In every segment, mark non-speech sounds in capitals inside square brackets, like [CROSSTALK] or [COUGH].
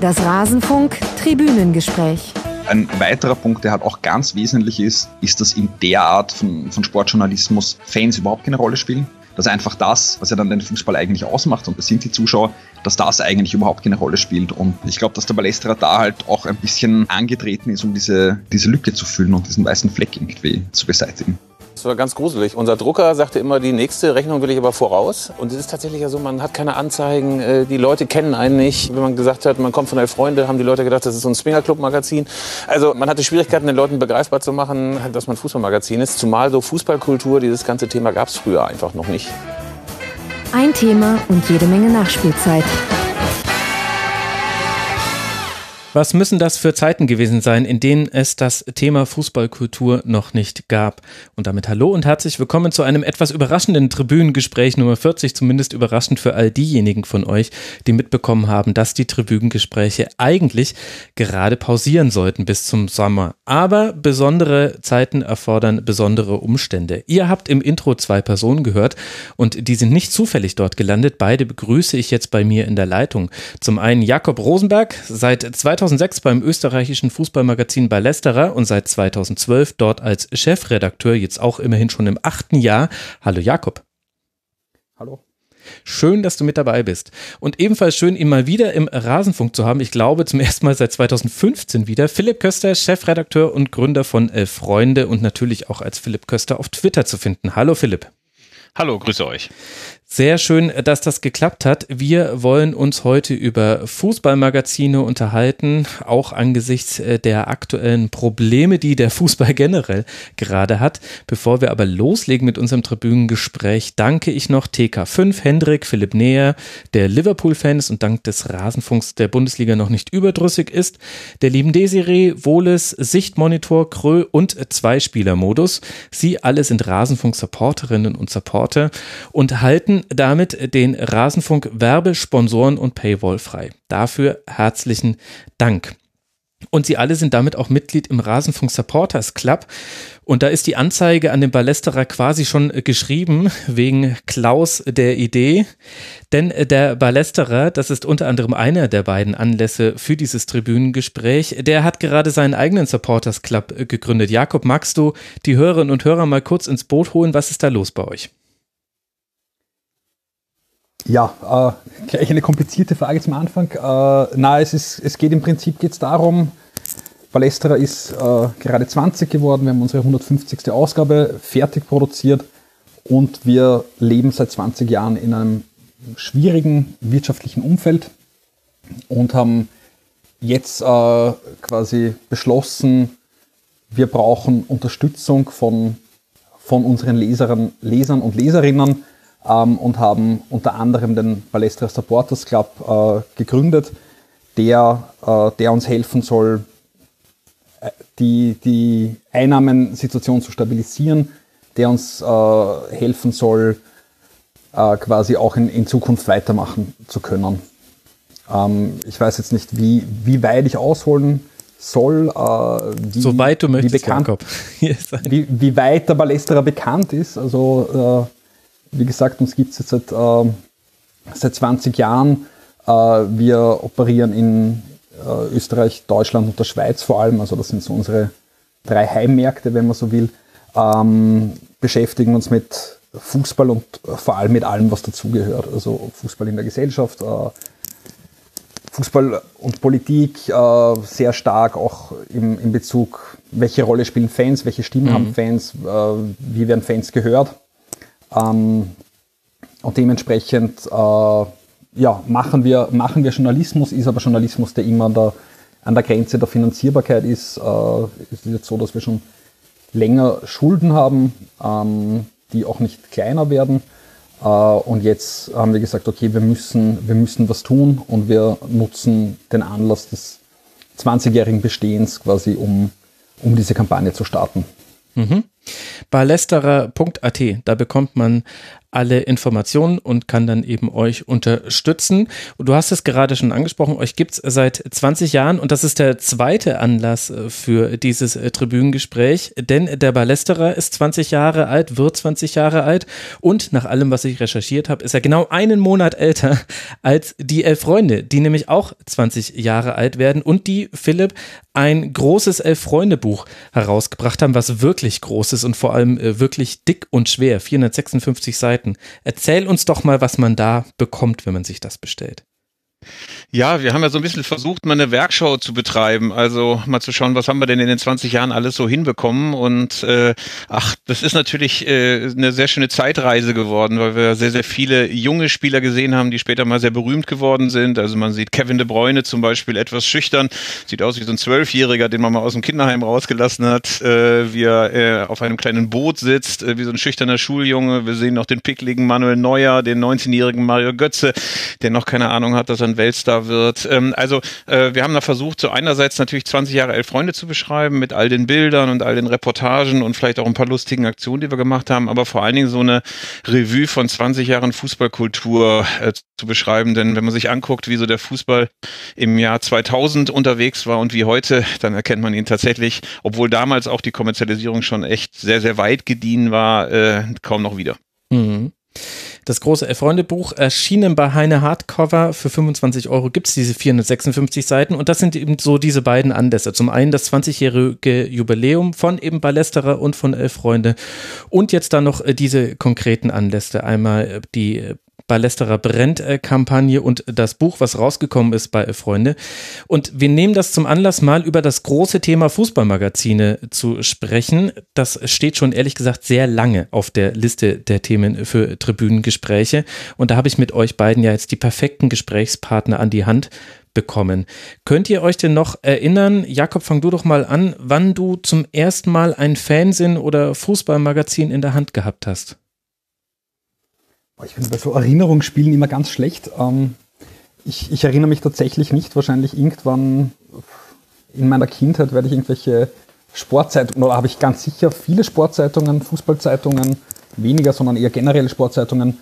Das Rasenfunk Tribünengespräch. Ein weiterer Punkt, der halt auch ganz wesentlich ist, ist, dass in der Art von, von Sportjournalismus Fans überhaupt keine Rolle spielen. Dass einfach das, was ja dann den Fußball eigentlich ausmacht, und das sind die Zuschauer, dass das eigentlich überhaupt keine Rolle spielt. Und ich glaube, dass der Ballesterer da halt auch ein bisschen angetreten ist, um diese, diese Lücke zu füllen und diesen weißen Fleck irgendwie zu beseitigen. Das war ganz gruselig. Unser Drucker sagte immer, die nächste Rechnung will ich aber voraus. Und es ist tatsächlich ja so, man hat keine Anzeigen, äh, die Leute kennen einen nicht. Wenn man gesagt hat, man kommt von der Freunde, haben die Leute gedacht, das ist so ein Swingerclub-Magazin. Also man hatte Schwierigkeiten, den Leuten begreifbar zu machen, dass man Fußballmagazin ist. Zumal so Fußballkultur, dieses ganze Thema gab es früher einfach noch nicht. Ein Thema und jede Menge Nachspielzeit. Was müssen das für Zeiten gewesen sein, in denen es das Thema Fußballkultur noch nicht gab? Und damit hallo und herzlich willkommen zu einem etwas überraschenden Tribünengespräch Nummer 40, zumindest überraschend für all diejenigen von euch, die mitbekommen haben, dass die Tribünengespräche eigentlich gerade pausieren sollten bis zum Sommer. Aber besondere Zeiten erfordern besondere Umstände. Ihr habt im Intro zwei Personen gehört und die sind nicht zufällig dort gelandet. Beide begrüße ich jetzt bei mir in der Leitung. Zum einen Jakob Rosenberg, seit 2000 2006 beim österreichischen Fußballmagazin Ballesterer und seit 2012 dort als Chefredakteur, jetzt auch immerhin schon im achten Jahr. Hallo Jakob. Hallo. Schön, dass du mit dabei bist. Und ebenfalls schön, ihn mal wieder im Rasenfunk zu haben. Ich glaube, zum ersten Mal seit 2015 wieder. Philipp Köster, Chefredakteur und Gründer von Elf Freunde und natürlich auch als Philipp Köster auf Twitter zu finden. Hallo Philipp. Hallo, grüße euch. Sehr schön, dass das geklappt hat. Wir wollen uns heute über Fußballmagazine unterhalten, auch angesichts äh, der aktuellen Probleme, die der Fußball [LAUGHS] generell gerade hat. Bevor wir aber loslegen mit unserem Tribünengespräch, danke ich noch TK5, Hendrik, Philipp Näher, der Liverpool-Fan ist und dank des Rasenfunks der Bundesliga noch nicht überdrüssig ist, der lieben Desiree, Wohles, Sichtmonitor, Krö und Zweispieler-Modus. Sie alle sind Rasenfunk-Supporterinnen und Supporter und halten damit den Rasenfunk Werbesponsoren und Paywall frei. Dafür herzlichen Dank. Und sie alle sind damit auch Mitglied im Rasenfunk Supporters Club. Und da ist die Anzeige an den Ballesterer quasi schon geschrieben, wegen Klaus der Idee. Denn der Ballesterer, das ist unter anderem einer der beiden Anlässe für dieses Tribünengespräch, der hat gerade seinen eigenen Supporters Club gegründet. Jakob, magst du die Hörerinnen und Hörer mal kurz ins Boot holen? Was ist da los bei euch? Ja, äh, gleich eine komplizierte Frage zum Anfang. Äh, na, es, ist, es geht im Prinzip geht's darum, Balestra ist äh, gerade 20 geworden, wir haben unsere 150. Ausgabe fertig produziert und wir leben seit 20 Jahren in einem schwierigen wirtschaftlichen Umfeld und haben jetzt äh, quasi beschlossen, wir brauchen Unterstützung von, von unseren Lesern, Lesern und Leserinnen ähm, und haben unter anderem den Balestra Supporters Club äh, gegründet, der, äh, der uns helfen soll, äh, die, die Einnahmensituation zu stabilisieren, der uns äh, helfen soll, äh, quasi auch in, in Zukunft weitermachen zu können. Ähm, ich weiß jetzt nicht, wie, wie weit ich ausholen soll. Äh, wie, Soweit du möchtest, wie bekannt, [LAUGHS] wie, wie weit der Ballesterer bekannt ist. Also äh, wie gesagt, uns gibt es jetzt seit, äh, seit 20 Jahren. Äh, wir operieren in äh, Österreich, Deutschland und der Schweiz vor allem. Also das sind so unsere drei Heimmärkte, wenn man so will. Ähm, beschäftigen uns mit Fußball und vor allem mit allem, was dazugehört. Also Fußball in der Gesellschaft, äh, Fußball und Politik äh, sehr stark auch im, in Bezug, welche Rolle spielen Fans, welche Stimmen mhm. haben Fans, äh, wie werden Fans gehört. Ähm, und dementsprechend äh, ja, machen, wir, machen wir Journalismus, ist aber Journalismus, der immer an der, an der Grenze der Finanzierbarkeit ist. Äh, es ist jetzt so, dass wir schon länger Schulden haben, ähm, die auch nicht kleiner werden. Äh, und jetzt haben wir gesagt, okay, wir müssen, wir müssen was tun und wir nutzen den Anlass des 20-jährigen Bestehens quasi, um, um diese Kampagne zu starten. Mhm. Ballesterer.at, da bekommt man alle Informationen und kann dann eben euch unterstützen. Und du hast es gerade schon angesprochen, euch gibt es seit 20 Jahren und das ist der zweite Anlass äh, für dieses äh, Tribünengespräch, denn der Ballesterer ist 20 Jahre alt, wird 20 Jahre alt und nach allem, was ich recherchiert habe, ist er genau einen Monat älter als die Elf Freunde, die nämlich auch 20 Jahre alt werden und die, Philipp, ein großes Elf-Freunde-Buch herausgebracht haben, was wirklich groß ist und vor allem äh, wirklich dick und schwer, 456 Seiten. Erzähl uns doch mal, was man da bekommt, wenn man sich das bestellt. Ja, wir haben ja so ein bisschen versucht, mal eine Werkschau zu betreiben. Also mal zu schauen, was haben wir denn in den 20 Jahren alles so hinbekommen. Und äh, ach, das ist natürlich äh, eine sehr schöne Zeitreise geworden, weil wir sehr, sehr viele junge Spieler gesehen haben, die später mal sehr berühmt geworden sind. Also man sieht Kevin de Bruyne zum Beispiel etwas schüchtern, sieht aus wie so ein Zwölfjähriger, den man mal aus dem Kinderheim rausgelassen hat, äh, wie er äh, auf einem kleinen Boot sitzt, äh, wie so ein schüchterner Schuljunge. Wir sehen noch den pickligen Manuel Neuer, den 19-jährigen Mario Götze, der noch keine Ahnung hat, dass er ein Weltstar wird. Ähm, also äh, wir haben da versucht, so einerseits natürlich 20 Jahre Elf Freunde zu beschreiben mit all den Bildern und all den Reportagen und vielleicht auch ein paar lustigen Aktionen, die wir gemacht haben, aber vor allen Dingen so eine Revue von 20 Jahren Fußballkultur äh, zu beschreiben. Denn wenn man sich anguckt, wie so der Fußball im Jahr 2000 unterwegs war und wie heute, dann erkennt man ihn tatsächlich, obwohl damals auch die Kommerzialisierung schon echt sehr, sehr weit gediehen war, äh, kaum noch wieder. Mhm. Das große Freunde-Buch erschienen bei Heine Hardcover. Für 25 Euro gibt es diese 456 Seiten. Und das sind eben so diese beiden Anlässe. Zum einen das 20-jährige Jubiläum von eben Ballesterer und von Elf Freunde. Und jetzt dann noch äh, diese konkreten Anlässe. Einmal äh, die Ballesterer Brennt-Kampagne und das Buch, was rausgekommen ist bei Freunde. Und wir nehmen das zum Anlass, mal über das große Thema Fußballmagazine zu sprechen. Das steht schon ehrlich gesagt sehr lange auf der Liste der Themen für Tribünengespräche. Und da habe ich mit euch beiden ja jetzt die perfekten Gesprächspartner an die Hand bekommen. Könnt ihr euch denn noch erinnern, Jakob, fang du doch mal an, wann du zum ersten Mal ein Fansinn oder Fußballmagazin in der Hand gehabt hast? Ich bin bei so Erinnerungsspielen immer ganz schlecht. Ähm, ich, ich, erinnere mich tatsächlich nicht. Wahrscheinlich irgendwann in meiner Kindheit werde ich irgendwelche Sportzeitungen, oder habe ich ganz sicher viele Sportzeitungen, Fußballzeitungen, weniger, sondern eher generelle Sportzeitungen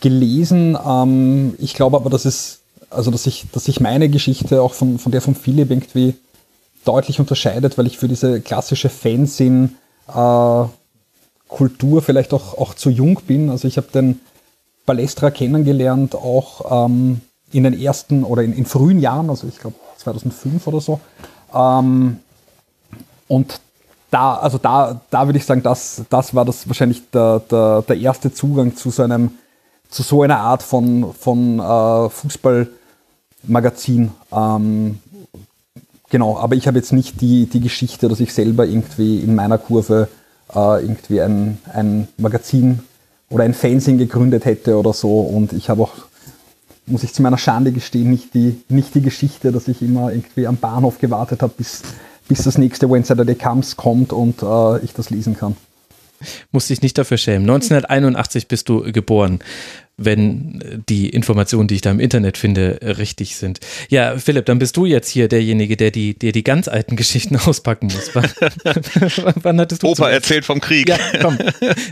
gelesen. Ähm, ich glaube aber, dass es, also dass ich, dass sich meine Geschichte auch von, von der von Philipp irgendwie deutlich unterscheidet, weil ich für diese klassische Fansinn äh, Kultur vielleicht auch, auch zu jung bin. Also ich habe den Balestra kennengelernt, auch ähm, in den ersten oder in, in frühen Jahren, also ich glaube 2005 oder so. Ähm, und da, also da, da würde ich sagen, das, das war das wahrscheinlich der, der, der erste Zugang zu so einem, zu so einer Art von, von äh, Fußballmagazin. Ähm, genau, aber ich habe jetzt nicht die, die Geschichte, dass ich selber irgendwie in meiner Kurve äh, irgendwie ein, ein Magazin oder ein Fanzine gegründet hätte oder so. Und ich habe auch, muss ich zu meiner Schande gestehen, nicht die, nicht die Geschichte, dass ich immer irgendwie am Bahnhof gewartet habe, bis, bis das nächste When Saturday Comes kommt und äh, ich das lesen kann. Musst dich nicht dafür schämen. 1981 bist du geboren wenn die Informationen, die ich da im Internet finde, richtig sind. Ja, Philipp, dann bist du jetzt hier derjenige, der die, der die ganz alten Geschichten [LAUGHS] auspacken muss. Wann, [LAUGHS] wann hattest du Opa erzählt vom Krieg. Ja, komm,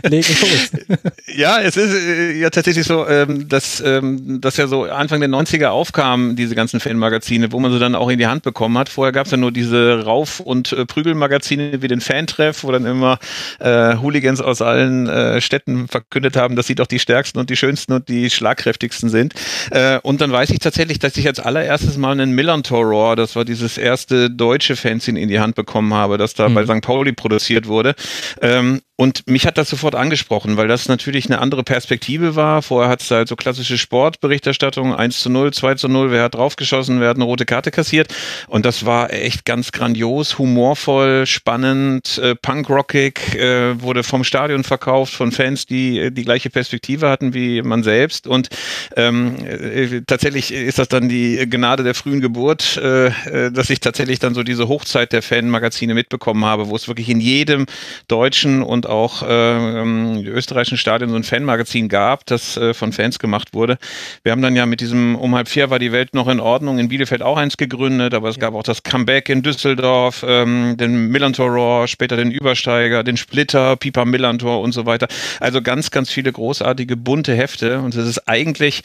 leg los. [LAUGHS] Ja, es ist äh, ja tatsächlich so, ähm, dass ähm, dass ja so Anfang der 90er aufkamen, diese ganzen Fanmagazine, wo man sie dann auch in die Hand bekommen hat. Vorher gab es ja nur diese Rauf- und äh, Prügelmagazine wie den Fantreff, wo dann immer äh, Hooligans aus allen äh, Städten verkündet haben, dass sie doch die stärksten und die schönsten und die schlagkräftigsten sind. Äh, und dann weiß ich tatsächlich, dass ich als allererstes mal einen Millantor das war dieses erste deutsche Fanzine in die Hand bekommen habe, das da mhm. bei St. Pauli produziert wurde. Ähm, und mich hat das sofort angesprochen, weil das natürlich eine andere Perspektive war. Vorher hat es halt so klassische Sportberichterstattung, 1 zu 0, 2 zu 0, wer hat draufgeschossen, wer hat eine rote Karte kassiert. Und das war echt ganz grandios, humorvoll, spannend, äh, punkrockig, äh, wurde vom Stadion verkauft, von Fans, die äh, die gleiche Perspektive hatten wie man selbst. Und ähm, äh, tatsächlich ist das dann die Gnade der frühen Geburt, äh, äh, dass ich tatsächlich dann so diese Hochzeit der Fanmagazine mitbekommen habe, wo es wirklich in jedem deutschen und und auch äh, die österreichischen Stadien so ein Fanmagazin gab, das äh, von Fans gemacht wurde. Wir haben dann ja mit diesem um halb vier war die Welt noch in Ordnung in Bielefeld auch eins gegründet, aber es gab auch das Comeback in Düsseldorf, ähm, den Millantor Raw, später den Übersteiger, den Splitter, Pipa Millantor und so weiter. Also ganz, ganz viele großartige bunte Hefte und es ist eigentlich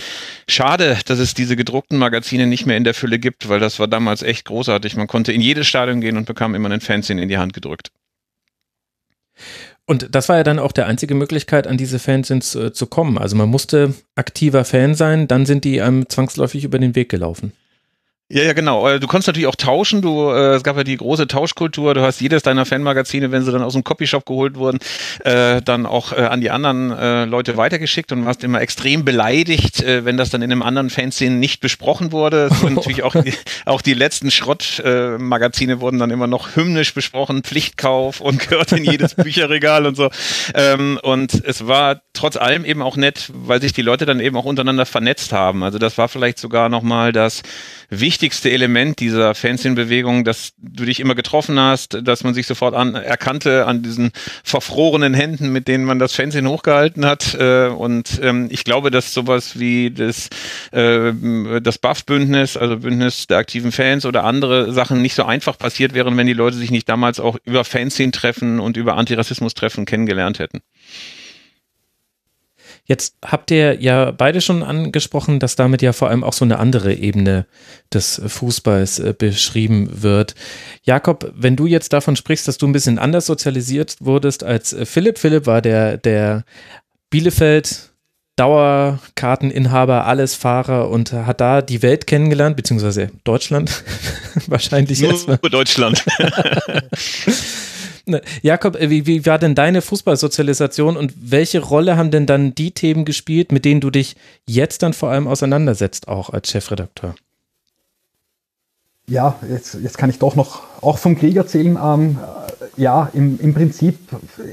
schade, dass es diese gedruckten Magazine nicht mehr in der Fülle gibt, weil das war damals echt großartig. Man konnte in jedes Stadion gehen und bekam immer einen Fanzine in die Hand gedrückt. Und das war ja dann auch der einzige Möglichkeit, an diese Fanzines äh, zu kommen. Also man musste aktiver Fan sein, dann sind die einem zwangsläufig über den Weg gelaufen. Ja, ja, genau. Äh, du konntest natürlich auch tauschen. Du, äh, es gab ja die große Tauschkultur. Du hast jedes deiner Fanmagazine, wenn sie dann aus dem Copyshop geholt wurden, äh, dann auch äh, an die anderen äh, Leute weitergeschickt und warst immer extrem beleidigt, äh, wenn das dann in einem anderen Fanszene nicht besprochen wurde. Und [LAUGHS] natürlich auch die, auch die letzten Schrottmagazine äh, wurden dann immer noch hymnisch besprochen, Pflichtkauf und [LAUGHS] gehört in jedes Bücherregal und so. Ähm, und es war trotz allem eben auch nett, weil sich die Leute dann eben auch untereinander vernetzt haben. Also das war vielleicht sogar nochmal das wichtigste Element dieser Fanszene-Bewegung, dass du dich immer getroffen hast, dass man sich sofort an, erkannte an diesen verfrorenen Händen, mit denen man das Fanszene hochgehalten hat. Äh, und ähm, ich glaube, dass sowas wie das, äh, das Buff-Bündnis, also Bündnis der aktiven Fans oder andere Sachen nicht so einfach passiert wären, wenn die Leute sich nicht damals auch über Fanszene-Treffen und über Antirassismus-Treffen kennengelernt hätten. Jetzt habt ihr ja beide schon angesprochen, dass damit ja vor allem auch so eine andere Ebene des Fußballs äh, beschrieben wird. Jakob, wenn du jetzt davon sprichst, dass du ein bisschen anders sozialisiert wurdest als äh, Philipp. Philipp war der, der Bielefeld Dauerkarteninhaber, alles Fahrer und hat da die Welt kennengelernt, beziehungsweise Deutschland [LAUGHS] wahrscheinlich Nur erstmal. Deutschland. [LAUGHS] Jakob, äh, wie, wie war denn deine Fußballsozialisation und welche Rolle haben denn dann die Themen gespielt, mit denen du dich jetzt dann vor allem auseinandersetzt, auch als Chefredakteur? Ja, jetzt, jetzt kann ich doch noch auch vom Krieg erzählen. Ähm, ja, im, im Prinzip,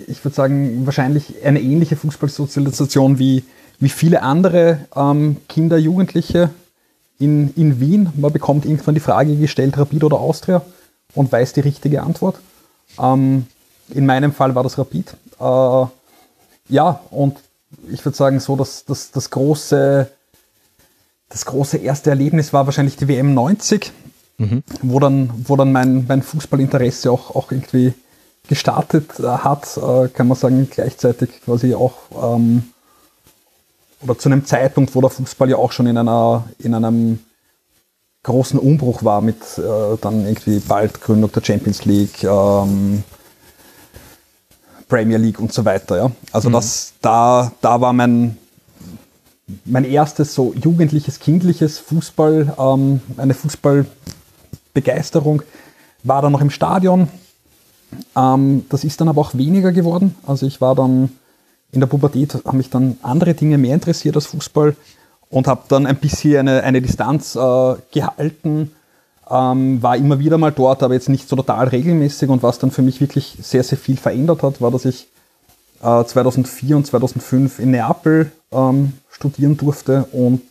ich würde sagen, wahrscheinlich eine ähnliche Fußballsozialisation wie, wie viele andere ähm, Kinder, Jugendliche in, in Wien. Man bekommt irgendwann die Frage gestellt, Rapid oder Austria und weiß die richtige Antwort. Ähm, in meinem Fall war das Rapid. Äh, ja, und ich würde sagen, so dass das, das große, das große erste Erlebnis war wahrscheinlich die WM 90, mhm. wo dann, wo dann mein, mein Fußballinteresse auch, auch irgendwie gestartet äh, hat, äh, kann man sagen, gleichzeitig quasi auch ähm, oder zu einem Zeitpunkt, wo der Fußball ja auch schon in einer, in einem großen Umbruch war mit äh, dann irgendwie bald Gründung der Champions League, ähm, Premier League und so weiter. Ja? Also mhm. das, da, da war mein, mein erstes so jugendliches, kindliches Fußball, ähm, eine Fußballbegeisterung war dann noch im Stadion. Ähm, das ist dann aber auch weniger geworden. Also ich war dann in der Pubertät, haben mich dann andere Dinge mehr interessiert als Fußball und habe dann ein bisschen eine, eine Distanz äh, gehalten. Ähm, war immer wieder mal dort, aber jetzt nicht so total regelmäßig. Und was dann für mich wirklich sehr, sehr viel verändert hat, war, dass ich äh, 2004 und 2005 in Neapel ähm, studieren durfte und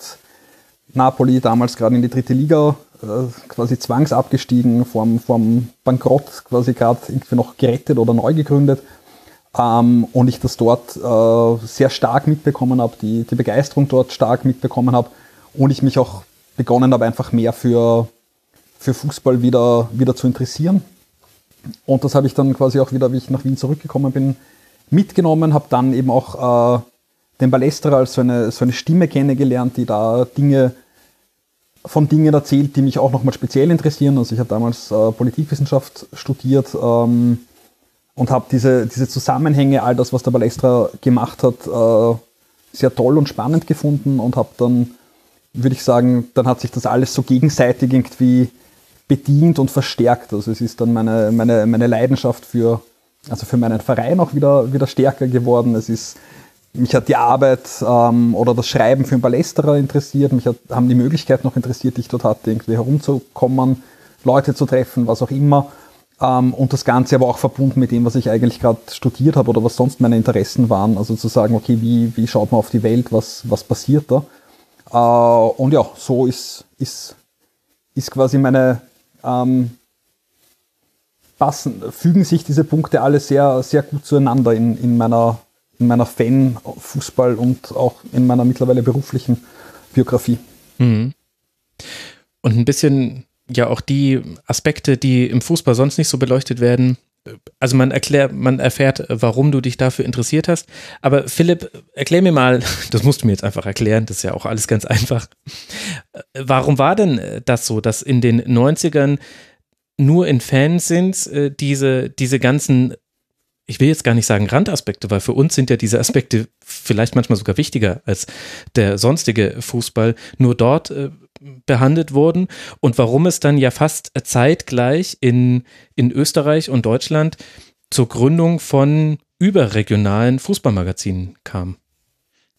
Napoli damals gerade in die dritte Liga äh, quasi zwangsabgestiegen, vorm, vorm Bankrott quasi gerade irgendwie noch gerettet oder neu gegründet ähm, und ich das dort äh, sehr stark mitbekommen habe, die, die Begeisterung dort stark mitbekommen habe und ich mich auch begonnen habe, einfach mehr für, für Fußball wieder, wieder zu interessieren. Und das habe ich dann quasi auch wieder, wie ich nach Wien zurückgekommen bin, mitgenommen, habe dann eben auch äh, den Ballesterer als so eine, so eine Stimme kennengelernt, die da Dinge von Dingen erzählt, die mich auch nochmal speziell interessieren. Also ich habe damals äh, Politikwissenschaft studiert, ähm, und habe diese, diese Zusammenhänge, all das, was der Balestra gemacht hat, äh, sehr toll und spannend gefunden und habe dann, würde ich sagen, dann hat sich das alles so gegenseitig irgendwie bedient und verstärkt. Also es ist dann meine, meine, meine Leidenschaft für, also für meinen Verein auch wieder, wieder stärker geworden. Es ist, mich hat die Arbeit ähm, oder das Schreiben für einen Ballesterer interessiert, mich hat, haben die Möglichkeiten noch interessiert, die ich dort hatte, irgendwie herumzukommen, Leute zu treffen, was auch immer. Ähm, und das Ganze aber auch verbunden mit dem, was ich eigentlich gerade studiert habe oder was sonst meine Interessen waren. Also zu sagen, okay, wie, wie schaut man auf die Welt, was, was passiert da? Äh, und ja, so ist, ist, ist quasi meine, ähm, passen, fügen sich diese Punkte alle sehr, sehr gut zueinander in, in meiner, in meiner Fan-Fußball und auch in meiner mittlerweile beruflichen Biografie. Mhm. Und ein bisschen ja auch die Aspekte, die im Fußball sonst nicht so beleuchtet werden. Also man erklärt, man erfährt, warum du dich dafür interessiert hast. Aber Philipp, erklär mir mal, [LAUGHS] das musst du mir jetzt einfach erklären, das ist ja auch alles ganz einfach. Warum war denn das so, dass in den 90ern nur in Fans sind äh, diese, diese ganzen ich will jetzt gar nicht sagen Randaspekte, weil für uns sind ja diese Aspekte vielleicht manchmal sogar wichtiger als der sonstige Fußball, nur dort äh, behandelt wurden und warum es dann ja fast zeitgleich in, in Österreich und Deutschland zur Gründung von überregionalen Fußballmagazinen kam.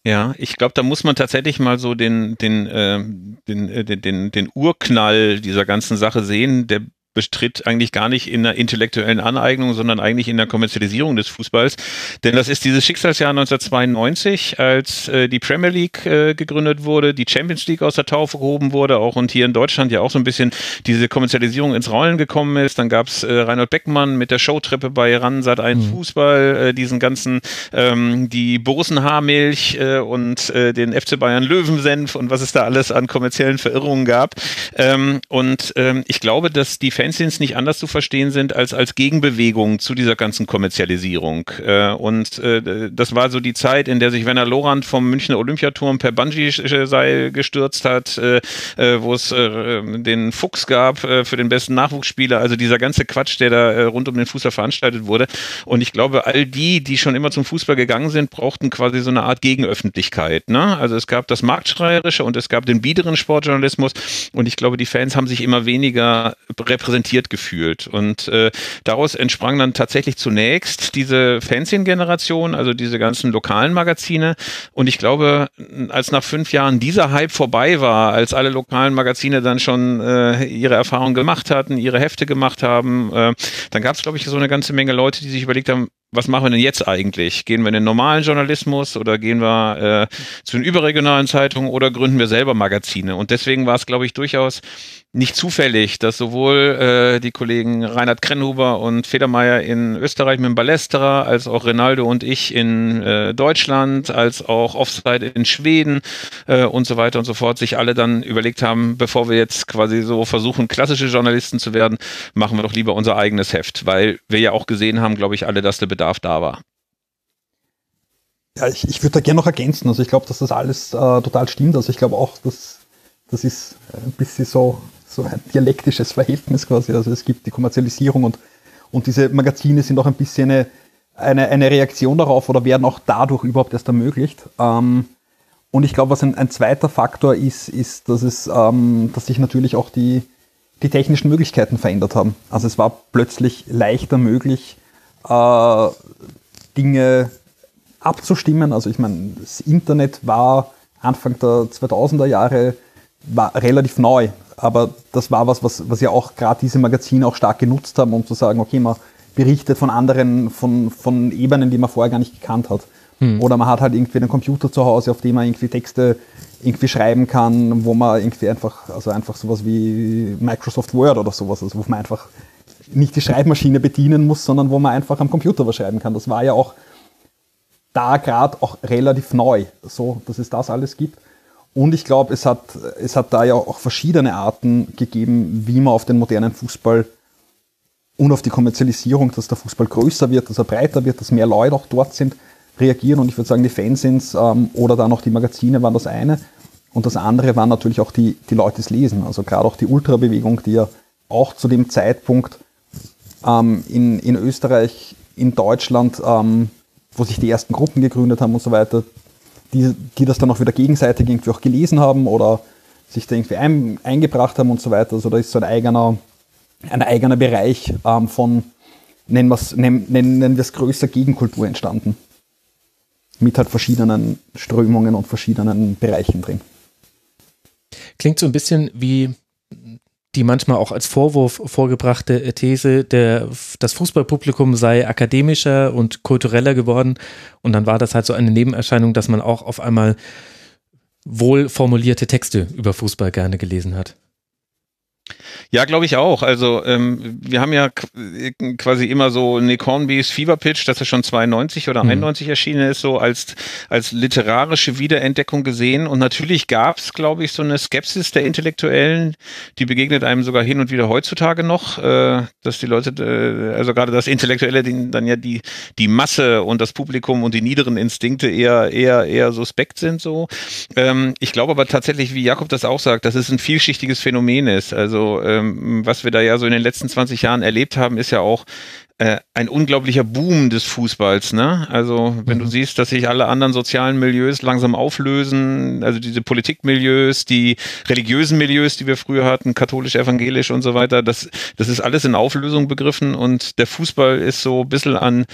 Ja, ich glaube, da muss man tatsächlich mal so den, den, äh, den, äh, den, den, den Urknall dieser ganzen Sache sehen. Der bestritt eigentlich gar nicht in der intellektuellen Aneignung, sondern eigentlich in der Kommerzialisierung des Fußballs. Denn das ist dieses Schicksalsjahr 1992, als äh, die Premier League äh, gegründet wurde, die Champions League aus der Taufe gehoben wurde, auch und hier in Deutschland ja auch so ein bisschen diese Kommerzialisierung ins Rollen gekommen ist. Dann gab's äh, Reinhold Beckmann mit der Showtreppe bei RAN seit ein mhm. Fußball, äh, diesen ganzen, ähm, die Borussen-Haarmilch äh, und äh, den FC Bayern Löwensenf und was es da alles an kommerziellen Verirrungen gab. Ähm, und ähm, ich glaube, dass die Fans Fanzines nicht anders zu verstehen sind als als Gegenbewegung zu dieser ganzen Kommerzialisierung. Äh, und äh, das war so die Zeit, in der sich Werner Lorand vom Münchner Olympiaturm per Bungee-Seil gestürzt hat, äh, wo es den Fuchs gab für den besten Nachwuchsspieler. Also dieser ganze Quatsch, der da rund um den Fußball veranstaltet wurde. Und ich glaube, all die, die schon immer zum Fußball gegangen sind, brauchten quasi so eine Art Gegenöffentlichkeit. Ne? Also es gab das Marktschreierische und es gab den biederen Sportjournalismus. Und ich glaube, die Fans haben sich immer weniger repräsentiert repräsentiert gefühlt. Und äh, daraus entsprang dann tatsächlich zunächst diese Fanzine-Generation, also diese ganzen lokalen Magazine. Und ich glaube, als nach fünf Jahren dieser Hype vorbei war, als alle lokalen Magazine dann schon äh, ihre Erfahrungen gemacht hatten, ihre Hefte gemacht haben, äh, dann gab es, glaube ich, so eine ganze Menge Leute, die sich überlegt haben, was machen wir denn jetzt eigentlich? Gehen wir in den normalen Journalismus oder gehen wir äh, zu den überregionalen Zeitungen oder gründen wir selber Magazine? Und deswegen war es, glaube ich, durchaus nicht zufällig, dass sowohl äh, die Kollegen Reinhard Krennhuber und Federmeier in Österreich mit dem Ballesterer, als auch Rinaldo und ich in äh, Deutschland, als auch Offside in Schweden äh, und so weiter und so fort, sich alle dann überlegt haben, bevor wir jetzt quasi so versuchen, klassische Journalisten zu werden, machen wir doch lieber unser eigenes Heft, weil wir ja auch gesehen haben, glaube ich, alle, dass der Bedarf da war. Ja, ich, ich würde da gerne noch ergänzen. Also ich glaube, dass das alles äh, total stimmt. Also ich glaube auch, dass das ist ein bisschen so so ein dialektisches Verhältnis quasi. Also es gibt die Kommerzialisierung und, und diese Magazine sind auch ein bisschen eine, eine, eine Reaktion darauf oder werden auch dadurch überhaupt erst ermöglicht. Ähm, und ich glaube, was ein, ein, zweiter Faktor ist, ist, dass es, ähm, dass sich natürlich auch die, die technischen Möglichkeiten verändert haben. Also es war plötzlich leichter möglich, äh, Dinge abzustimmen. Also ich meine, das Internet war Anfang der 2000er Jahre war relativ neu aber das war was, was, was ja auch gerade diese Magazine auch stark genutzt haben, um zu sagen, okay, man berichtet von anderen, von, von Ebenen, die man vorher gar nicht gekannt hat. Hm. Oder man hat halt irgendwie einen Computer zu Hause, auf dem man irgendwie Texte irgendwie schreiben kann, wo man irgendwie einfach, also einfach sowas wie Microsoft Word oder sowas, also wo man einfach nicht die Schreibmaschine bedienen muss, sondern wo man einfach am Computer was schreiben kann. Das war ja auch da gerade auch relativ neu, so dass es das alles gibt. Und ich glaube, es hat, es hat da ja auch verschiedene Arten gegeben, wie man auf den modernen Fußball und auf die Kommerzialisierung, dass der Fußball größer wird, dass er breiter wird, dass mehr Leute auch dort sind, reagieren. Und ich würde sagen, die Fansins ähm, oder dann auch die Magazine waren das eine. Und das andere waren natürlich auch die, die Leute, das Lesen. Also gerade auch die Ultrabewegung, die ja auch zu dem Zeitpunkt ähm, in, in Österreich, in Deutschland, ähm, wo sich die ersten Gruppen gegründet haben und so weiter, die, die das dann auch wieder gegenseitig irgendwie auch gelesen haben oder sich da irgendwie ein, eingebracht haben und so weiter. Also da ist so ein eigener, ein eigener Bereich ähm, von, nennen wir es nennen, nennen größer Gegenkultur entstanden. Mit halt verschiedenen Strömungen und verschiedenen Bereichen drin. Klingt so ein bisschen wie die manchmal auch als Vorwurf vorgebrachte These, der, das Fußballpublikum sei akademischer und kultureller geworden. Und dann war das halt so eine Nebenerscheinung, dass man auch auf einmal wohl formulierte Texte über Fußball gerne gelesen hat. Ja, glaube ich auch. Also ähm, wir haben ja quasi immer so Nick Hornbys Fever Pitch, dass er schon 92 oder mhm. 91 erschienen ist, so als, als literarische Wiederentdeckung gesehen. Und natürlich gab es, glaube ich, so eine Skepsis der Intellektuellen, die begegnet einem sogar hin und wieder heutzutage noch, äh, dass die Leute, äh, also gerade das Intellektuelle, die, dann ja die, die Masse und das Publikum und die niederen Instinkte eher, eher, eher suspekt sind so. Ähm, ich glaube aber tatsächlich, wie Jakob das auch sagt, dass es ein vielschichtiges Phänomen ist. Also ähm, was wir da ja so in den letzten 20 Jahren erlebt haben, ist ja auch äh, ein unglaublicher Boom des Fußballs. Ne? Also wenn mhm. du siehst, dass sich alle anderen sozialen Milieus langsam auflösen, also diese Politikmilieus, die religiösen Milieus, die wir früher hatten, katholisch, evangelisch und so weiter, das, das ist alles in Auflösung begriffen und der Fußball ist so ein bisschen an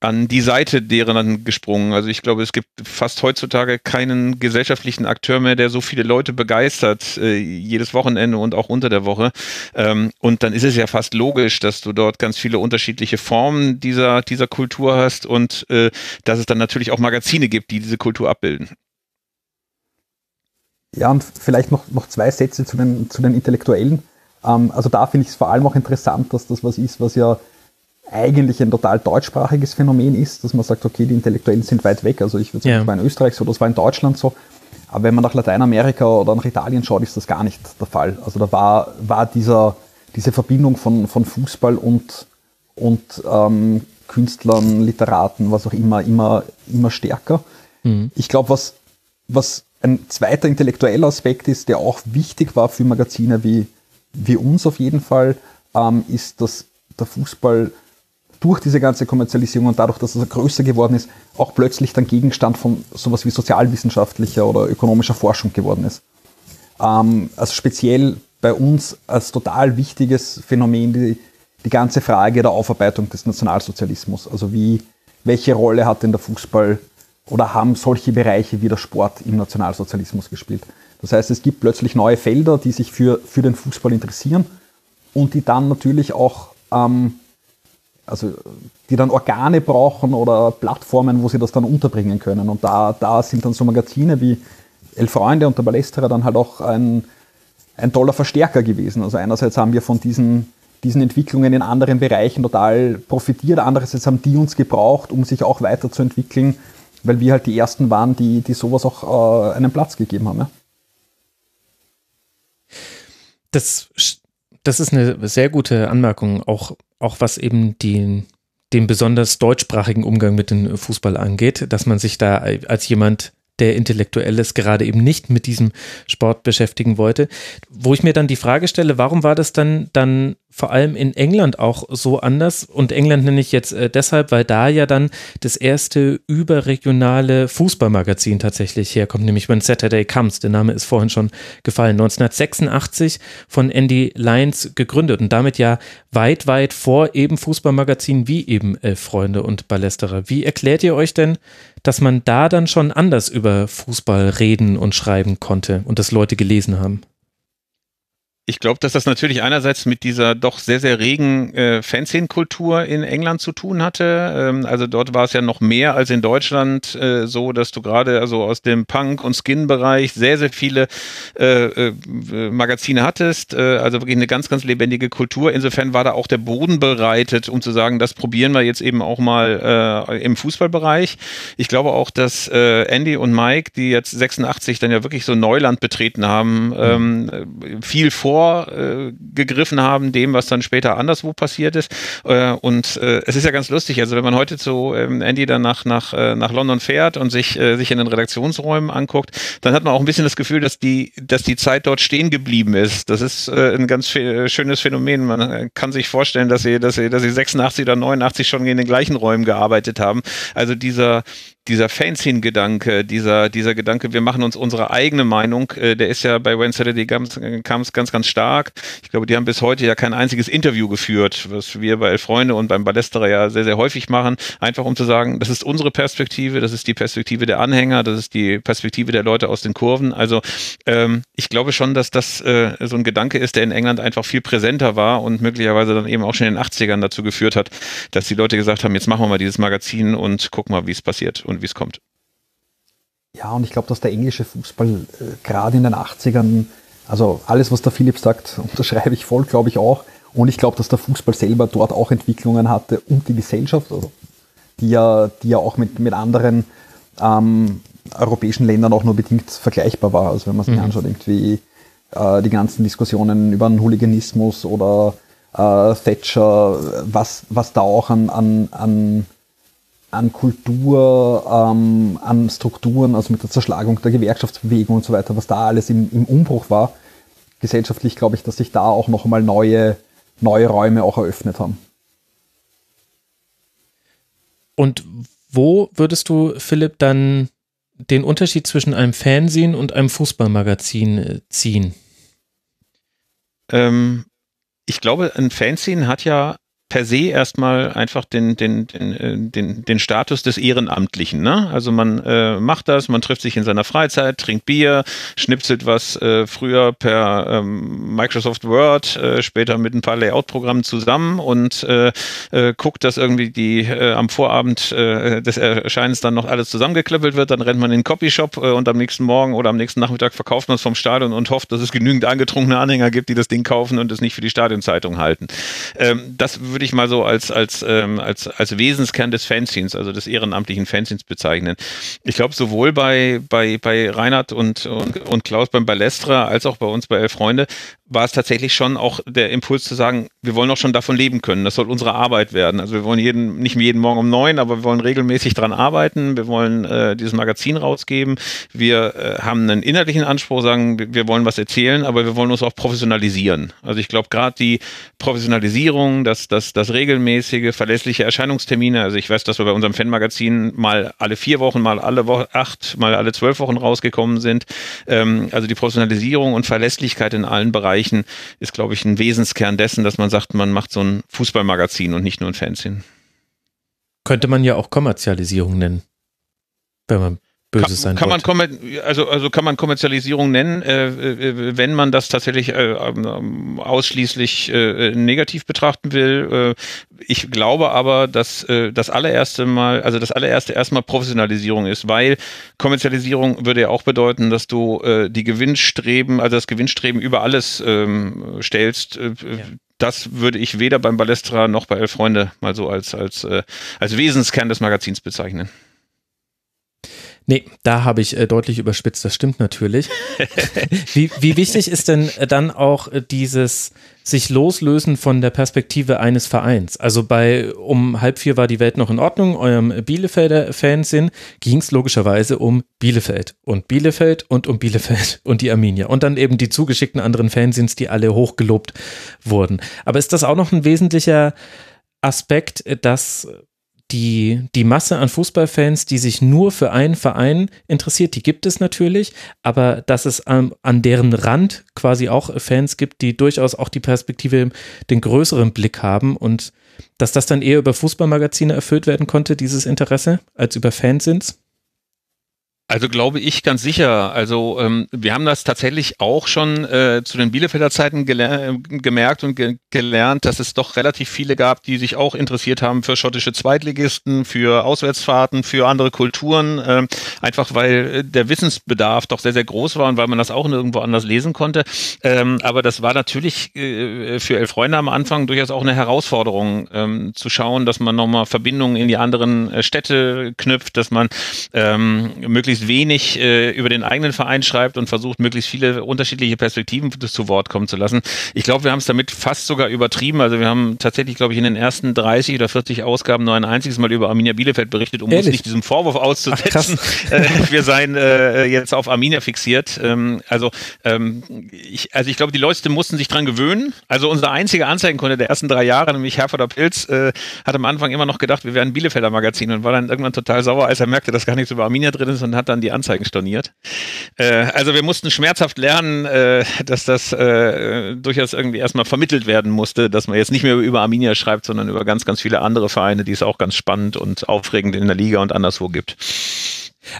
an die Seite deren gesprungen. Also ich glaube, es gibt fast heutzutage keinen gesellschaftlichen Akteur mehr, der so viele Leute begeistert, äh, jedes Wochenende und auch unter der Woche. Ähm, und dann ist es ja fast logisch, dass du dort ganz viele unterschiedliche Formen dieser, dieser Kultur hast und äh, dass es dann natürlich auch Magazine gibt, die diese Kultur abbilden. Ja, und vielleicht noch, noch zwei Sätze zu den, zu den Intellektuellen. Ähm, also da finde ich es vor allem auch interessant, dass das was ist, was ja eigentlich ein total deutschsprachiges Phänomen ist, dass man sagt, okay, die Intellektuellen sind weit weg. Also ich würde sagen, ja. das war in Österreich so, das war in Deutschland so. Aber wenn man nach Lateinamerika oder nach Italien schaut, ist das gar nicht der Fall. Also da war, war dieser, diese Verbindung von, von Fußball und, und ähm, Künstlern, Literaten, was auch immer, immer, immer stärker. Mhm. Ich glaube, was, was ein zweiter intellektueller Aspekt ist, der auch wichtig war für Magazine wie, wie uns auf jeden Fall, ähm, ist, dass der Fußball durch diese ganze Kommerzialisierung und dadurch, dass es größer geworden ist, auch plötzlich dann Gegenstand von sowas wie sozialwissenschaftlicher oder ökonomischer Forschung geworden ist. Ähm, also speziell bei uns als total wichtiges Phänomen die, die ganze Frage der Aufarbeitung des Nationalsozialismus. Also wie, welche Rolle hat denn der Fußball oder haben solche Bereiche wie der Sport im Nationalsozialismus gespielt? Das heißt, es gibt plötzlich neue Felder, die sich für, für den Fußball interessieren und die dann natürlich auch ähm, also die dann Organe brauchen oder Plattformen, wo sie das dann unterbringen können. Und da, da sind dann so Magazine wie Elf Freunde und der Ballesterer dann halt auch ein, ein toller Verstärker gewesen. Also einerseits haben wir von diesen, diesen Entwicklungen in anderen Bereichen total profitiert, andererseits haben die uns gebraucht, um sich auch weiterzuentwickeln, weil wir halt die Ersten waren, die, die sowas auch äh, einen Platz gegeben haben. Ja? Das, das ist eine sehr gute Anmerkung, auch auch was eben die, den besonders deutschsprachigen Umgang mit dem Fußball angeht, dass man sich da als jemand der Intellektuelles gerade eben nicht mit diesem Sport beschäftigen wollte. Wo ich mir dann die Frage stelle, warum war das dann, dann vor allem in England auch so anders. Und England nenne ich jetzt äh, deshalb, weil da ja dann das erste überregionale Fußballmagazin tatsächlich herkommt, nämlich When Saturday Comes. Der Name ist vorhin schon gefallen. 1986 von Andy Lyons gegründet und damit ja weit, weit vor eben Fußballmagazinen wie eben Elf Freunde und Ballesterer. Wie erklärt ihr euch denn, dass man da dann schon anders über Fußball reden und schreiben konnte und das Leute gelesen haben? Ich glaube, dass das natürlich einerseits mit dieser doch sehr, sehr regen äh, Fanszenen-Kultur in England zu tun hatte. Ähm, also dort war es ja noch mehr als in Deutschland äh, so, dass du gerade also aus dem Punk- und Skin-Bereich sehr, sehr viele äh, äh, Magazine hattest. Äh, also wirklich eine ganz, ganz lebendige Kultur. Insofern war da auch der Boden bereitet, um zu sagen, das probieren wir jetzt eben auch mal äh, im Fußballbereich. Ich glaube auch, dass äh, Andy und Mike, die jetzt 86 dann ja wirklich so Neuland betreten haben, ähm, viel vor vorgegriffen haben, dem, was dann später anderswo passiert ist. Äh, und äh, es ist ja ganz lustig, also wenn man heute zu ähm, Andy dann nach, nach, äh, nach London fährt und sich, sich in den Redaktionsräumen anguckt, dann hat man auch ein bisschen das Gefühl, dass die, dass die Zeit dort stehen geblieben ist. Das ist ein ganz schönes Phänomen. Man kann sich vorstellen, dass sie, dass sie, dass sie 86 oder 89 schon in den gleichen Räumen gearbeitet haben. Also dieser, dieser Fanzine-Gedanke, dieser, dieser Gedanke, wir machen uns unsere eigene Meinung, äh, der ist ja bei When Saturday Comes, Comes ganz, ganz stark. Ich glaube, die haben bis heute ja kein einziges Interview geführt, was wir bei Elf Freunde und beim Ballesterer ja sehr, sehr häufig machen, einfach um zu sagen, das ist unsere Perspektive, das ist die Perspektive der Anhänger, das ist die Perspektive der Leute aus den Kurven. Also ähm, ich glaube schon, dass das äh, so ein Gedanke ist, der in England einfach viel präsenter war und möglicherweise dann eben auch schon in den 80ern dazu geführt hat, dass die Leute gesagt haben, jetzt machen wir mal dieses Magazin und gucken mal, wie es passiert und wie es kommt. Ja, und ich glaube, dass der englische Fußball äh, gerade in den 80ern Also alles, was der Philipp sagt, [LAUGHS] unterschreibe ich voll, glaube ich auch. Und ich glaube, dass der Fußball selber dort auch Entwicklungen hatte und die Gesellschaft, also die ja, die ja auch mit, mit anderen ähm, europäischen Ländern auch nur bedingt vergleichbar war. Also wenn man sich mhm. anschaut, irgendwie äh, die ganzen Diskussionen über den Hooliganismus oder äh, Thatcher, was, was da auch an, an, an, an Kultur, ähm, an Strukturen, also mit der Zerschlagung der Gewerkschaftsbewegung und so weiter, was da alles im, im Umbruch war. Gesellschaftlich glaube ich, dass sich da auch noch einmal neue, neue Räume auch eröffnet haben. Und wo würdest du, Philipp, dann den Unterschied zwischen einem Fernsehen und einem Fußballmagazin äh, ziehen? Ähm, ich glaube, ein Fanzine hat ja per se erstmal einfach den, den, den, äh, den, den Status des Ehrenamtlichen. Ne? Also man äh, macht das, man trifft sich in seiner Freizeit, trinkt Bier, schnipselt was äh, früher per ähm, Microsoft Word, äh, später mit ein paar Layout-Programmen zusammen und äh, äh, guckt, dass irgendwie die äh, am Vorabend äh, des Erscheinens dann noch alles zusammengeklöppelt wird, dann rennt man in den Copyshop äh, und am nächsten Morgen oder am nächsten Nachmittag verkauft man es vom Stadion und hofft, dass es genügend angetrunkene Anhänger gibt, die das Ding kaufen und es nicht für die Stadionzeitung halten. Ähm, das würde würde ich mal so als, als, ähm, als, als Wesenskern des Fanzines, also des ehrenamtlichen Fanzines bezeichnen. Ich glaube, sowohl bei, bei, bei Reinhard und, und, und Klaus beim Ballestra als auch bei uns bei Elf Freunde war es tatsächlich schon auch der Impuls zu sagen, wir wollen auch schon davon leben können. Das soll unsere Arbeit werden. Also wir wollen jeden, nicht jeden Morgen um neun, aber wir wollen regelmäßig dran arbeiten. Wir wollen äh, dieses Magazin rausgeben. Wir äh, haben einen inhaltlichen Anspruch, sagen, wir wollen was erzählen, aber wir wollen uns auch professionalisieren. Also ich glaube, gerade die Professionalisierung, das, das, das regelmäßige, verlässliche Erscheinungstermine. Also ich weiß, dass wir bei unserem Fanmagazin mal alle vier Wochen, mal alle Woche, acht, mal alle zwölf Wochen rausgekommen sind. Ähm, also die Professionalisierung und Verlässlichkeit in allen Bereichen erreichen, ist, glaube ich, ein Wesenskern dessen, dass man sagt, man macht so ein Fußballmagazin und nicht nur ein Fanzine. Könnte man ja auch Kommerzialisierung nennen, wenn man Böses sein kann man also also kann man Kommerzialisierung nennen, äh, äh, wenn man das tatsächlich äh, ähm, ausschließlich äh, negativ betrachten will. Äh, ich glaube aber, dass äh, das allererste Mal, also das allererste erstmal Professionalisierung ist, weil Kommerzialisierung würde ja auch bedeuten, dass du die Gewinnstreben, also das Gewinnstreben über alles ähm, stellst. Ja das würde ich weder beim Ballestra noch bei Elf Freunde mal so als, als, äh, als Wesenskern des Magazins bezeichnen. Nee, da habe ich äh, deutlich überspitzt, das stimmt natürlich. [LAUGHS] wie, wie wichtig ist denn äh, dann auch äh, dieses sich loslösen von der Perspektive eines Vereins? Also bei um halb vier war die Welt noch in Ordnung, eurem Bielefelder Fansinn ging es logischerweise um Bielefeld und Bielefeld und um Bielefeld und die Arminia und dann eben die zugeschickten anderen Fansins, die alle hochgelobt wurden. Aber ist das auch noch ein wesentlicher Aspekt, äh, dass die, die Masse an Fußballfans, die sich nur für einen Verein interessiert, die gibt es natürlich, aber dass es an, an deren Rand quasi auch Fans gibt, die durchaus auch die Perspektive, den größeren Blick haben und dass das dann eher über Fußballmagazine erfüllt werden konnte, dieses Interesse, als über Fansins? Also glaube ich ganz sicher. Also ähm, wir haben das tatsächlich auch schon äh, zu den Bielefelder Zeiten gemerkt und ge gelernt, dass es doch relativ viele gab, die sich auch interessiert haben für schottische Zweitligisten, für Auswärtsfahrten, für andere Kulturen, äh, einfach weil äh, der Wissensbedarf doch sehr, sehr groß war und weil man das auch nirgendwo anders lesen konnte. Ähm, aber das war natürlich äh, für Elf Freunde am Anfang durchaus auch eine Herausforderung, ähm, zu schauen, dass man nochmal Verbindungen in die anderen äh, Städte knüpft, dass man ähm, möglichst möglichst wenig äh, über den eigenen Verein schreibt und versucht, möglichst viele unterschiedliche Perspektiven zu Wort kommen zu lassen. Ich glaube, wir haben es damit fast sogar übertrieben. Also wir haben tatsächlich, glaube ich, in den ersten 30 oder 40 Ausgaben nur ein einziges Mal über Arminia Bielefeld berichtet, um Ehrlich? uns nicht diesem Vorwurf auszusetzen. Ach, [LAUGHS] äh, wir seien äh, jetzt auf Arminia fixiert. Ähm, also, ähm, ich, also ich glaube, die Leute mussten sich dran gewöhnen. Also unser einziger Anzeigenkunde der ersten drei Jahre, nämlich Herforder Pilz, äh, hat am Anfang immer noch gedacht, wir wären Bielefelder Magazin und war dann irgendwann total sauer, als er merkte, dass gar nichts über Arminia drin ist und hat dann die Anzeigen storniert. Äh, also wir mussten schmerzhaft lernen, äh, dass das äh, durchaus irgendwie erstmal vermittelt werden musste, dass man jetzt nicht mehr über Arminia schreibt, sondern über ganz, ganz viele andere Vereine, die es auch ganz spannend und aufregend in der Liga und anderswo gibt.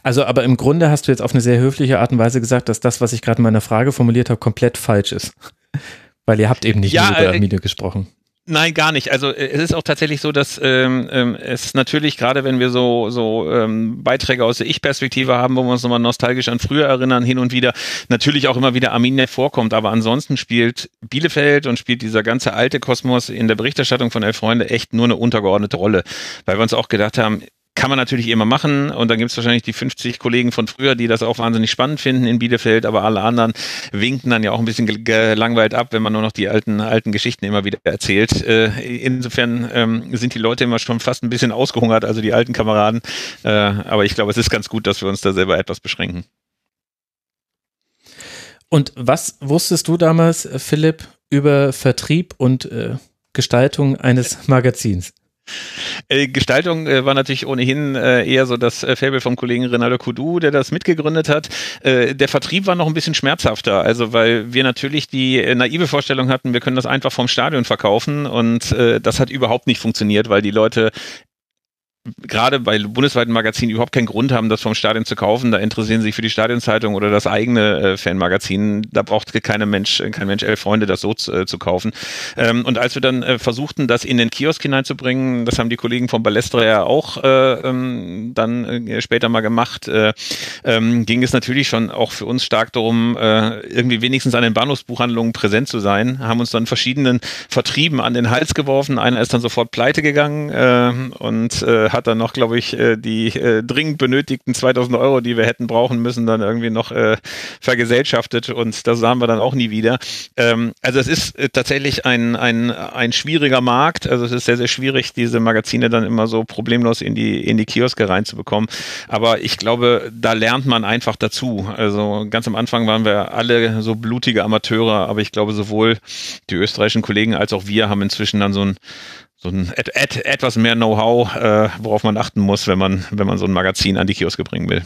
Also, aber im Grunde hast du jetzt auf eine sehr höfliche Art und Weise gesagt, dass das, was ich gerade in meiner Frage formuliert habe, komplett falsch ist. [LAUGHS] Weil ihr habt eben nicht ja, über Arminia gesprochen. Nein, gar nicht. Also äh, es ist auch tatsächlich so, dass ähm, ähm, es natürlich, gerade wenn wir so, so ähm, Beiträge aus der Ich-Perspektive haben, wo wir uns nochmal nostalgisch an früher erinnern, hin und wieder, natürlich auch immer wieder Arminia vorkommt. Aber ansonsten spielt Bielefeld und spielt dieser ganze alte Kosmos in der Berichterstattung von Elf Freunde echt nur eine untergeordnete Rolle. Weil wir uns auch gedacht haben, kann man natürlich immer machen und dann gibt es wahrscheinlich die 50 Kollegen von früher, die das auch wahnsinnig spannend finden in Bielefeld, aber alle anderen winken dann ja auch ein bisschen gelangweilt ab, wenn man nur noch die alten, alten Geschichten immer wieder erzählt. Äh, insofern ähm, sind die Leute immer schon fast ein bisschen ausgehungert, also die alten Kameraden. Äh, aber ich glaube, es ist ganz gut, dass wir uns da selber etwas beschränken. Und was wusstest du damals, Philipp, über Vertrieb und äh, Gestaltung eines Magazins? Äh, Gestaltung äh, war natürlich ohnehin äh, eher so das äh, Fable vom Kollegen Renaldo Kudu, der das mitgegründet hat. Äh, der Vertrieb war noch ein bisschen schmerzhafter, also weil wir natürlich die äh, naive Vorstellung hatten, wir können das einfach vom Stadion verkaufen und das hat überhaupt nicht funktioniert, weil die Leute gerade bei bundesweiten Magazinen überhaupt keinen Grund haben, das vom Stadion zu kaufen. Da interessieren sie sich für die Stadionzeitung oder das eigene äh, Fanmagazin. Da braucht keine Mensch, kein Mensch elf Freunde, das so zu, äh, zu kaufen. Ähm, und als wir dann äh, versuchten, das in den Kiosk hineinzubringen, das haben die Kollegen von Ballestra ja auch äh, ähm, dann äh, später mal gemacht, äh, ähm, ging es natürlich schon auch für uns stark darum, irgendwie wenigstens an den Bahnhofsbuchhandlungen präsent zu sein. Haben uns dann verschiedenen Vertrieben an den Hals geworfen. Einer ist dann sofort pleite gegangen und hat dann noch, glaube ich, äh, die äh, dringend benötigten 2000 Euro, die wir hätten brauchen müssen, dann irgendwie noch äh, vergesellschaftet und das sahen wir dann auch nie wieder. Ähm, also es ist tatsächlich ein, ein, ein schwieriger Markt. Also es ist sehr, sehr schwierig, diese Magazine dann immer so problemlos in die, in die Kioske reinzubekommen. Aber ich glaube, da lernt man einfach dazu. Also ganz am Anfang waren wir alle so blutige Amateure, aber ich glaube, sowohl die österreichischen Kollegen als auch wir haben inzwischen dann so ein so ein et, et, etwas mehr Know-how, äh, worauf man achten muss, wenn man, wenn man so ein Magazin an die Kioske bringen will.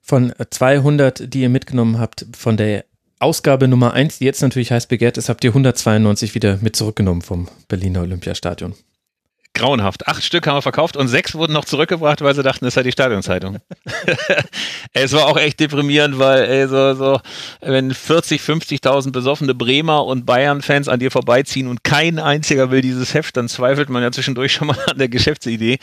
Von 200, die ihr mitgenommen habt, von der Ausgabe Nummer 1, die jetzt natürlich heiß begehrt ist, habt ihr 192 wieder mit zurückgenommen vom Berliner Olympiastadion grauenhaft. Acht Stück haben wir verkauft und sechs wurden noch zurückgebracht, weil sie dachten, das sei die Stadionzeitung. [LAUGHS] es war auch echt deprimierend, weil ey, so, so, wenn 40, 50.000 besoffene Bremer und Bayern-Fans an dir vorbeiziehen und kein einziger will dieses Heft, dann zweifelt man ja zwischendurch schon mal an der Geschäftsidee.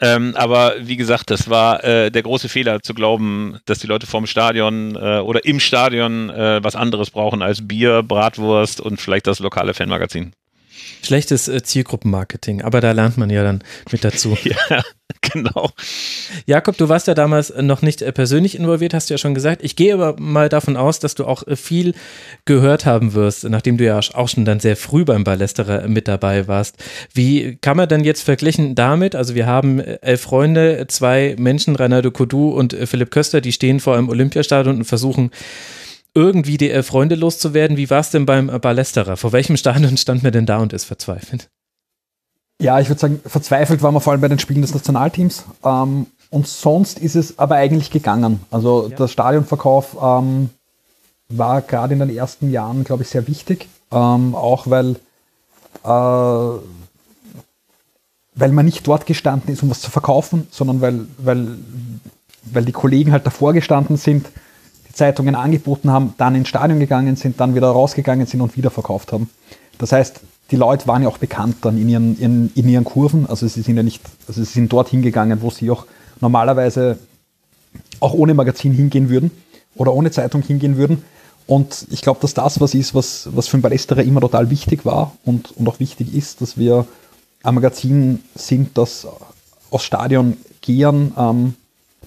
Ähm, aber wie gesagt, das war äh, der große Fehler zu glauben, dass die Leute vorm Stadion äh, oder im Stadion äh, was anderes brauchen als Bier, Bratwurst und vielleicht das lokale Fanmagazin. Schlechtes äh, Zielgruppenmarketing, aber da lernt man ja dann mit dazu. [LAUGHS] ja, genau. Jakob, du warst ja damals noch nicht äh, persönlich involviert, hast du ja schon gesagt. Ich gehe aber mal davon aus, dass du auch äh, viel gehört haben wirst, nachdem du ja auch schon dann sehr früh beim Ballesterer mit dabei warst. Wie kann man denn jetzt verglichen damit? Also wir haben elf Freunde, zwei Menschen, Reinaldo Kodu und Philipp Köster, die stehen vor einem Olympiastadion und versuchen irgendwie die äh, Freunde loszuwerden. Wie war es denn beim äh, Ballesterer? Vor welchem Stadion [LAUGHS] stand man denn da und ist verzweifelt? Ja, ich würde sagen, verzweifelt waren wir vor allem bei den Spielen des Nationalteams. Ähm, und sonst ist es aber eigentlich gegangen. Also ja. der Stadionverkauf ähm, war gerade in den ersten Jahren, glaube ich, sehr wichtig. Ähm, auch weil, äh, weil man nicht dort gestanden ist, um was zu verkaufen, sondern weil, weil, weil die Kollegen halt davor gestanden sind, Zeitungen angeboten haben, dann ins Stadion gegangen sind, dann wieder rausgegangen sind und wieder verkauft haben. Das heißt, die Leute waren ja auch bekannt dann in ihren, in, in ihren Kurven. Also sie sind ja nicht, also sie sind dort hingegangen, wo sie auch normalerweise auch ohne Magazin hingehen würden oder ohne Zeitung hingehen würden. Und ich glaube, dass das was ist, was, was für ein Ballesterer immer total wichtig war und, und auch wichtig ist, dass wir ein Magazin sind, das aus Stadion gehen, ähm,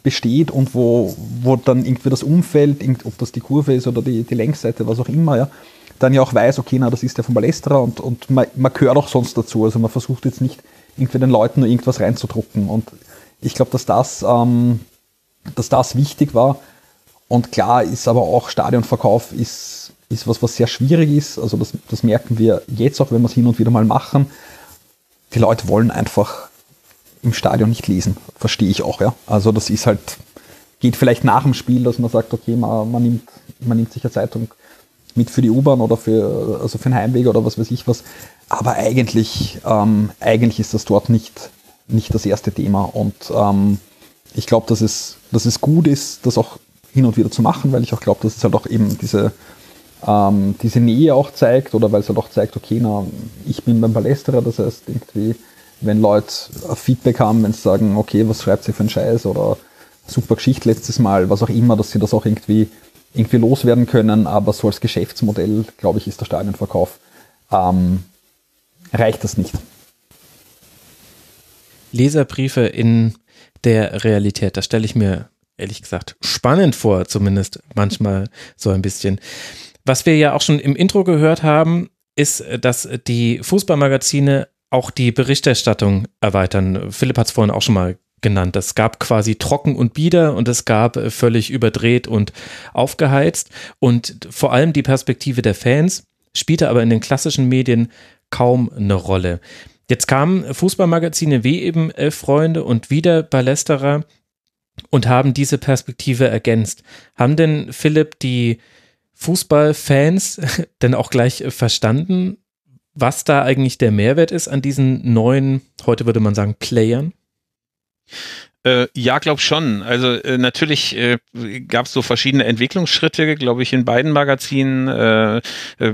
besteht und wo, wo dann irgendwie das Umfeld, ob das die Kurve ist oder die, die Längsseite, was auch immer, ja, dann ja auch weiß, okay, na, das ist der von Ballesterer und, und man, man gehört auch sonst dazu. Also man versucht jetzt nicht irgendwie den Leuten nur irgendwas reinzudrucken. Und ich glaube, dass das, ähm, dass das wichtig war. Und klar ist aber auch Stadionverkauf ist, ist was, was sehr schwierig ist. Also das, das merken wir jetzt auch, wenn wir es hin und wieder mal machen. Die Leute wollen einfach im Stadion nicht lesen. Verstehe ich auch, ja. Also das ist halt, geht vielleicht nach dem Spiel, dass man sagt, okay, man, man, nimmt, man nimmt sich eine Zeitung mit für die U-Bahn oder für, also für den Heimweg oder was weiß ich was. Aber eigentlich, ähm, eigentlich ist das dort nicht, nicht das erste Thema. Und ähm, ich glaube, dass es, dass es gut ist, das auch hin und wieder zu machen, weil ich auch glaube, dass es halt auch eben diese, ähm, diese Nähe auch zeigt oder weil es halt auch zeigt, okay, na, ich bin beim Palästerer, das heißt irgendwie, wenn Leute Feedback haben, wenn sie sagen, okay, was schreibt sie für einen Scheiß oder super Geschichte letztes Mal, was auch immer, dass sie das auch irgendwie, irgendwie loswerden können, aber so als Geschäftsmodell, glaube ich, ist der Stadionverkauf, ähm, reicht das nicht. Leserbriefe in der Realität, das stelle ich mir ehrlich gesagt spannend vor, zumindest manchmal so ein bisschen. Was wir ja auch schon im Intro gehört haben, ist, dass die Fußballmagazine auch die Berichterstattung erweitern. Philipp hat es vorhin auch schon mal genannt. Es gab quasi trocken und bieder und es gab völlig überdreht und aufgeheizt. Und vor allem die Perspektive der Fans spielte aber in den klassischen Medien kaum eine Rolle. Jetzt kamen Fußballmagazine wie eben Elf Freunde und wieder Ballesterer und haben diese Perspektive ergänzt. Haben denn Philipp die Fußballfans [LAUGHS] denn auch gleich verstanden, was da eigentlich der Mehrwert ist an diesen neuen, heute würde man sagen, Playern? Äh, ja, glaub schon. Also äh, natürlich äh, gab es so verschiedene Entwicklungsschritte, glaube ich, in beiden Magazinen. Äh, äh,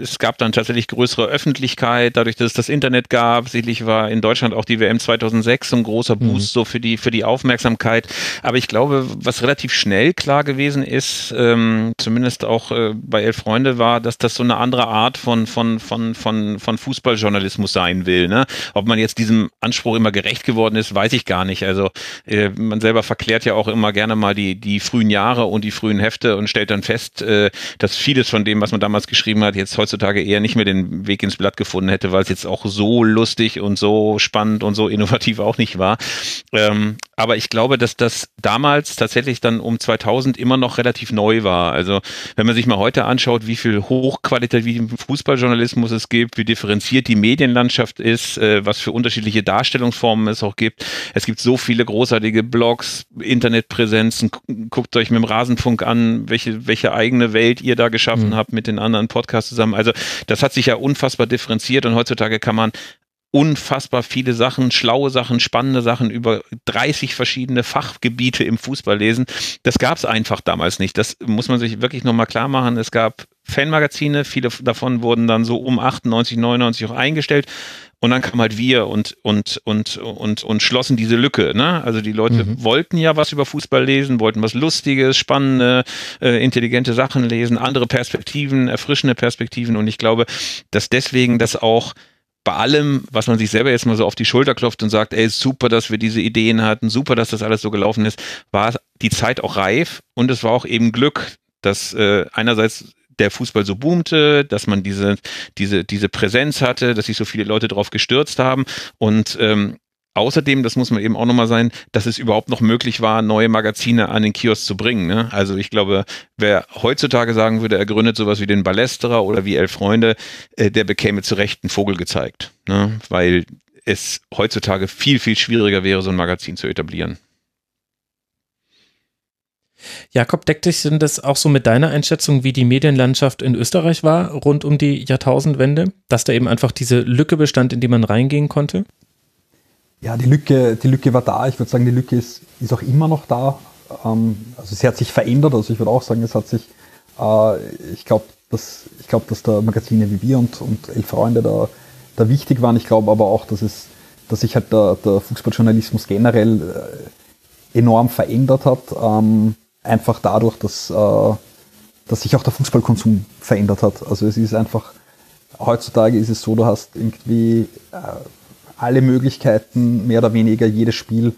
es gab dann tatsächlich größere Öffentlichkeit, dadurch, dass es das Internet gab. Sicherlich war in Deutschland auch die WM 2006 so ein großer mhm. Boost mhm. so für die für die Aufmerksamkeit. Aber ich glaube, was relativ schnell klar gewesen ist, ähm, zumindest auch äh, bei Elf Freunde, war, dass das so eine andere Art von von von von von Fußballjournalismus sein will. Ne? Ob man jetzt diesem Anspruch immer gerecht geworden ist, weiß ich gar nicht. Also äh, man selber verklärt ja auch immer gerne mal die, die frühen Jahre und die frühen Hefte und stellt dann fest, äh, dass vieles von dem, was man damals geschrieben hat, jetzt heutzutage eher nicht mehr den Weg ins Blatt gefunden hätte, weil es jetzt auch so lustig und so spannend und so innovativ auch nicht war. Ähm, aber ich glaube, dass das damals tatsächlich dann um 2000 immer noch relativ neu war. Also wenn man sich mal heute anschaut, wie viel hochqualitativen Fußballjournalismus es gibt, wie differenziert die Medienlandschaft ist, äh, was für unterschiedliche Darstellungsformen es auch gibt. Es gibt so viele großartige Blogs, Internetpräsenzen. Guckt euch mit dem Rasenfunk an, welche, welche eigene Welt ihr da geschaffen mhm. habt mit den anderen Podcasts zusammen. Also das hat sich ja unfassbar differenziert und heutzutage kann man unfassbar viele Sachen, schlaue Sachen, spannende Sachen über 30 verschiedene Fachgebiete im Fußball lesen. Das gab es einfach damals nicht. Das muss man sich wirklich nochmal klar machen. Es gab Fanmagazine, viele davon wurden dann so um 98, 99 auch eingestellt. Und dann kam halt wir und, und, und, und, und schlossen diese Lücke. Ne? Also die Leute mhm. wollten ja was über Fußball lesen, wollten was Lustiges, spannende, äh, intelligente Sachen lesen, andere Perspektiven, erfrischende Perspektiven. Und ich glaube, dass deswegen das auch bei allem, was man sich selber jetzt mal so auf die Schulter klopft und sagt, ey, super, dass wir diese Ideen hatten, super, dass das alles so gelaufen ist, war die Zeit auch reif und es war auch eben Glück, dass äh, einerseits der Fußball so boomte, dass man diese, diese, diese Präsenz hatte, dass sich so viele Leute drauf gestürzt haben und ähm, Außerdem, das muss man eben auch nochmal sein, dass es überhaupt noch möglich war, neue Magazine an den Kiosk zu bringen. Ne? Also ich glaube, wer heutzutage sagen würde, er gründet sowas wie den Ballesterer oder wie Elf Freunde, äh, der bekäme zu Recht einen Vogel gezeigt. Ne? Weil es heutzutage viel, viel schwieriger wäre, so ein Magazin zu etablieren. Jakob, deckt sich denn das auch so mit deiner Einschätzung, wie die Medienlandschaft in Österreich war, rund um die Jahrtausendwende? Dass da eben einfach diese Lücke bestand, in die man reingehen konnte? Ja, die Lücke, die Lücke war da. Ich würde sagen, die Lücke ist, ist auch immer noch da. Ähm, also sie hat sich verändert. Also ich würde auch sagen, es hat sich, äh, ich glaube, dass, ich dass da Magazine wie wir und, und Elf Freunde da, da wichtig waren. Ich glaube aber auch, dass es, dass sich halt der, der Fußballjournalismus generell äh, enorm verändert hat. Ähm, einfach dadurch, dass, äh, dass sich auch der Fußballkonsum verändert hat. Also es ist einfach, heutzutage ist es so, du hast irgendwie äh, alle Möglichkeiten, mehr oder weniger jedes Spiel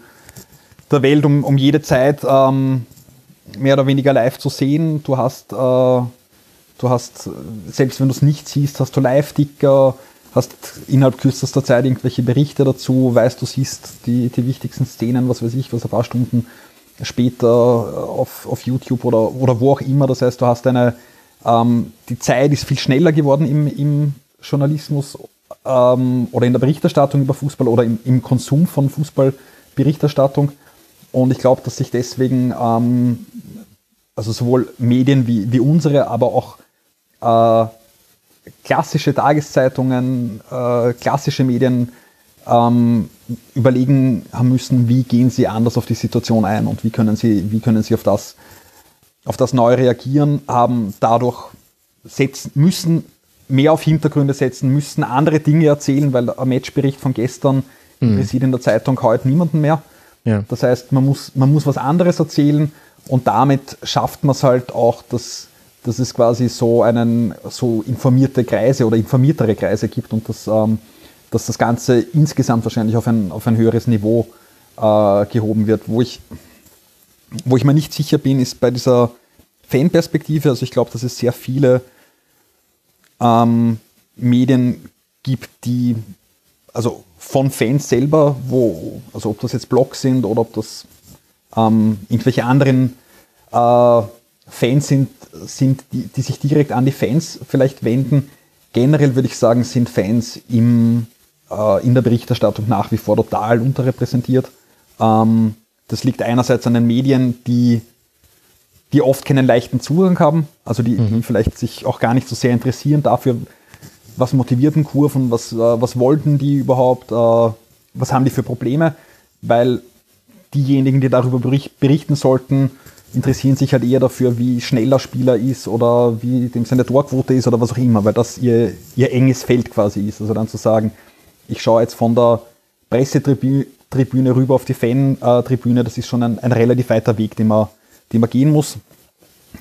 der Welt um, um jede Zeit ähm, mehr oder weniger live zu sehen. Du hast, äh, du hast, selbst wenn du es nicht siehst, hast du Live-Ticker, hast innerhalb kürzester Zeit irgendwelche Berichte dazu, weißt, du siehst die, die wichtigsten Szenen, was weiß ich, was ein paar Stunden später auf, auf YouTube oder, oder wo auch immer. Das heißt, du hast eine, ähm, die Zeit ist viel schneller geworden im, im Journalismus ähm, oder in der Berichterstattung über Fußball oder im, im Konsum von Fußballberichterstattung. Und ich glaube, dass sich deswegen ähm, also sowohl Medien wie, wie unsere, aber auch äh, klassische Tageszeitungen, äh, klassische Medien ähm, überlegen haben müssen, wie gehen sie anders auf die Situation ein und wie können sie, wie können sie auf das, auf das neu reagieren, haben dadurch setzen, müssen mehr auf Hintergründe setzen, müssen andere Dinge erzählen, weil ein Matchbericht von gestern mhm. interessiert in der Zeitung heute niemanden mehr. Ja. Das heißt, man muss, man muss was anderes erzählen und damit schafft man es halt auch, dass, dass es quasi so einen so informierte Kreise oder informiertere Kreise gibt und dass, ähm, dass das Ganze insgesamt wahrscheinlich auf ein, auf ein höheres Niveau äh, gehoben wird. Wo ich, wo ich mir nicht sicher bin, ist bei dieser Fanperspektive, also ich glaube, dass es sehr viele ähm, Medien gibt, die, also von Fans selber, wo, also ob das jetzt Blogs sind oder ob das ähm, irgendwelche anderen äh, Fans sind, sind die, die sich direkt an die Fans vielleicht wenden. Generell würde ich sagen, sind Fans im, äh, in der Berichterstattung nach wie vor total unterrepräsentiert. Ähm, das liegt einerseits an den Medien, die, die oft keinen leichten Zugang haben, also die, mhm. die vielleicht sich auch gar nicht so sehr interessieren dafür, was motivierten Kurven, was, äh, was wollten die überhaupt, äh, was haben die für Probleme, weil diejenigen, die darüber berichten sollten, interessieren sich halt eher dafür, wie schnell der Spieler ist oder wie dem seine Torquote ist oder was auch immer, weil das ihr, ihr enges Feld quasi ist. Also dann zu sagen, ich schaue jetzt von der Pressetribüne rüber auf die Fan-Tribüne, das ist schon ein, ein relativ weiter Weg, den man, den man gehen muss.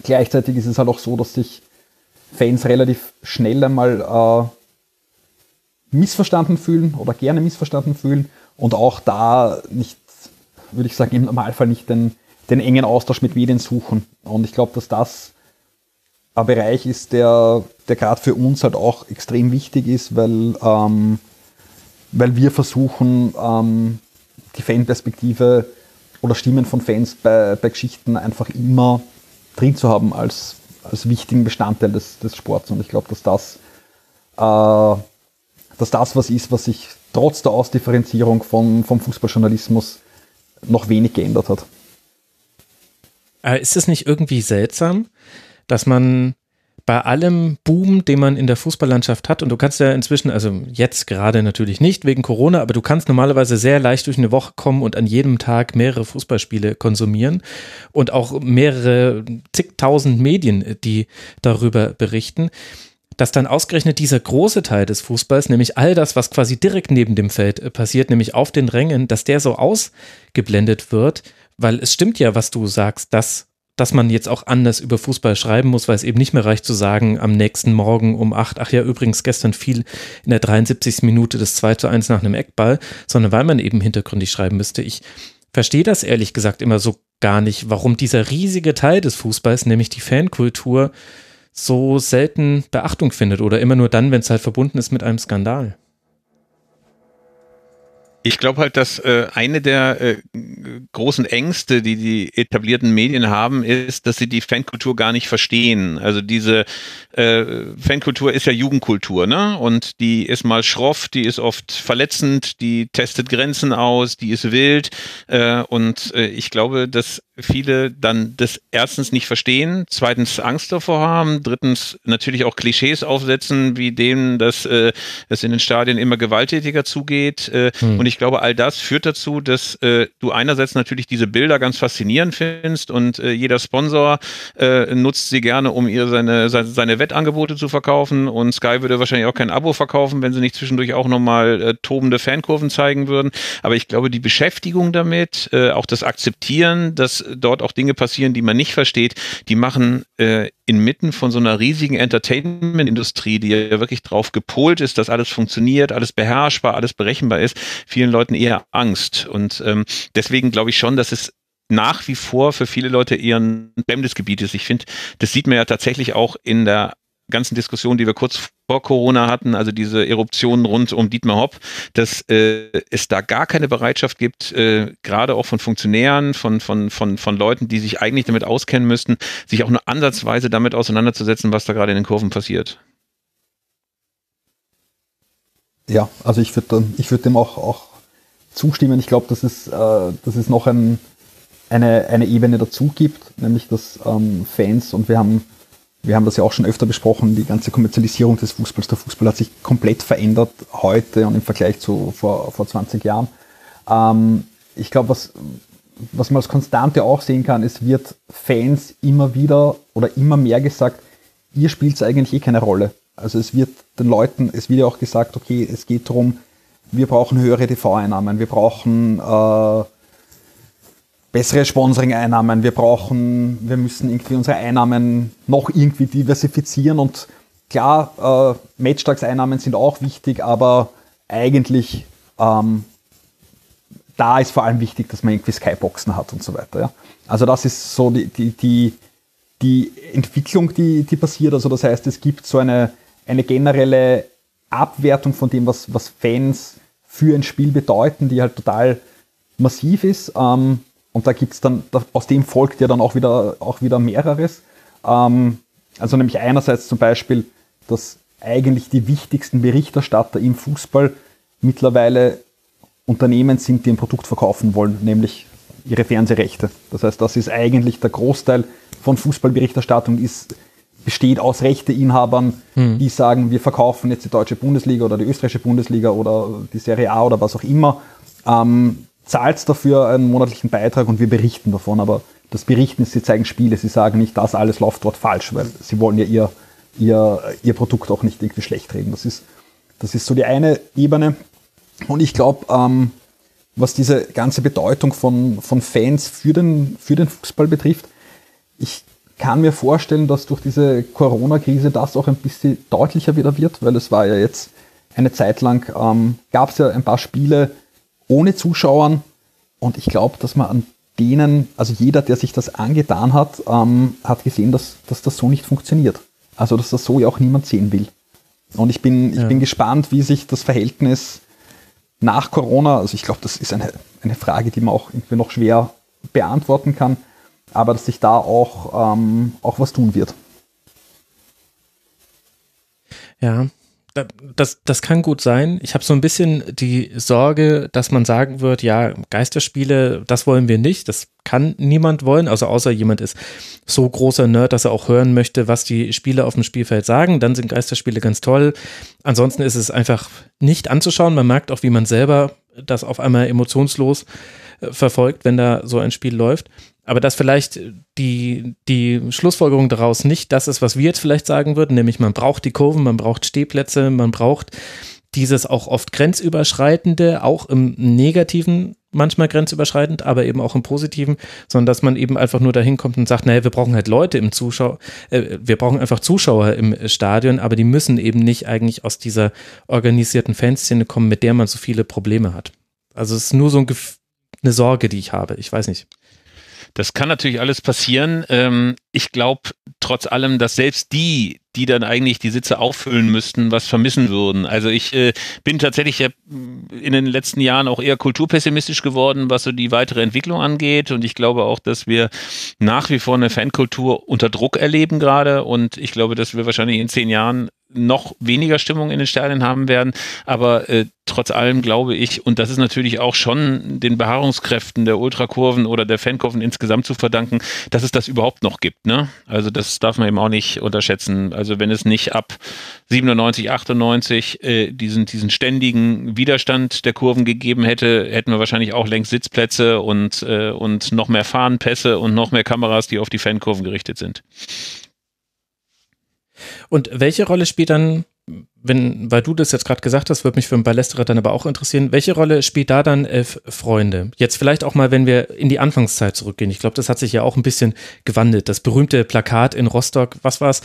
Gleichzeitig ist es halt auch so, dass sich Fans relativ schnell einmal äh, missverstanden fühlen oder gerne missverstanden fühlen und auch da nicht, würde ich sagen, im Normalfall nicht den, den engen Austausch mit Medien suchen. Und ich glaube, dass das ein Bereich ist, der, der gerade für uns halt auch extrem wichtig ist, weil, ähm, weil wir versuchen, ähm, die Fanperspektive oder Stimmen von Fans bei, bei Geschichten einfach immer drin zu haben als, als wichtigen Bestandteil des, des Sports. Und ich glaube, dass das, äh, dass das was ist, was sich trotz der Ausdifferenzierung vom, vom Fußballjournalismus noch wenig geändert hat. Äh, ist es nicht irgendwie seltsam, dass man bei allem Boom, den man in der Fußballlandschaft hat, und du kannst ja inzwischen, also jetzt gerade natürlich nicht wegen Corona, aber du kannst normalerweise sehr leicht durch eine Woche kommen und an jedem Tag mehrere Fußballspiele konsumieren und auch mehrere zigtausend Medien, die darüber berichten. Dass dann ausgerechnet dieser große Teil des Fußballs, nämlich all das, was quasi direkt neben dem Feld äh, passiert, nämlich auf den Rängen, dass der so ausgeblendet wird, weil es stimmt ja, was du sagst, dass dass man jetzt auch anders über Fußball schreiben muss, weil es eben nicht mehr reicht zu sagen, am nächsten Morgen um acht, ach ja, übrigens gestern fiel in der 73. Minute das 2 zu 1 nach einem Eckball, sondern weil man eben hintergründig schreiben müsste. Ich verstehe das ehrlich gesagt immer so gar nicht, warum dieser riesige Teil des Fußballs, nämlich die Fankultur, so selten Beachtung findet oder immer nur dann, wenn es halt verbunden ist mit einem Skandal. Ich glaube halt, dass äh, eine der äh, großen Ängste, die die etablierten Medien haben, ist, dass sie die Fankultur gar nicht verstehen. Also diese äh, Fankultur ist ja Jugendkultur, ne? Und die ist mal schroff, die ist oft verletzend, die testet Grenzen aus, die ist wild. Äh, und äh, ich glaube, dass viele dann das erstens nicht verstehen, zweitens Angst davor haben, drittens natürlich auch Klischees aufsetzen, wie denen, dass äh, es in den Stadien immer gewalttätiger zugeht. Äh, hm. Und ich glaube, all das führt dazu, dass äh, du einerseits natürlich diese Bilder ganz faszinierend findest und äh, jeder Sponsor äh, nutzt sie gerne, um ihr seine, seine, seine Wettangebote zu verkaufen. Und Sky würde wahrscheinlich auch kein Abo verkaufen, wenn sie nicht zwischendurch auch nochmal äh, tobende Fankurven zeigen würden. Aber ich glaube, die Beschäftigung damit, äh, auch das Akzeptieren, dass dort auch Dinge passieren, die man nicht versteht, die machen äh, inmitten von so einer riesigen Entertainment-Industrie, die ja wirklich drauf gepolt ist, dass alles funktioniert, alles beherrschbar, alles berechenbar ist, vielen Leuten eher Angst. Und ähm, deswegen glaube ich schon, dass es nach wie vor für viele Leute eher ein bremses Gebiet ist. Ich finde, das sieht man ja tatsächlich auch in der ganzen Diskussion, die wir kurz vor Corona hatten, also diese Eruptionen rund um Dietmar Hopp, dass äh, es da gar keine Bereitschaft gibt, äh, gerade auch von Funktionären, von, von, von, von Leuten, die sich eigentlich damit auskennen müssten, sich auch nur ansatzweise damit auseinanderzusetzen, was da gerade in den Kurven passiert. Ja, also ich würde ich würd dem auch, auch zustimmen. Ich glaube, dass, es, äh, dass es noch ein, eine, eine Ebene dazu gibt, nämlich dass ähm, Fans, und wir haben wir haben das ja auch schon öfter besprochen, die ganze Kommerzialisierung des Fußballs. Der Fußball hat sich komplett verändert heute und im Vergleich zu vor, vor 20 Jahren. Ähm, ich glaube, was, was man als Konstante auch sehen kann, es wird Fans immer wieder oder immer mehr gesagt, ihr spielt eigentlich eh keine Rolle. Also es wird den Leuten, es wird ja auch gesagt, okay, es geht darum, wir brauchen höhere TV-Einnahmen, wir brauchen äh, bessere Sponsoring-Einnahmen, wir brauchen, wir müssen irgendwie unsere Einnahmen noch irgendwie diversifizieren und klar, äh, Matchtagseinnahmen sind auch wichtig, aber eigentlich ähm, da ist vor allem wichtig, dass man irgendwie Skyboxen hat und so weiter. Ja? Also das ist so die, die, die, die Entwicklung, die, die passiert. Also das heißt, es gibt so eine, eine generelle Abwertung von dem, was, was Fans für ein Spiel bedeuten, die halt total massiv ist. Ähm, und da gibt es dann, aus dem folgt ja dann auch wieder, auch wieder mehreres. Ähm, also nämlich einerseits zum Beispiel, dass eigentlich die wichtigsten Berichterstatter im Fußball mittlerweile Unternehmen sind, die ein Produkt verkaufen wollen, nämlich ihre Fernsehrechte. Das heißt, das ist eigentlich der Großteil von Fußballberichterstattung ist, besteht aus Rechteinhabern, hm. die sagen, wir verkaufen jetzt die deutsche Bundesliga oder die österreichische Bundesliga oder die Serie A oder was auch immer. Ähm, zahlt dafür einen monatlichen Beitrag und wir berichten davon. Aber das Berichten ist, sie zeigen Spiele, sie sagen nicht, das alles läuft dort falsch, weil sie wollen ja ihr, ihr, ihr Produkt auch nicht irgendwie schlecht reden. Das ist, das ist so die eine Ebene. Und ich glaube, ähm, was diese ganze Bedeutung von, von Fans für den, für den Fußball betrifft, ich kann mir vorstellen, dass durch diese Corona-Krise das auch ein bisschen deutlicher wieder wird, weil es war ja jetzt eine Zeit lang, ähm, gab es ja ein paar Spiele, ohne Zuschauern. Und ich glaube, dass man an denen, also jeder, der sich das angetan hat, ähm, hat gesehen, dass, dass das so nicht funktioniert. Also dass das so ja auch niemand sehen will. Und ich bin, ich ja. bin gespannt, wie sich das Verhältnis nach Corona, also ich glaube, das ist eine, eine Frage, die man auch irgendwie noch schwer beantworten kann, aber dass sich da auch, ähm, auch was tun wird. Ja, das, das kann gut sein. Ich habe so ein bisschen die Sorge, dass man sagen wird, ja, Geisterspiele, das wollen wir nicht. Das kann niemand wollen, also außer jemand ist so großer Nerd, dass er auch hören möchte, was die Spieler auf dem Spielfeld sagen. Dann sind Geisterspiele ganz toll. Ansonsten ist es einfach nicht anzuschauen. Man merkt auch, wie man selber das auf einmal emotionslos äh, verfolgt, wenn da so ein Spiel läuft aber dass vielleicht die, die Schlussfolgerung daraus nicht das ist, was wir jetzt vielleicht sagen würden, nämlich man braucht die Kurven, man braucht Stehplätze, man braucht dieses auch oft grenzüberschreitende, auch im negativen manchmal grenzüberschreitend, aber eben auch im positiven, sondern dass man eben einfach nur dahin kommt und sagt, naja, wir brauchen halt Leute im Zuschauer, äh, wir brauchen einfach Zuschauer im Stadion, aber die müssen eben nicht eigentlich aus dieser organisierten Fanszene kommen, mit der man so viele Probleme hat. Also es ist nur so ein eine Sorge, die ich habe. Ich weiß nicht. Das kann natürlich alles passieren. Ähm, ich glaube trotz allem, dass selbst die, die dann eigentlich die Sitze auffüllen müssten, was vermissen würden. Also ich äh, bin tatsächlich in den letzten Jahren auch eher kulturpessimistisch geworden, was so die weitere Entwicklung angeht. Und ich glaube auch, dass wir nach wie vor eine Fankultur unter Druck erleben gerade. Und ich glaube, dass wir wahrscheinlich in zehn Jahren noch weniger Stimmung in den Stadien haben werden. Aber äh, trotz allem glaube ich, und das ist natürlich auch schon den Beharrungskräften der Ultrakurven oder der Fankurven insgesamt zu verdanken, dass es das überhaupt noch gibt. Ne? Also das darf man eben auch nicht unterschätzen. Also wenn es nicht ab 97, 98 äh, diesen, diesen ständigen Widerstand der Kurven gegeben hätte, hätten wir wahrscheinlich auch längst Sitzplätze und, äh, und noch mehr Fahnenpässe und noch mehr Kameras, die auf die Fankurven gerichtet sind. Und welche Rolle spielt dann wenn, weil du das jetzt gerade gesagt hast, würde mich für einen Ballesterer dann aber auch interessieren, welche Rolle spielt da dann Elf Freunde? Jetzt vielleicht auch mal, wenn wir in die Anfangszeit zurückgehen. Ich glaube, das hat sich ja auch ein bisschen gewandelt. Das berühmte Plakat in Rostock, was war es?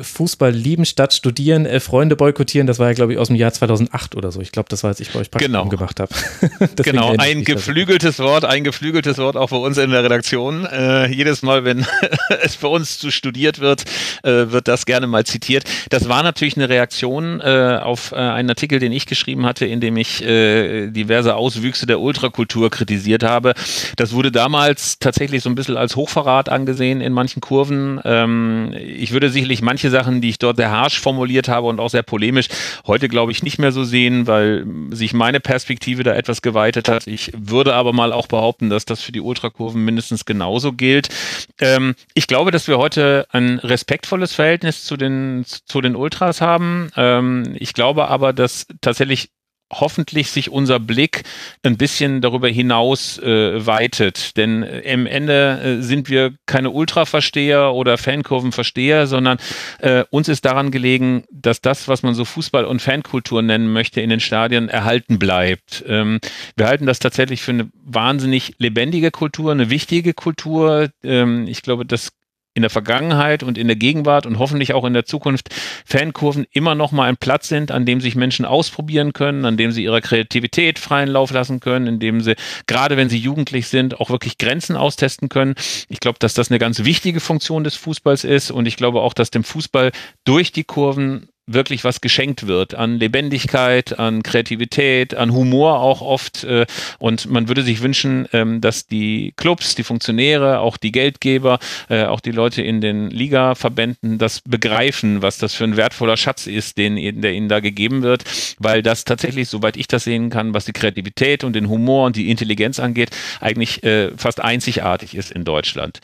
Fußball lieben statt studieren, Elf Freunde boykottieren, das war ja, glaube ich, aus dem Jahr 2008 oder so. Ich glaube, das war, als ich bei euch Praktikum genau. gemacht habe. [LAUGHS] genau, ein geflügeltes Wort, ein geflügeltes Wort auch bei uns in der Redaktion. Äh, jedes Mal, wenn [LAUGHS] es bei uns zu studiert wird, äh, wird das gerne mal zitiert. Das war natürlich eine Reaktion äh, auf äh, einen Artikel, den ich geschrieben hatte, in dem ich äh, diverse Auswüchse der Ultrakultur kritisiert habe. Das wurde damals tatsächlich so ein bisschen als Hochverrat angesehen in manchen Kurven. Ähm, ich würde sicherlich manche Sachen, die ich dort sehr harsch formuliert habe und auch sehr polemisch, heute glaube ich nicht mehr so sehen, weil sich meine Perspektive da etwas geweitet hat. Ich würde aber mal auch behaupten, dass das für die Ultrakurven mindestens genauso gilt. Ähm, ich glaube, dass wir heute ein respektvolles Verhältnis zu den, zu den Ultras haben. Ähm, ich glaube aber, dass tatsächlich hoffentlich sich unser Blick ein bisschen darüber hinaus äh, weitet. Denn äh, im Ende äh, sind wir keine Ultraversteher oder Fankurvenversteher, sondern äh, uns ist daran gelegen, dass das, was man so Fußball- und Fankultur nennen möchte, in den Stadien erhalten bleibt. Ähm, wir halten das tatsächlich für eine wahnsinnig lebendige Kultur, eine wichtige Kultur. Ähm, ich glaube, das in der Vergangenheit und in der Gegenwart und hoffentlich auch in der Zukunft Fankurven immer noch mal ein Platz sind, an dem sich Menschen ausprobieren können, an dem sie ihrer Kreativität freien Lauf lassen können, in dem sie, gerade wenn sie jugendlich sind, auch wirklich Grenzen austesten können. Ich glaube, dass das eine ganz wichtige Funktion des Fußballs ist und ich glaube auch, dass dem Fußball durch die Kurven wirklich was geschenkt wird an Lebendigkeit, an Kreativität, an Humor auch oft. Äh, und man würde sich wünschen, ähm, dass die Clubs, die Funktionäre, auch die Geldgeber, äh, auch die Leute in den Liga-Verbänden das begreifen, was das für ein wertvoller Schatz ist, den, der ihnen da gegeben wird, weil das tatsächlich, soweit ich das sehen kann, was die Kreativität und den Humor und die Intelligenz angeht, eigentlich äh, fast einzigartig ist in Deutschland.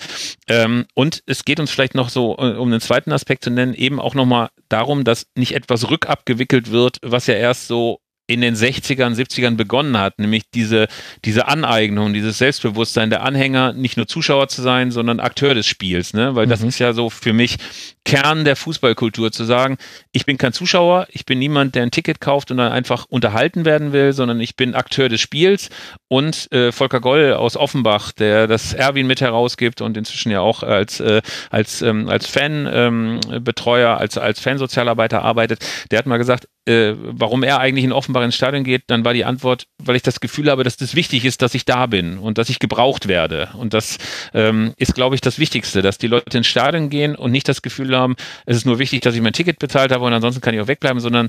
Ähm, und es geht uns vielleicht noch so, um einen zweiten Aspekt zu nennen, eben auch nochmal darum, dass nicht etwas rückabgewickelt wird, was ja erst so in den 60ern, 70ern begonnen hat, nämlich diese, diese Aneignung, dieses Selbstbewusstsein der Anhänger, nicht nur Zuschauer zu sein, sondern Akteur des Spiels, ne? Weil mhm. das ist ja so für mich Kern der Fußballkultur, zu sagen, ich bin kein Zuschauer, ich bin niemand, der ein Ticket kauft und dann einfach unterhalten werden will, sondern ich bin Akteur des Spiels und äh, Volker Goll aus Offenbach, der das Erwin mit herausgibt und inzwischen ja auch als, äh, als, ähm, als Fanbetreuer, ähm, als, als Fansozialarbeiter arbeitet, der hat mal gesagt, äh, warum er eigentlich in Offenbach ins Stadion geht, dann war die Antwort, weil ich das Gefühl habe, dass das wichtig ist, dass ich da bin und dass ich gebraucht werde. Und das ähm, ist, glaube ich, das Wichtigste, dass die Leute ins Stadion gehen und nicht das Gefühl haben, es ist nur wichtig, dass ich mein Ticket bezahlt habe und ansonsten kann ich auch wegbleiben, sondern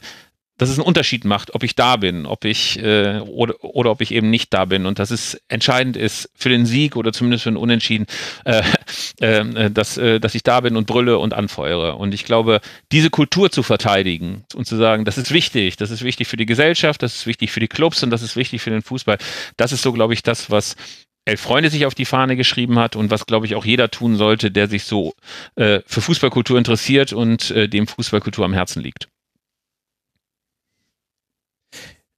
dass es einen Unterschied macht, ob ich da bin, ob ich äh, oder, oder ob ich eben nicht da bin und dass es entscheidend ist für den Sieg oder zumindest für einen Unentschieden, äh, äh, dass, äh, dass ich da bin und brülle und anfeuere. Und ich glaube, diese Kultur zu verteidigen und zu sagen, das ist wichtig, das ist wichtig für die Gesellschaft, das ist wichtig für die Clubs und das ist wichtig für den Fußball, das ist so, glaube ich, das, was Elf Freunde sich auf die Fahne geschrieben hat und was, glaube ich, auch jeder tun sollte, der sich so äh, für Fußballkultur interessiert und äh, dem Fußballkultur am Herzen liegt.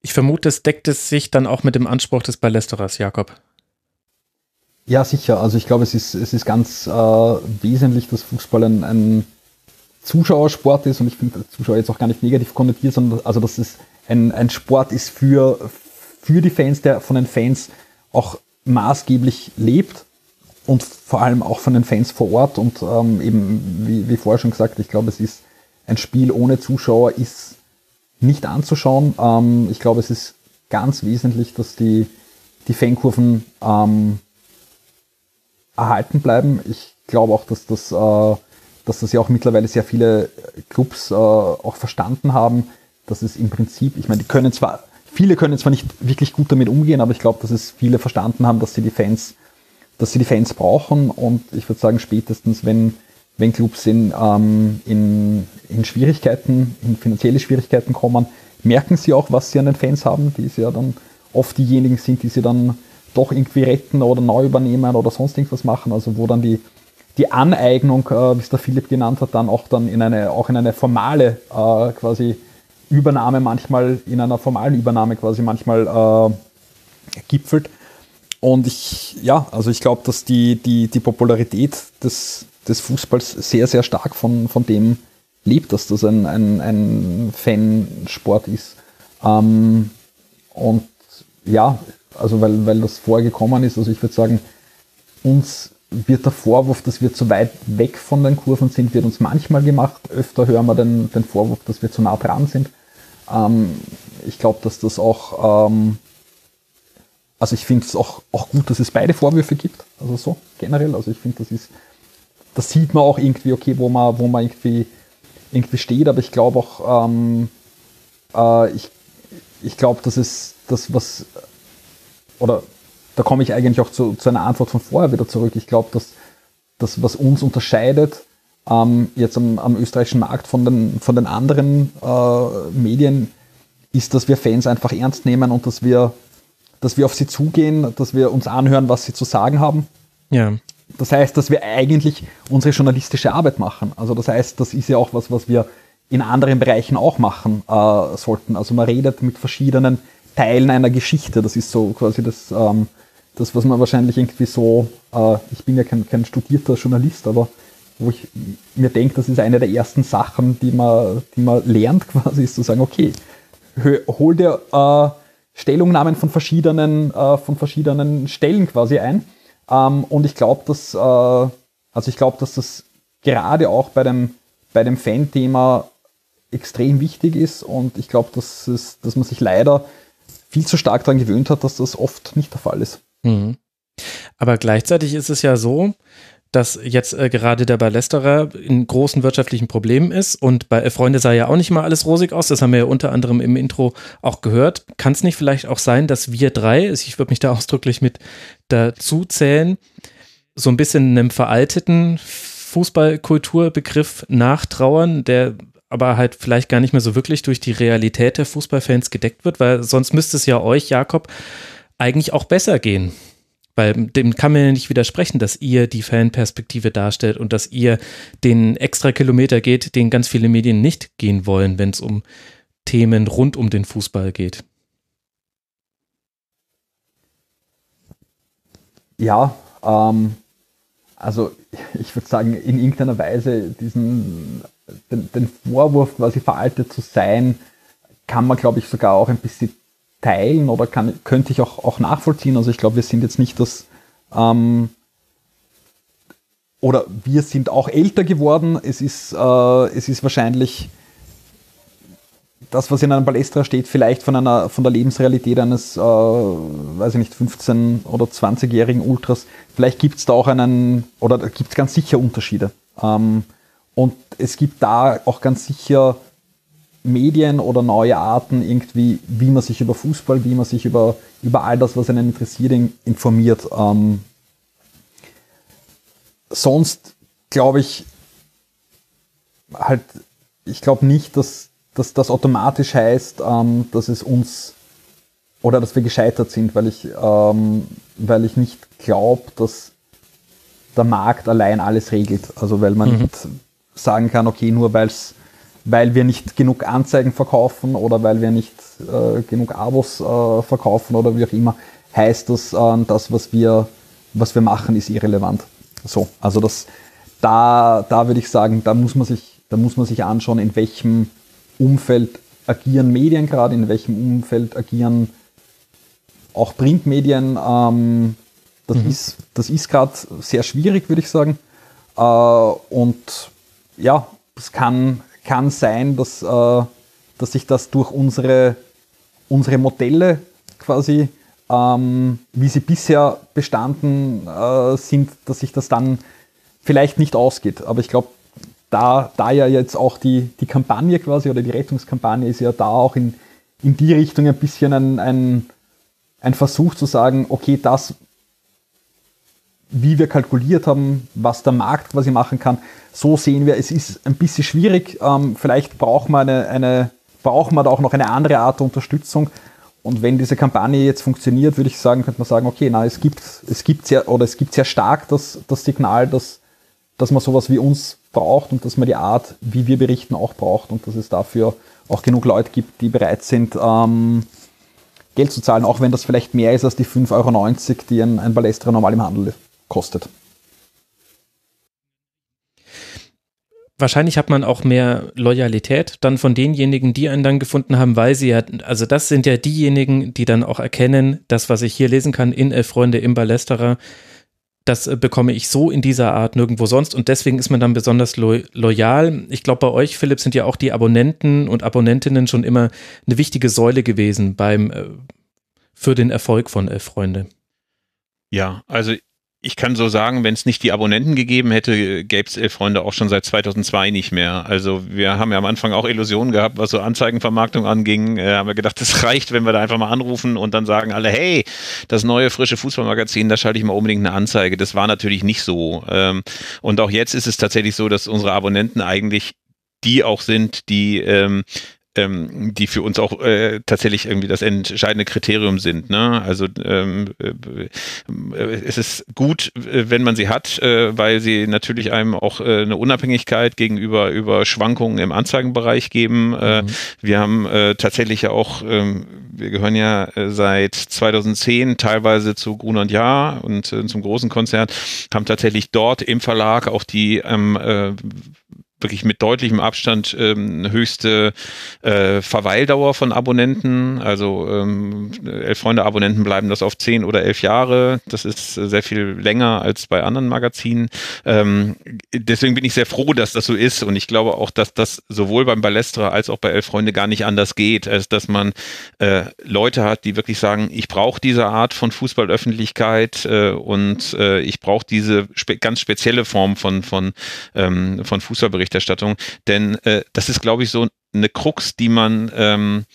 Ich vermute, es deckt es sich dann auch mit dem Anspruch des Ballesteros, Jakob. Ja, sicher. Also ich glaube, es ist, es ist ganz äh, wesentlich, dass Fußball ein, ein Zuschauersport ist und ich finde Zuschauer jetzt auch gar nicht negativ konnotiert, sondern also dass es ein, ein Sport ist für, für die Fans, der von den Fans auch maßgeblich lebt und vor allem auch von den Fans vor Ort und ähm, eben, wie, wie vorher schon gesagt, ich glaube, es ist ein Spiel ohne Zuschauer ist nicht anzuschauen. Ähm, ich glaube, es ist ganz wesentlich, dass die, die Fankurven ähm, erhalten bleiben. Ich glaube auch, dass das, äh, dass das ja auch mittlerweile sehr viele Clubs äh, auch verstanden haben, dass es im Prinzip, ich meine, die können zwar, viele können zwar nicht wirklich gut damit umgehen, aber ich glaube, dass es viele verstanden haben, dass sie die Fans, dass sie die Fans brauchen und ich würde sagen, spätestens wenn wenn Clubs in, ähm, in, in Schwierigkeiten, in finanzielle Schwierigkeiten kommen, merken sie auch, was sie an den Fans haben, die sie ja dann oft diejenigen sind, die sie dann doch irgendwie retten oder neu übernehmen oder sonst irgendwas machen, also wo dann die, die Aneignung, äh, wie es der Philipp genannt hat, dann auch dann in eine, auch in eine formale äh, quasi Übernahme manchmal, in einer formalen Übernahme quasi manchmal äh, gipfelt. Und ich, ja, also ich glaube, dass die, die, die Popularität des, des Fußballs sehr, sehr stark von, von dem lebt, dass das ein, ein, ein Fansport ist. Ähm, und ja, also weil, weil das vorgekommen ist, also ich würde sagen, uns wird der Vorwurf, dass wir zu weit weg von den Kurven sind, wird uns manchmal gemacht. Öfter hören wir den, den Vorwurf, dass wir zu nah dran sind. Ähm, ich glaube, dass das auch, ähm, also ich finde es auch, auch gut, dass es beide Vorwürfe gibt. Also so generell. Also ich finde, das ist da sieht man auch irgendwie, okay, wo man, wo man irgendwie, irgendwie steht, aber ich glaube auch, ähm, äh, ich, ich glaube, das ist das, was, oder da komme ich eigentlich auch zu, zu einer Antwort von vorher wieder zurück. Ich glaube, dass das, was uns unterscheidet, ähm, jetzt am, am, österreichischen Markt von den, von den anderen äh, Medien, ist, dass wir Fans einfach ernst nehmen und dass wir, dass wir auf sie zugehen, dass wir uns anhören, was sie zu sagen haben. Ja. Das heißt, dass wir eigentlich unsere journalistische Arbeit machen. Also das heißt, das ist ja auch was, was wir in anderen Bereichen auch machen äh, sollten. Also man redet mit verschiedenen Teilen einer Geschichte. Das ist so quasi das, ähm, das was man wahrscheinlich irgendwie so, äh, ich bin ja kein, kein studierter Journalist, aber wo ich mir denke, das ist eine der ersten Sachen, die man, die man lernt [LAUGHS] quasi, ist zu sagen, okay, hol dir äh, Stellungnahmen von verschiedenen, äh, von verschiedenen Stellen quasi ein. Ähm, und ich glaube, dass, äh, also ich dass das gerade auch bei dem, bei dem Fan-Thema extrem wichtig ist und ich glaube, dass, dass man sich leider viel zu stark daran gewöhnt hat, dass das oft nicht der Fall ist. Mhm. Aber gleichzeitig ist es ja so, dass jetzt äh, gerade der Ballesterer in großen wirtschaftlichen Problemen ist und bei Freunde sah ja auch nicht mal alles rosig aus, das haben wir ja unter anderem im Intro auch gehört. Kann es nicht vielleicht auch sein, dass wir drei, ich würde mich da [LAUGHS] ausdrücklich mit dazu zählen, so ein bisschen einem veralteten Fußballkulturbegriff nachtrauern, der aber halt vielleicht gar nicht mehr so wirklich durch die Realität der Fußballfans gedeckt wird, weil sonst müsste es ja euch, Jakob, eigentlich auch besser gehen. Weil dem kann man ja nicht widersprechen, dass ihr die Fanperspektive darstellt und dass ihr den extra Kilometer geht, den ganz viele Medien nicht gehen wollen, wenn es um Themen rund um den Fußball geht. Ja, ähm, also ich würde sagen, in irgendeiner Weise diesen den, den Vorwurf, quasi veraltet zu sein, kann man, glaube ich, sogar auch ein bisschen teilen oder kann, könnte ich auch, auch nachvollziehen. Also ich glaube, wir sind jetzt nicht das, ähm, oder wir sind auch älter geworden. Es ist, äh, es ist wahrscheinlich das, was in einem Palästra steht, vielleicht von einer von der Lebensrealität eines, äh, weiß ich nicht, 15- oder 20-jährigen Ultras. Vielleicht gibt es da auch einen, oder gibt es ganz sicher Unterschiede. Ähm, und es gibt da auch ganz sicher Medien oder neue Arten irgendwie, wie man sich über Fußball, wie man sich über, über all das, was einen interessiert, informiert. Ähm, sonst glaube ich halt, ich glaube nicht, dass, dass das automatisch heißt, ähm, dass es uns oder dass wir gescheitert sind, weil ich, ähm, weil ich nicht glaube, dass der Markt allein alles regelt. Also weil man mhm. nicht sagen kann, okay, nur weil's, weil wir nicht genug Anzeigen verkaufen oder weil wir nicht äh, genug Abos äh, verkaufen oder wie auch immer, heißt das, äh, das, was wir, was wir machen, ist irrelevant. So, also das, da, da würde ich sagen, da muss man sich, da muss man sich anschauen, in welchem Umfeld agieren Medien gerade, in welchem Umfeld agieren auch Printmedien. Ähm, das mhm. ist, das ist gerade sehr schwierig, würde ich sagen. Äh, und ja, es kann, kann sein, dass, äh, dass sich das durch unsere, unsere Modelle quasi, ähm, wie sie bisher bestanden äh, sind, dass sich das dann vielleicht nicht ausgeht. Aber ich glaube, da, da ja jetzt auch die, die Kampagne quasi oder die Rettungskampagne ist ja da auch in, in die Richtung ein bisschen ein, ein, ein Versuch zu sagen, okay, das wie wir kalkuliert haben, was der Markt quasi machen kann. So sehen wir, es ist ein bisschen schwierig. Ähm, vielleicht braucht man, eine, eine, braucht man da auch noch eine andere Art der Unterstützung. Und wenn diese Kampagne jetzt funktioniert, würde ich sagen, könnte man sagen, okay, na, es gibt, es gibt sehr, oder es gibt sehr stark das, das Signal, dass, dass man sowas wie uns braucht und dass man die Art, wie wir berichten, auch braucht und dass es dafür auch genug Leute gibt, die bereit sind, ähm, Geld zu zahlen, auch wenn das vielleicht mehr ist als die 5,90 Euro, die ein, ein Balestra normal im Handel ist kostet. Wahrscheinlich hat man auch mehr Loyalität dann von denjenigen, die einen dann gefunden haben, weil sie ja, also das sind ja diejenigen, die dann auch erkennen, das, was ich hier lesen kann in Elf Freunde im Ballesterer, das äh, bekomme ich so in dieser Art nirgendwo sonst und deswegen ist man dann besonders lo loyal. Ich glaube, bei euch, Philipp, sind ja auch die Abonnenten und Abonnentinnen schon immer eine wichtige Säule gewesen beim, äh, für den Erfolg von Elf Freunde. Ja, also ich kann so sagen, wenn es nicht die Abonnenten gegeben hätte, gäbe es Elf-Freunde auch schon seit 2002 nicht mehr. Also wir haben ja am Anfang auch Illusionen gehabt, was so Anzeigenvermarktung anging. Äh, haben wir gedacht, das reicht, wenn wir da einfach mal anrufen und dann sagen alle, hey, das neue frische Fußballmagazin, da schalte ich mal unbedingt eine Anzeige. Das war natürlich nicht so. Ähm, und auch jetzt ist es tatsächlich so, dass unsere Abonnenten eigentlich die auch sind, die ähm, ähm, die für uns auch äh, tatsächlich irgendwie das entscheidende Kriterium sind. Ne? Also ähm, äh, es ist gut, äh, wenn man sie hat, äh, weil sie natürlich einem auch äh, eine Unabhängigkeit gegenüber über Schwankungen im Anzeigenbereich geben. Äh, mhm. Wir haben äh, tatsächlich ja auch, äh, wir gehören ja äh, seit 2010 teilweise zu Grun und Jahr und äh, zum großen Konzert, haben tatsächlich dort im Verlag auch die ähm, äh, wirklich mit deutlichem Abstand ähm, höchste äh, Verweildauer von Abonnenten. Also ähm, elf Freunde Abonnenten bleiben das auf zehn oder elf Jahre. Das ist sehr viel länger als bei anderen Magazinen. Ähm, deswegen bin ich sehr froh, dass das so ist. Und ich glaube auch, dass das sowohl beim Ballestra als auch bei elf Freunde gar nicht anders geht, als dass man äh, Leute hat, die wirklich sagen, ich brauche diese Art von Fußballöffentlichkeit äh, und äh, ich brauche diese spe ganz spezielle Form von, von, ähm, von Fußballbericht Berichterstattung. Denn äh, das ist, glaube ich, so eine Krux, die man ähm,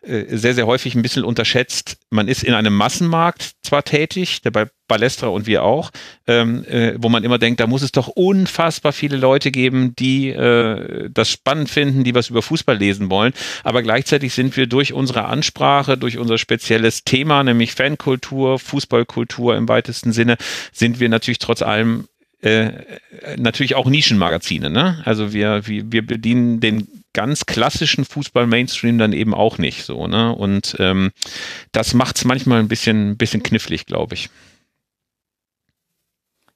äh, sehr, sehr häufig ein bisschen unterschätzt. Man ist in einem Massenmarkt zwar tätig, der bei Balestra und wir auch, ähm, äh, wo man immer denkt, da muss es doch unfassbar viele Leute geben, die äh, das spannend finden, die was über Fußball lesen wollen. Aber gleichzeitig sind wir durch unsere Ansprache, durch unser spezielles Thema, nämlich Fankultur, Fußballkultur im weitesten Sinne, sind wir natürlich trotz allem äh, natürlich auch Nischenmagazine. Ne? Also wir, wir, wir bedienen den ganz klassischen Fußball-Mainstream dann eben auch nicht so. Ne? Und ähm, das macht es manchmal ein bisschen, bisschen knifflig, glaube ich.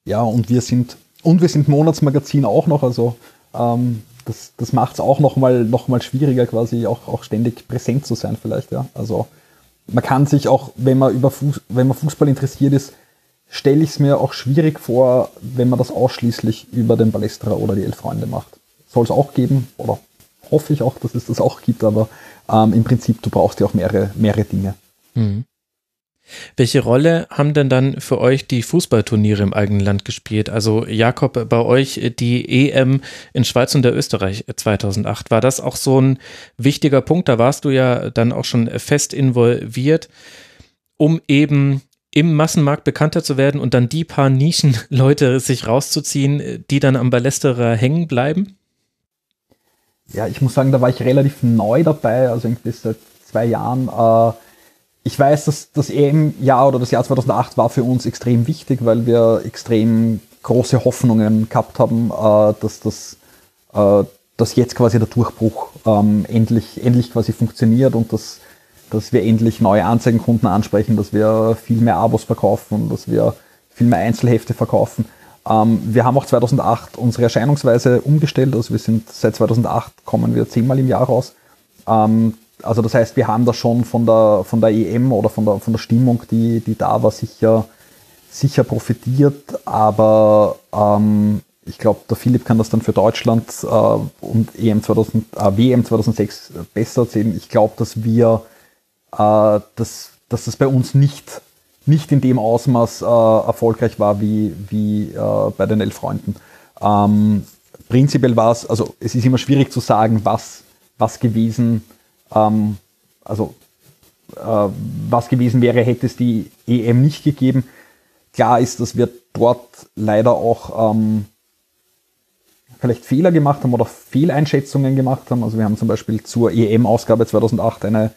Ja, und wir sind, und wir sind Monatsmagazin auch noch, also ähm, das, das macht es auch nochmal noch mal schwieriger, quasi auch, auch ständig präsent zu sein, vielleicht, ja. Also man kann sich auch, wenn man über Fuß, wenn man Fußball interessiert ist, stelle ich es mir auch schwierig vor, wenn man das ausschließlich über den Ballestra oder die Elf Freunde macht. Soll es auch geben, oder hoffe ich auch, dass es das auch gibt, aber ähm, im Prinzip, du brauchst ja auch mehrere, mehrere Dinge. Mhm. Welche Rolle haben denn dann für euch die Fußballturniere im eigenen Land gespielt? Also Jakob, bei euch die EM in Schweiz und der Österreich 2008. War das auch so ein wichtiger Punkt? Da warst du ja dann auch schon fest involviert, um eben im Massenmarkt bekannter zu werden und dann die paar Nischenleute sich rauszuziehen, die dann am Ballesterer hängen bleiben? Ja, ich muss sagen, da war ich relativ neu dabei, also irgendwie seit zwei Jahren. Äh, ich weiß, dass das EM-Jahr oder das Jahr 2008 war für uns extrem wichtig, weil wir extrem große Hoffnungen gehabt haben, äh, dass das äh, dass jetzt quasi der Durchbruch ähm, endlich, endlich quasi funktioniert und dass dass wir endlich neue Anzeigenkunden ansprechen, dass wir viel mehr Abos verkaufen, dass wir viel mehr Einzelhefte verkaufen. Ähm, wir haben auch 2008 unsere Erscheinungsweise umgestellt, also wir sind seit 2008 kommen wir zehnmal im Jahr raus. Ähm, also das heißt, wir haben da schon von der, von der EM oder von der, von der Stimmung, die, die da war, sicher, sicher profitiert, aber ähm, ich glaube, der Philipp kann das dann für Deutschland äh, und EM 2000, äh, WM 2006 besser erzählen. Ich glaube, dass wir dass, dass das bei uns nicht, nicht in dem Ausmaß äh, erfolgreich war wie, wie äh, bei den elf Freunden. Ähm, prinzipiell war es, also es ist immer schwierig zu sagen, was, was gewesen, ähm, also äh, was gewesen wäre, hätte es die EM nicht gegeben. Klar ist, dass wir dort leider auch ähm, vielleicht Fehler gemacht haben oder Fehleinschätzungen gemacht haben. Also wir haben zum Beispiel zur EM-Ausgabe 2008 eine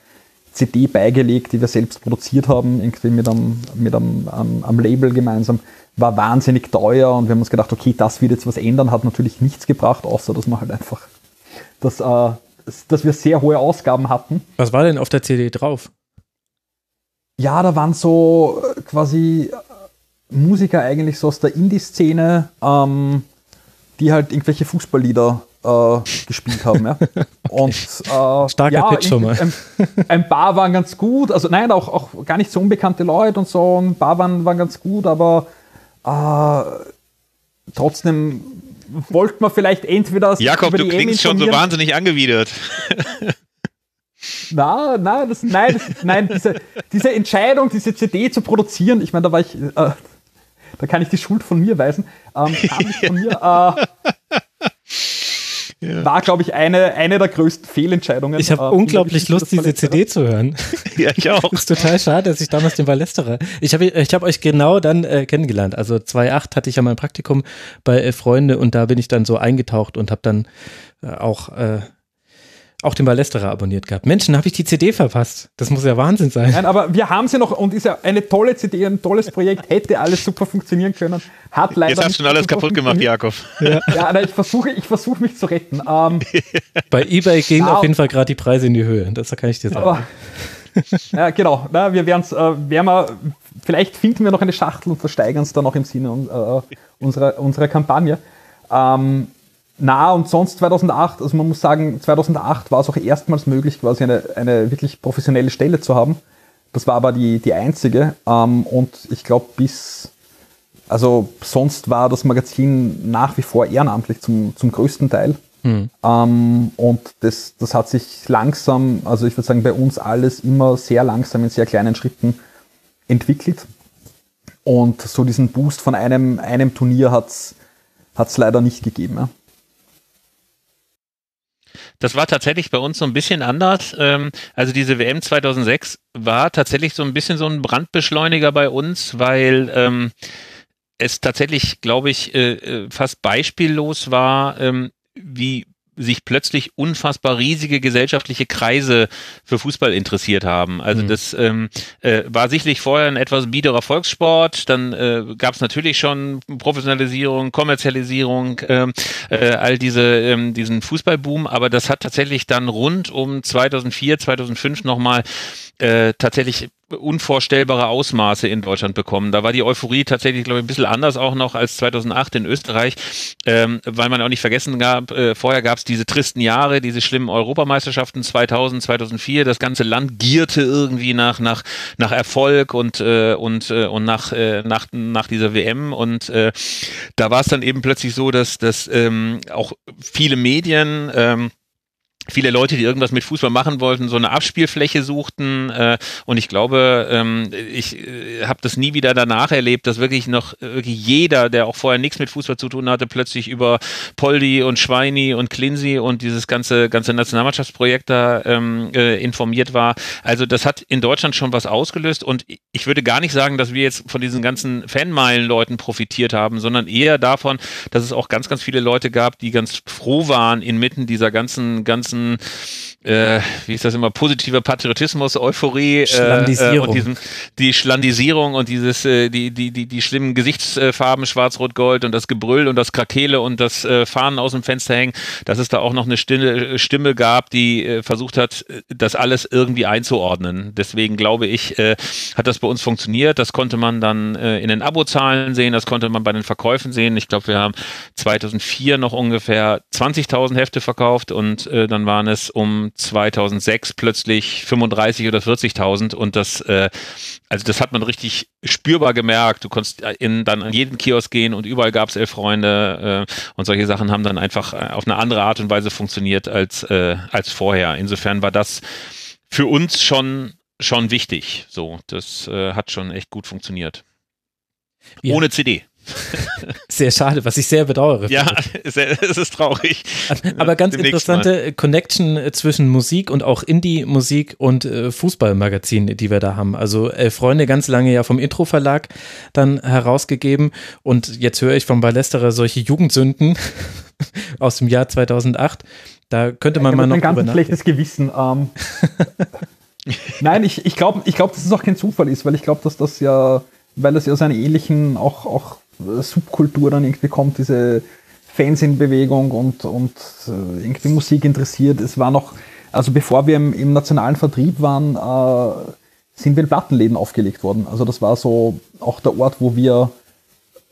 CD beigelegt, die wir selbst produziert haben, irgendwie mit einem, mit einem, einem, einem Label gemeinsam. War wahnsinnig teuer und wir haben uns gedacht, okay, das wird jetzt was ändern, hat natürlich nichts gebracht, außer dass man halt einfach, dass, äh, dass wir sehr hohe Ausgaben hatten. Was war denn auf der CD drauf? Ja, da waren so äh, quasi Musiker eigentlich so aus der Indie-Szene, ähm, die halt irgendwelche Fußballlieder äh, gespielt haben. Ja. [LAUGHS] Und, äh, Starker ja, Pitch schon mal. Ein, ein, paar waren ganz gut, also nein, auch, auch gar nicht so unbekannte Leute und so, ein paar waren, waren ganz gut, aber äh, trotzdem wollte man vielleicht entweder. Jakob, du klingst schon so wahnsinnig angewidert. Na, nein, das, nein, das, nein diese, diese Entscheidung, diese CD zu produzieren, ich meine, da war ich, äh, da kann ich die Schuld von mir weisen, ähm, kam nicht von mir. Äh, ja. war, glaube ich, eine, eine der größten Fehlentscheidungen. Ich habe äh, unglaublich Lust, diese CD zu hören. [LAUGHS] ja, ich auch. Ist total schade, dass ich damals den Ballesterer. Ich habe ich hab euch genau dann äh, kennengelernt. Also 2008 hatte ich ja mein Praktikum bei äh, Freunde und da bin ich dann so eingetaucht und habe dann äh, auch äh, auch den Ballesterer abonniert gehabt. Menschen, habe ich die CD verpasst? Das muss ja Wahnsinn sein. Nein, aber wir haben sie noch und ist ja eine tolle CD, ein tolles Projekt, hätte alles super funktionieren können. Hat leider Jetzt hast du schon alles kaputt gemacht, Jakob. Ja, ja nein, ich versuche ich versuch mich zu retten. Ähm, [LAUGHS] Bei eBay gehen auf jeden Fall gerade die Preise in die Höhe. Das kann ich dir sagen. Aber, ja, genau. Na, wir werden es, äh, werden wir, vielleicht finden wir noch eine Schachtel und versteigern es dann noch im Sinne äh, unserer, unserer Kampagne. Ähm, na, und sonst 2008, also man muss sagen, 2008 war es auch erstmals möglich, quasi eine, eine wirklich professionelle Stelle zu haben. Das war aber die, die einzige. Ähm, und ich glaube, bis, also sonst war das Magazin nach wie vor ehrenamtlich zum, zum größten Teil. Mhm. Ähm, und das, das hat sich langsam, also ich würde sagen, bei uns alles immer sehr langsam in sehr kleinen Schritten entwickelt. Und so diesen Boost von einem, einem Turnier hat es leider nicht gegeben. Ja. Das war tatsächlich bei uns so ein bisschen anders. Ähm, also diese WM 2006 war tatsächlich so ein bisschen so ein Brandbeschleuniger bei uns, weil ähm, es tatsächlich, glaube ich, äh, äh, fast beispiellos war, ähm, wie sich plötzlich unfassbar riesige gesellschaftliche Kreise für Fußball interessiert haben. Also mhm. das ähm, äh, war sicherlich vorher ein etwas biederer Volkssport. Dann äh, gab es natürlich schon Professionalisierung, Kommerzialisierung, ähm, äh, all diese ähm, diesen Fußballboom. Aber das hat tatsächlich dann rund um 2004, 2005 nochmal äh, tatsächlich unvorstellbare Ausmaße in Deutschland bekommen. Da war die Euphorie tatsächlich, glaube ich, ein bisschen anders auch noch als 2008 in Österreich, ähm, weil man auch nicht vergessen gab, äh, vorher gab es diese tristen Jahre, diese schlimmen Europameisterschaften 2000, 2004. Das ganze Land gierte irgendwie nach nach nach Erfolg und äh, und äh, und nach äh, nach nach dieser WM und äh, da war es dann eben plötzlich so, dass dass ähm, auch viele Medien ähm, viele Leute, die irgendwas mit Fußball machen wollten, so eine Abspielfläche suchten. Äh, und ich glaube, ähm, ich äh, habe das nie wieder danach erlebt, dass wirklich noch wirklich jeder, der auch vorher nichts mit Fußball zu tun hatte, plötzlich über Poldi und Schweini und Klinsi und dieses ganze ganze Nationalmannschaftsprojekt da ähm, äh, informiert war. Also das hat in Deutschland schon was ausgelöst. Und ich würde gar nicht sagen, dass wir jetzt von diesen ganzen Fanmeilen-Leuten profitiert haben, sondern eher davon, dass es auch ganz, ganz viele Leute gab, die ganz froh waren inmitten dieser ganzen ganzen ganzen, äh, wie ist das immer, positiver Patriotismus, Euphorie äh, äh, und diesem, die Schlandisierung und dieses, äh, die, die, die, die schlimmen Gesichtsfarben, Schwarz, Rot, Gold und das Gebrüll und das Krakele und das äh, Fahnen aus dem Fenster hängen, dass es da auch noch eine Stimme, Stimme gab, die äh, versucht hat, das alles irgendwie einzuordnen. Deswegen glaube ich, äh, hat das bei uns funktioniert. Das konnte man dann äh, in den Abozahlen sehen, das konnte man bei den Verkäufen sehen. Ich glaube, wir haben 2004 noch ungefähr 20.000 Hefte verkauft und äh, dann waren es um 2006 plötzlich 35 oder 40.000 und das, äh, also das hat man richtig spürbar gemerkt. Du konntest in, dann an jeden Kiosk gehen und überall gab es elf Freunde äh, und solche Sachen haben dann einfach äh, auf eine andere Art und Weise funktioniert als, äh, als vorher. Insofern war das für uns schon schon wichtig. So, das äh, hat schon echt gut funktioniert. Ja. Ohne CD. Sehr schade, was ich sehr bedauere. Ja, es ist traurig. Aber ganz interessante Mal. Connection zwischen Musik und auch Indie-Musik und äh, Fußballmagazin, die wir da haben. Also äh, Freunde ganz lange ja vom Intro-Verlag dann herausgegeben und jetzt höre ich vom Ballesterer solche Jugendsünden [LAUGHS] aus dem Jahr 2008. Da könnte man ja, mal noch. Ein ganz schlechtes Gewissen. Ähm. Nein, ich, ich glaube, ich glaub, dass es auch kein Zufall ist, weil ich glaube, dass das ja, weil das ja so einen ähnlichen auch, auch Subkultur dann irgendwie kommt, diese Fansin-Bewegung und, und äh, irgendwie Musik interessiert. Es war noch, also bevor wir im, im nationalen Vertrieb waren, äh, sind wir in Plattenläden aufgelegt worden. Also das war so auch der Ort, wo wir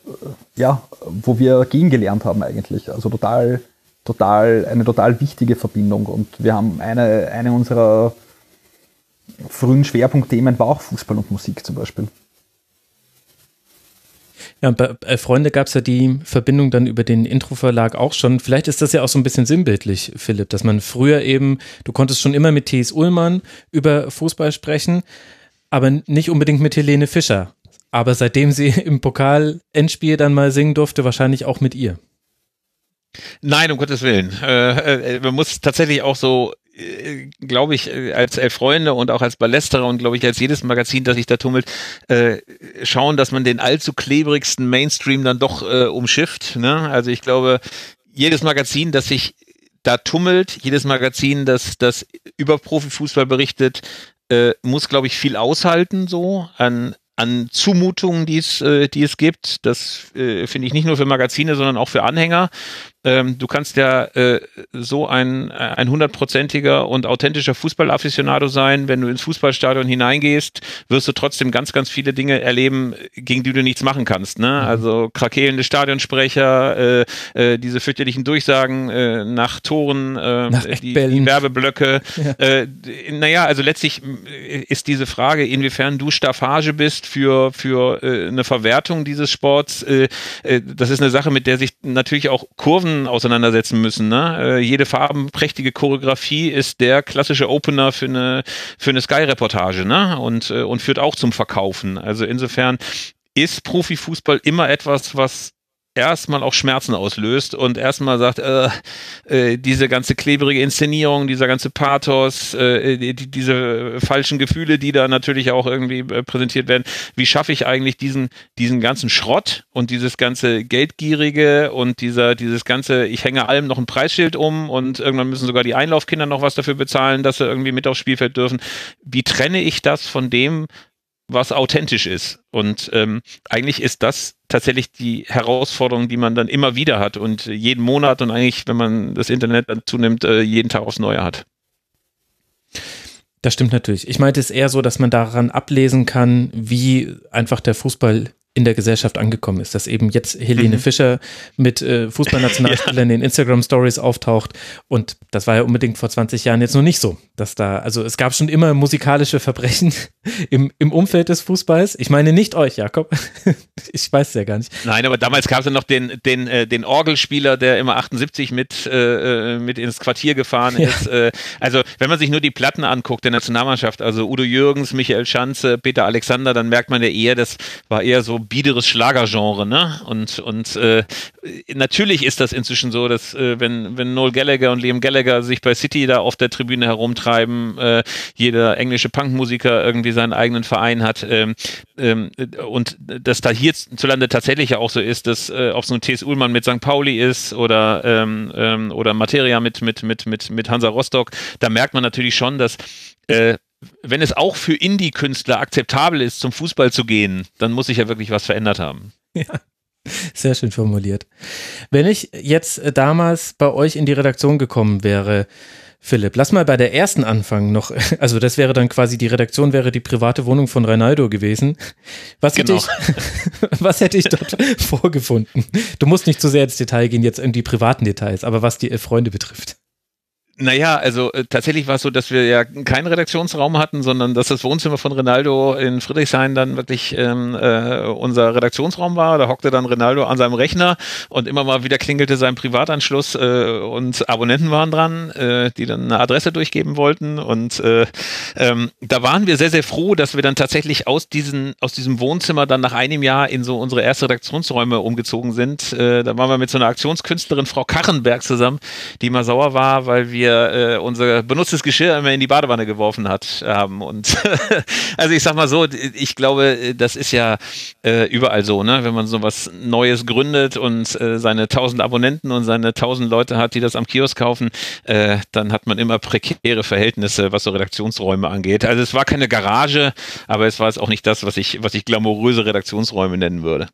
äh, ja, wo wir gehen gelernt haben eigentlich. Also total, total, eine total wichtige Verbindung. Und wir haben eine, eine unserer frühen Schwerpunktthemen war auch Fußball und Musik zum Beispiel. Ja, bei äh, Freunde gab es ja die Verbindung dann über den Intro-Verlag auch schon. Vielleicht ist das ja auch so ein bisschen sinnbildlich, Philipp, dass man früher eben, du konntest schon immer mit T.S. Ullmann über Fußball sprechen, aber nicht unbedingt mit Helene Fischer. Aber seitdem sie [LAUGHS] im Pokal-Endspiel dann mal singen durfte, wahrscheinlich auch mit ihr. Nein, um Gottes Willen. Äh, äh, man muss tatsächlich auch so glaube ich, äh, als Elf Freunde und auch als Ballesterer und glaube ich als jedes Magazin, das sich da tummelt, äh, schauen, dass man den allzu klebrigsten Mainstream dann doch äh, umschifft. Ne? Also ich glaube, jedes Magazin, das sich da tummelt. Jedes Magazin, das, das über Profifußball berichtet, äh, muss, glaube ich, viel aushalten so an an Zumutungen, die es, äh, die es gibt. Das äh, finde ich nicht nur für Magazine, sondern auch für Anhänger. Ähm, du kannst ja äh, so ein ein hundertprozentiger und authentischer Fußballaficionado sein. Wenn du ins Fußballstadion hineingehst, wirst du trotzdem ganz, ganz viele Dinge erleben, gegen die du nichts machen kannst. Ne? Mhm. Also krakelende Stadionsprecher, äh, äh, diese fürchterlichen Durchsagen äh, nach Toren, äh, nach die, die Werbeblöcke. Ja. Äh, naja, also letztlich äh, ist diese Frage, inwiefern du Staffage bist für, für äh, eine Verwertung dieses Sports, äh, äh, das ist eine Sache, mit der sich natürlich auch Kurven auseinandersetzen müssen. Ne? Äh, jede farbenprächtige Choreografie ist der klassische Opener für eine, für eine Sky-Reportage ne? und, äh, und führt auch zum Verkaufen. Also insofern ist Profifußball immer etwas, was erstmal auch Schmerzen auslöst und erstmal sagt, äh, äh, diese ganze klebrige Inszenierung, dieser ganze Pathos, äh, die, diese falschen Gefühle, die da natürlich auch irgendwie äh, präsentiert werden, wie schaffe ich eigentlich diesen, diesen ganzen Schrott und dieses ganze Geldgierige und dieser, dieses ganze, ich hänge allem noch ein Preisschild um und irgendwann müssen sogar die Einlaufkinder noch was dafür bezahlen, dass sie irgendwie mit aufs Spielfeld dürfen. Wie trenne ich das von dem, was authentisch ist. Und ähm, eigentlich ist das tatsächlich die Herausforderung, die man dann immer wieder hat und jeden Monat und eigentlich, wenn man das Internet dann zunimmt, äh, jeden Tag aufs Neue hat. Das stimmt natürlich. Ich meinte es eher so, dass man daran ablesen kann, wie einfach der Fußball in der Gesellschaft angekommen ist, dass eben jetzt Helene mhm. Fischer mit äh, Fußballnationalspielern [LAUGHS] ja. in den Instagram Stories auftaucht und das war ja unbedingt vor 20 Jahren jetzt noch nicht so, dass da, also es gab schon immer musikalische Verbrechen [LAUGHS] im, im Umfeld des Fußballs. Ich meine nicht euch, Jakob. [LAUGHS] ich weiß es ja gar nicht. Nein, aber damals gab es ja noch den, den, äh, den Orgelspieler, der immer 78 mit, äh, äh, mit ins Quartier gefahren ja. ist. Äh, also wenn man sich nur die Platten anguckt der Nationalmannschaft, also Udo Jürgens, Michael Schanze, Peter Alexander, dann merkt man ja eher, das war eher so biederes Schlagergenre, ne? Und, und äh, natürlich ist das inzwischen so, dass äh, wenn, wenn Noel Gallagher und Liam Gallagher sich bei City da auf der Tribüne herumtreiben, äh, jeder englische Punkmusiker irgendwie seinen eigenen Verein hat ähm, ähm, und dass da hierzulande tatsächlich ja auch so ist, dass äh, ob so ein T.S. Ullmann mit St. Pauli ist oder ähm, ähm, oder Materia mit mit mit mit mit Hansa Rostock, da merkt man natürlich schon, dass äh, wenn es auch für Indie-Künstler akzeptabel ist, zum Fußball zu gehen, dann muss sich ja wirklich was verändert haben. Ja. Sehr schön formuliert. Wenn ich jetzt damals bei euch in die Redaktion gekommen wäre, Philipp, lass mal bei der ersten anfangen noch. [LAUGHS] Also das wäre dann quasi, die Redaktion wäre die private Wohnung von Reinaldo gewesen. Was, genau. hätte, ich, [LAUGHS] was hätte ich dort [LAUGHS] vorgefunden? Du musst nicht zu sehr ins Detail gehen, jetzt in die privaten Details, aber was die Freunde betrifft. Naja, also äh, tatsächlich war es so, dass wir ja keinen Redaktionsraum hatten, sondern dass das Wohnzimmer von Ronaldo in Friedrichshain dann wirklich ähm, äh, unser Redaktionsraum war. Da hockte dann Ronaldo an seinem Rechner und immer mal wieder klingelte sein Privatanschluss äh, und Abonnenten waren dran, äh, die dann eine Adresse durchgeben wollten. Und äh, ähm, da waren wir sehr, sehr froh, dass wir dann tatsächlich aus, diesen, aus diesem Wohnzimmer dann nach einem Jahr in so unsere erste Redaktionsräume umgezogen sind. Äh, da waren wir mit so einer Aktionskünstlerin, Frau Kachenberg, zusammen, die mal sauer war, weil wir äh, unser benutztes Geschirr immer in die Badewanne geworfen hat, haben. Und [LAUGHS] also ich sag mal so, ich glaube, das ist ja äh, überall so, ne? Wenn man so was Neues gründet und äh, seine tausend Abonnenten und seine tausend Leute hat, die das am Kiosk kaufen, äh, dann hat man immer prekäre Verhältnisse, was so Redaktionsräume angeht. Also es war keine Garage, aber es war jetzt auch nicht das, was ich, was ich glamouröse Redaktionsräume nennen würde.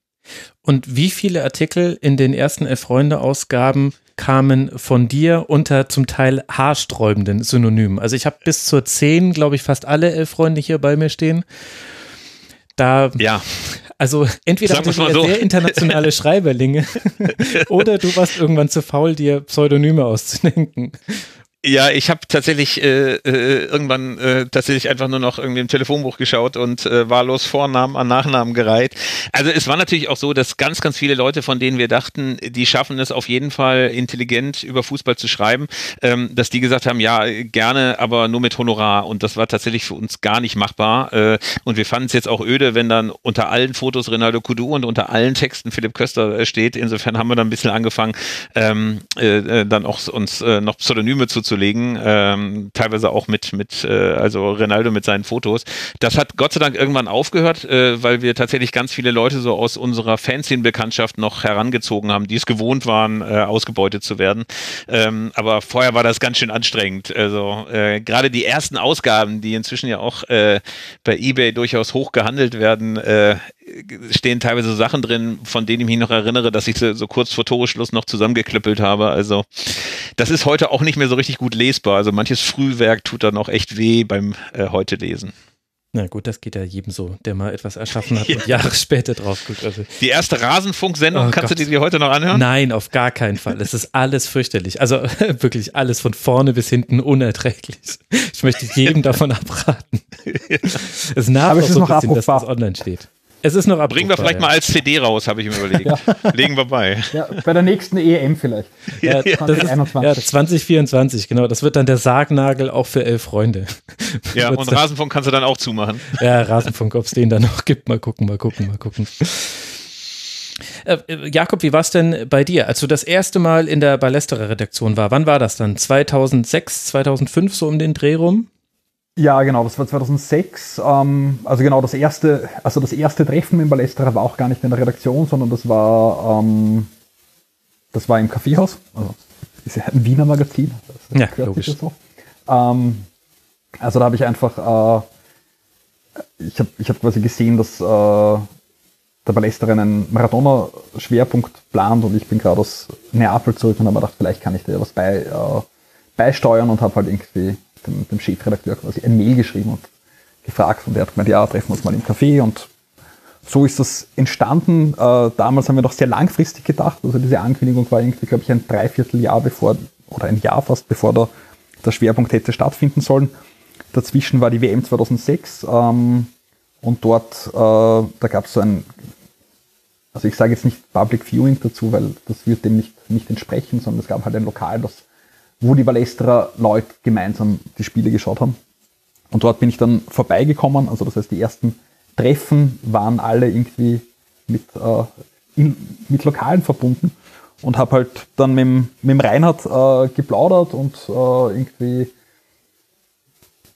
Und wie viele Artikel in den ersten Elf-Freunde-Ausgaben kamen von dir unter zum Teil haarsträubenden Synonymen. Also ich habe bis zur 10, glaube ich, fast alle elf Freunde hier bei mir stehen. Da, ja. Also entweder hatten wir so. sehr internationale [LAUGHS] Schreiberlinge [LAUGHS] oder du warst irgendwann zu faul, dir Pseudonyme auszudenken. Ja, ich habe tatsächlich äh, äh, irgendwann äh, tatsächlich einfach nur noch irgendwie im Telefonbuch geschaut und äh, wahllos Vornamen an Nachnamen gereiht. Also es war natürlich auch so, dass ganz, ganz viele Leute, von denen wir dachten, die schaffen es auf jeden Fall intelligent über Fußball zu schreiben, ähm, dass die gesagt haben, ja, gerne, aber nur mit Honorar. Und das war tatsächlich für uns gar nicht machbar. Äh, und wir fanden es jetzt auch öde, wenn dann unter allen Fotos Ronaldo Kudu und unter allen Texten Philipp Köster äh, steht. Insofern haben wir dann ein bisschen angefangen, ähm, äh, äh dann auch uns äh, noch Pseudonyme zu vorzulegen, ähm, teilweise auch mit, mit äh, also Ronaldo mit seinen Fotos. Das hat Gott sei Dank irgendwann aufgehört, äh, weil wir tatsächlich ganz viele Leute so aus unserer Fanszene-Bekanntschaft noch herangezogen haben, die es gewohnt waren, äh, ausgebeutet zu werden. Ähm, aber vorher war das ganz schön anstrengend. Also äh, gerade die ersten Ausgaben, die inzwischen ja auch äh, bei eBay durchaus hoch gehandelt werden, äh, stehen teilweise Sachen drin, von denen ich mich noch erinnere, dass ich so, so kurz vor Toreschluss noch zusammengeklöppelt habe. Also das ist heute auch nicht mehr so richtig gut lesbar. Also manches Frühwerk tut dann auch echt weh beim äh, heute lesen. Na gut, das geht ja jedem so, der mal etwas erschaffen hat ja. [LAUGHS] und Jahre später drauf guckt. Also die erste Rasenfunk-Sendung, oh kannst Gott. du dir heute noch anhören? Nein, auf gar keinen Fall. Es ist alles fürchterlich. Also [LAUGHS] wirklich alles von vorne bis hinten unerträglich. Ich möchte jedem davon [LAUGHS] abraten. Es ist nach Aber es ist noch bisschen, dass das online steht. Es ist noch Bringen wir vielleicht ja. mal als CD raus, habe ich mir überlegt. [LAUGHS] Ja. Legen wir bei. Ja, bei der nächsten EM vielleicht. [LAUGHS] Ja, ja, 2021. ja, 2024, genau. Das wird dann der Sargnagel auch für elf Freunde. [LAUGHS] Ja, und Rasenfunk kannst du dann auch zumachen. Ja, Rasenfunk, ob es den dann noch gibt. Mal gucken, mal gucken, mal gucken. Äh, äh, Jakob, wie war es denn bei dir, als du das erste Mal in der Ballesterer-Redaktion war? Wann war das dann? 2006, 2005 so um den Dreh rum? Ja, genau, das war 2006. Ähm, also genau, das erste, also das erste Treffen mit Ballesterer war auch gar nicht in der Redaktion, sondern das war, ähm, das war im Kaffeehaus. Also ist ja ein Wiener Magazin. ja, logisch. So. Ähm, also da habe ich einfach, äh, ich habe ich hab quasi gesehen, dass äh, der Ballesterer einen Maradona-Schwerpunkt plant und ich bin gerade aus Neapel zurück und habe mir gedacht, vielleicht kann ich da was bei, äh, beisteuern und habe halt irgendwie dem, dem Chefredakteur quasi ein Mail geschrieben und gefragt und er hat gemeint, ja, treffen wir uns mal im Café und so ist das entstanden. Äh, damals haben wir noch sehr langfristig gedacht. Also diese Ankündigung war irgendwie, glaube ich, ein Dreivierteljahr bevor, oder ein Jahr fast, bevor der, der Schwerpunkt hätte stattfinden sollen. Dazwischen war die WM 2006 ähm, und dort, äh, da gab es so ein, also ich sage jetzt nicht Public Viewing dazu, weil das wird dem nicht, nicht entsprechen, sondern es gab halt ein Lokal, das wo die Ballesterer Leute gemeinsam die Spiele geschaut haben. Und dort bin ich dann vorbeigekommen, also das heißt, die ersten Treffen waren alle irgendwie mit, äh, in, mit Lokalen verbunden und habe halt dann mit, mit dem Reinhard äh, geplaudert und äh, irgendwie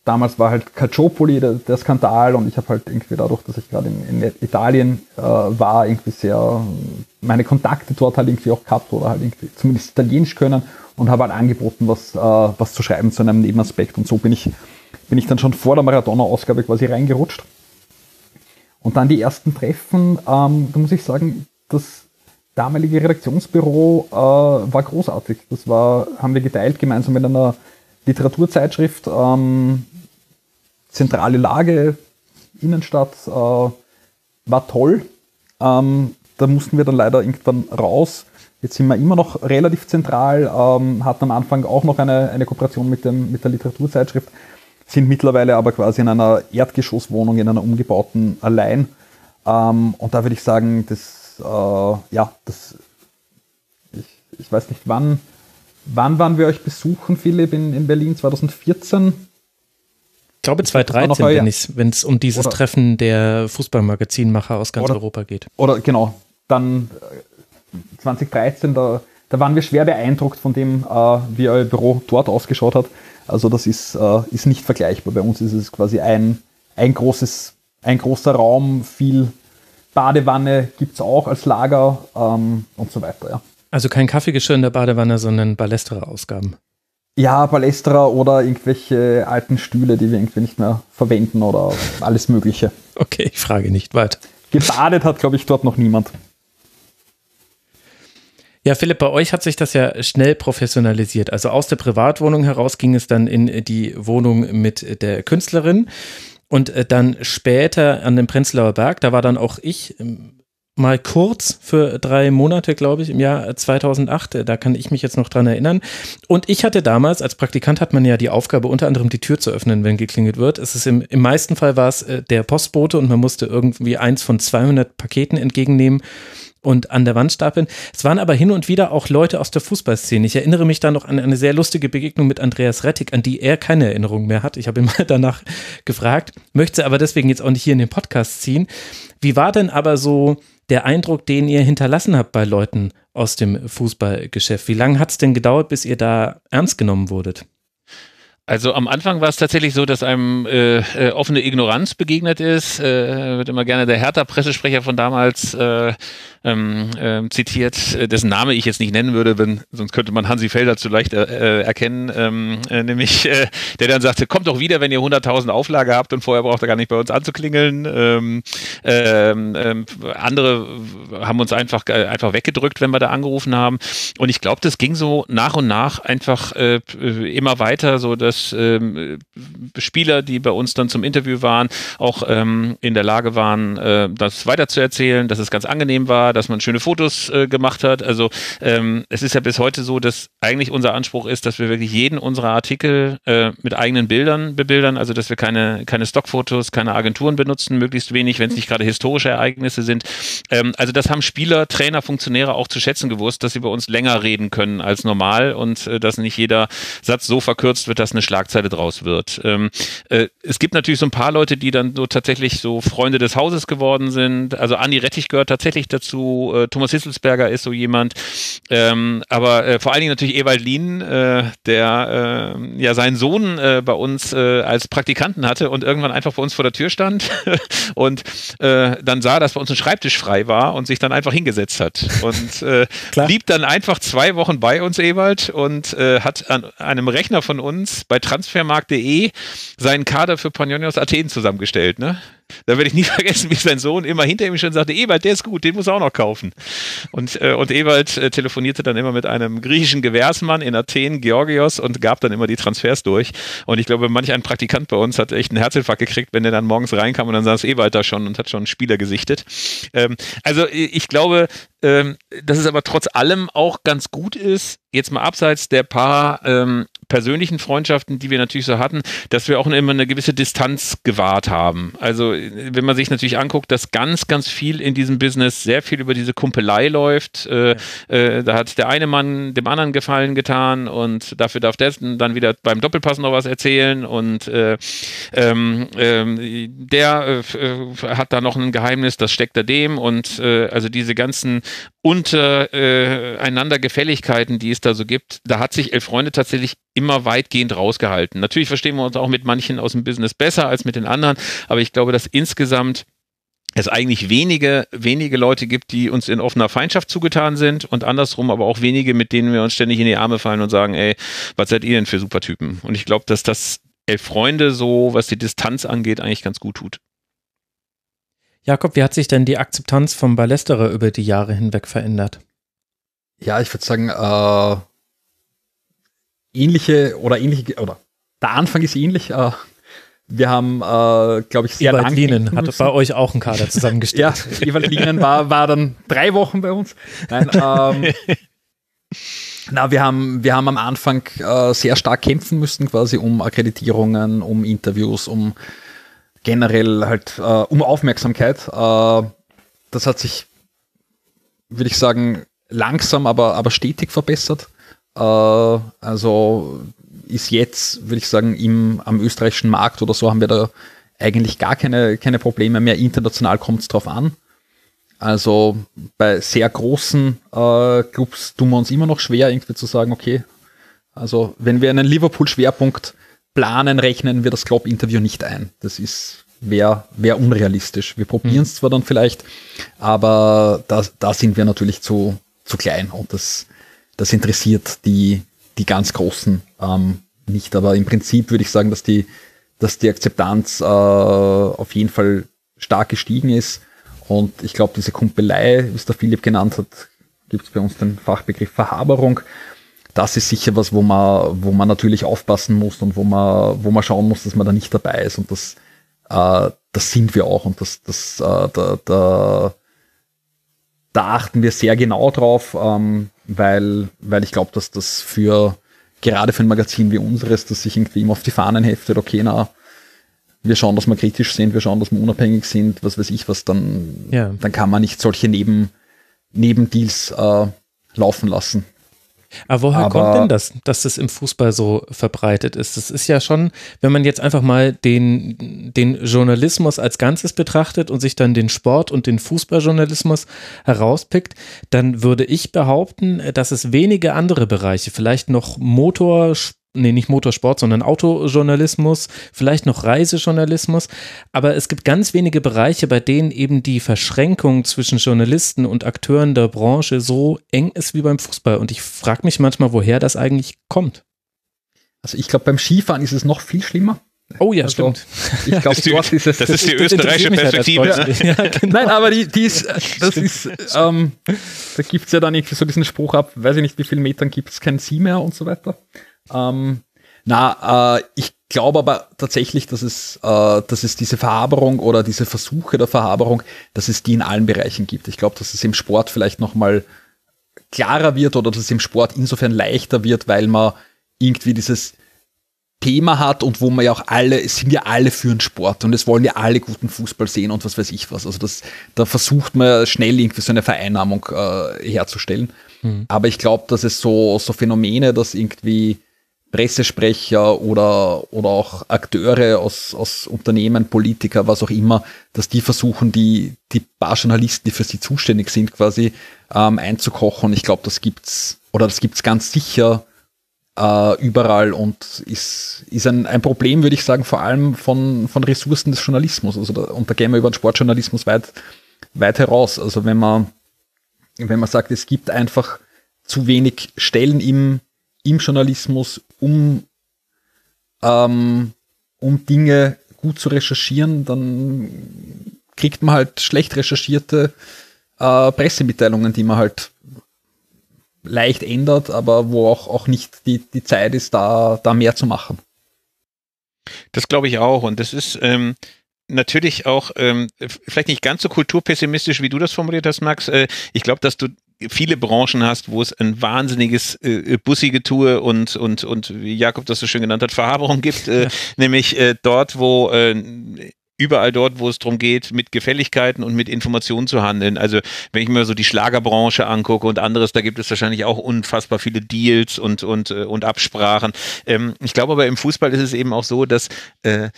damals war halt Calciopoli der, der Skandal und ich habe halt irgendwie dadurch, dass ich gerade in, in, Italien äh, war, irgendwie sehr meine Kontakte dort halt irgendwie auch gehabt oder halt irgendwie zumindest Italienisch können und habe halt angeboten, was, äh, was zu schreiben zu einem Nebenaspekt. Und so bin ich, bin ich dann schon vor der Maradona-Ausgabe quasi reingerutscht. Und dann die ersten Treffen, ähm, da muss ich sagen, das damalige Redaktionsbüro äh, war großartig. Das war, haben wir geteilt gemeinsam mit einer Literaturzeitschrift. Ähm, zentrale Lage, Innenstadt, äh, war toll. Ähm, da mussten wir dann leider irgendwann raus Jetzt sind wir immer noch relativ zentral, ähm, hatten am Anfang auch noch eine, eine Kooperation mit, dem, mit der Literaturzeitschrift, sind mittlerweile aber quasi in einer Erdgeschosswohnung, in einer umgebauten allein. Ähm, und da würde ich sagen, das, äh, ja, das, ich, ich weiß nicht, wann, wann waren wir euch besuchen, Philipp, in, in Berlin? 2014? Ich glaube 2013, wenn es um dieses oder, Treffen der Fußballmagazinmacher aus ganz oder, Europa geht. Oder genau, dann 2013, da, da waren wir schwer beeindruckt von dem, äh, wie euer Büro dort ausgeschaut hat. Also das ist, äh, ist nicht vergleichbar. Bei uns ist es quasi ein, ein, großes, ein großer Raum, viel Badewanne gibt es auch als Lager ähm, und so weiter. Ja. Also kein Kaffeegeschirr in der Badewanne, sondern Ballesterer-Ausgaben. Ja, Ballesterer oder irgendwelche alten Stühle, die wir irgendwie nicht mehr verwenden oder alles Mögliche. Okay, ich frage nicht weiter. Gebadet hat, glaube ich, dort noch niemand. Ja, Philipp, bei euch hat sich das ja schnell professionalisiert. Also aus der Privatwohnung heraus ging es dann in die Wohnung mit der Künstlerin und äh, dann später an dem Prenzlauer Berg. Da war dann auch ich ähm, mal kurz für drei Monate, glaube ich, im Jahr 2008. Da kann ich mich jetzt noch dran erinnern. Und ich hatte damals, als Praktikant hat man ja die Aufgabe, unter anderem die Tür zu öffnen, wenn geklingelt wird. Es ist im, im meisten Fall war es äh, der Postbote und man musste irgendwie eins von 200 Paketen entgegennehmen und an der Wand stapeln. Es waren aber hin und wieder auch Leute aus der Fußballszene. Ich erinnere mich da noch an eine sehr lustige Begegnung mit Andreas Rettig, an die er keine Erinnerung mehr hat. Ich habe ihn [LAUGHS] mal danach gefragt, möchte aber deswegen jetzt auch nicht hier in den Podcast ziehen. Wie war denn aber so der Eindruck, den ihr hinterlassen habt bei Leuten aus dem Fußballgeschäft? Wie lange hat es denn gedauert, bis ihr da ernst genommen wurdet? Also am Anfang war es tatsächlich so, dass einem äh, äh, offene Ignoranz begegnet ist. Äh, wird immer gerne der Hertha-Pressesprecher von damals äh, ähm, äh, zitiert, äh, dessen Name ich jetzt nicht nennen würde, wenn, sonst könnte man Hansi Felder zu leicht äh, äh, erkennen, ähm, äh, nämlich äh, der dann sagte, kommt doch wieder, wenn ihr 100.000 Auflage habt und vorher braucht ihr gar nicht bei uns anzuklingeln. Ähm, ähm, ähm, andere haben uns einfach, äh, einfach weggedrückt, wenn wir da angerufen haben. Und ich glaube, das ging so nach und nach einfach äh, immer weiter, so dass ähm, Spieler, die bei uns dann zum Interview waren, auch ähm, in der Lage waren, äh, das weiterzuerzählen, dass es ganz angenehm war, dass man schöne Fotos äh, gemacht hat. Also ähm, es ist ja bis heute so, dass eigentlich unser Anspruch ist, dass wir wirklich jeden unserer Artikel äh, mit eigenen Bildern bebildern, also dass wir keine, keine Stockfotos, keine Agenturen benutzen, möglichst wenig, wenn es nicht gerade historische Ereignisse sind. Ähm, also das haben Spieler, Trainer, Funktionäre auch zu schätzen gewusst, dass sie bei uns länger reden können als normal und äh, dass nicht jeder Satz so verkürzt wird, dass eine Schlagzeile draus wird. Ähm, äh, es gibt natürlich so ein paar Leute, die dann so tatsächlich so Freunde des Hauses geworden sind. Also Andi Rettich gehört tatsächlich dazu. Äh, Thomas Hisselsberger ist so jemand. Ähm, aber äh, vor allen Dingen natürlich Ewald Lien, äh, der äh, ja seinen Sohn äh, bei uns äh, als Praktikanten hatte und irgendwann einfach bei uns vor der Tür stand [LAUGHS] und äh, dann sah, dass bei uns ein Schreibtisch frei war und sich dann einfach hingesetzt hat. Und [LAUGHS] blieb dann einfach zwei Wochen bei uns, Ewald, und hat an einem Rechner von uns bei transfermarkt.de seinen Kader für Panionios Athen zusammengestellt. Ne? Da werde ich nie [LAUGHS] vergessen, wie sein Sohn immer hinter ihm schon sagte, Ewald, der ist gut, den muss er auch noch kaufen. Und, äh, und Ewald äh, telefonierte dann immer mit einem griechischen Gewährsmann in Athen, Georgios, und gab dann immer die Transfers durch. Und ich glaube, manch ein Praktikant bei uns hat echt einen Herzinfarkt gekriegt, wenn er dann morgens reinkam und dann saß Ewald da schon und hat schon einen Spieler gesichtet. Ähm, also ich glaube, ähm, dass es aber trotz allem auch ganz gut ist, jetzt mal abseits der paar ähm, persönlichen Freundschaften, die wir natürlich so hatten, dass wir auch immer eine gewisse Distanz gewahrt haben. Also wenn man sich natürlich anguckt, dass ganz, ganz viel in diesem Business sehr viel über diese Kumpelei läuft. Äh, äh, da hat der eine Mann dem anderen Gefallen getan und dafür darf der dann wieder beim Doppelpass noch was erzählen und äh, ähm, ähm der äh, hat da noch ein Geheimnis, das steckt er dem und äh, also diese ganzen untereinander Gefälligkeiten, die es da so gibt, da hat sich Elf Freunde tatsächlich immer weitgehend rausgehalten. Natürlich verstehen wir uns auch mit manchen aus dem Business besser als mit den anderen, aber ich glaube, dass insgesamt es eigentlich wenige, wenige Leute gibt, die uns in offener Feindschaft zugetan sind und andersrum aber auch wenige, mit denen wir uns ständig in die Arme fallen und sagen, ey, was seid ihr denn für Supertypen? Und ich glaube, dass das Elf Freunde so, was die Distanz angeht, eigentlich ganz gut tut. Jakob, wie hat sich denn die Akzeptanz vom Ballesterer über die Jahre hinweg verändert? Ja, ich würde sagen, äh, ähnliche oder ähnliche, oder der Anfang ist ähnlich. Äh, wir haben, äh, glaube ich, sehr Ewald Lienen hat bei euch auch einen Kader [LAUGHS] zusammengestellt. ja, Ewald Lienen war, war dann drei Wochen bei uns. Nein, ähm, [LAUGHS] na, wir haben, wir haben am Anfang äh, sehr stark kämpfen müssen, quasi um Akkreditierungen, um Interviews, um generell halt äh, um Aufmerksamkeit. Äh, das hat sich, würde ich sagen, langsam, aber, aber stetig verbessert. Äh, also ist jetzt, würde ich sagen, im, am österreichischen Markt oder so haben wir da eigentlich gar keine, keine Probleme mehr. International kommt es drauf an. Also bei sehr großen äh, Clubs tun wir uns immer noch schwer, irgendwie zu sagen, okay, also wenn wir einen Liverpool-Schwerpunkt planen, rechnen wir das Klopp-Interview nicht ein. Das ist wäre wär unrealistisch. Wir probieren es mhm. zwar dann vielleicht, aber da, da sind wir natürlich zu, zu klein und das, das interessiert die, die ganz Großen ähm, nicht. Aber im Prinzip würde ich sagen, dass die, dass die Akzeptanz äh, auf jeden Fall stark gestiegen ist. Und ich glaube, diese Kumpelei, wie es der Philipp genannt hat, gibt es bei uns den Fachbegriff Verhaberung. Das ist sicher was, wo man, wo man natürlich aufpassen muss und wo man, wo man schauen muss, dass man da nicht dabei ist. Und das, äh, das sind wir auch. Und das, das, äh, da, da, da achten wir sehr genau drauf, ähm, weil, weil ich glaube, dass das für gerade für ein Magazin wie unseres, das sich irgendwie immer auf die Fahnen heftet, okay, na, wir schauen, dass wir kritisch sind, wir schauen, dass wir unabhängig sind, was weiß ich was, dann, ja. dann kann man nicht solche Neben, Nebendeals äh, laufen lassen. Aber woher Aber kommt denn das, dass das im Fußball so verbreitet ist? Das ist ja schon, wenn man jetzt einfach mal den, den Journalismus als Ganzes betrachtet und sich dann den Sport und den Fußballjournalismus herauspickt, dann würde ich behaupten, dass es wenige andere Bereiche, vielleicht noch Motorsport, nee, nicht Motorsport, sondern Autojournalismus, vielleicht noch Reisejournalismus. Aber es gibt ganz wenige Bereiche, bei denen eben die Verschränkung zwischen Journalisten und Akteuren der Branche so eng ist wie beim Fußball. Und ich frage mich manchmal, woher das eigentlich kommt. Also ich glaube, beim Skifahren ist es noch viel schlimmer. Oh ja, also, stimmt. Ich glaube, dort ist es. Das, das ist die österreichische Perspektive. Halt [LAUGHS] ja, genau. Nein, aber die, die ist, das ist, ähm, da gibt es ja dann irgendwie so diesen Spruch ab, weiß ich nicht, wie viele Metern gibt es kein Sie mehr und so weiter. Ähm, na, äh, ich glaube aber tatsächlich, dass es, äh, dass es diese Verhaberung oder diese Versuche der Verhaberung, dass es die in allen Bereichen gibt. Ich glaube, dass es im Sport vielleicht nochmal klarer wird oder dass es im Sport insofern leichter wird, weil man irgendwie dieses Thema hat und wo man ja auch alle, es sind ja alle für den Sport und es wollen ja alle guten Fußball sehen und was weiß ich was. Also das, da versucht man schnell irgendwie so eine Vereinnahmung äh, herzustellen. Mhm. Aber ich glaube, dass es so, so Phänomene, dass irgendwie Pressesprecher oder, oder auch Akteure aus, aus Unternehmen, Politiker, was auch immer, dass die versuchen, die, die paar Journalisten, die für sie zuständig sind, quasi ähm, einzukochen. Ich glaube, das gibt's, oder das gibt's ganz sicher äh, überall und ist, ist ein, ein Problem, würde ich sagen, vor allem von, von Ressourcen des Journalismus. Also da, und da gehen wir über den Sportjournalismus weit, weit heraus. Also wenn man, wenn man sagt, es gibt einfach zu wenig Stellen im im Journalismus, um, ähm, um Dinge gut zu recherchieren, dann kriegt man halt schlecht recherchierte äh, Pressemitteilungen, die man halt leicht ändert, aber wo auch, auch nicht die, die Zeit ist, da, da mehr zu machen. Das glaube ich auch. Und das ist, ähm, natürlich auch ähm, vielleicht nicht ganz so kulturpessimistisch, wie du das formuliert hast, Max. Äh, ich glaube, dass du viele Branchen hast, wo es ein wahnsinniges äh, Bussigetue und, und, und wie Jakob das so schön genannt hat, Verhaberung gibt, äh, ja. nämlich äh, dort, wo äh, überall dort, wo es darum geht, mit Gefälligkeiten und mit Informationen zu handeln. Also wenn ich mir so die Schlagerbranche angucke und anderes, da gibt es wahrscheinlich auch unfassbar viele Deals und, und, äh, und Absprachen. Ähm, ich glaube aber im Fußball ist es eben auch so, dass äh,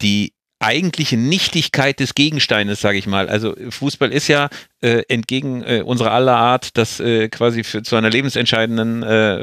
die eigentliche Nichtigkeit des Gegensteines, sage ich mal. Also Fußball ist ja äh, entgegen äh, unserer aller Art, das äh, quasi für, zu einer lebensentscheidenden äh,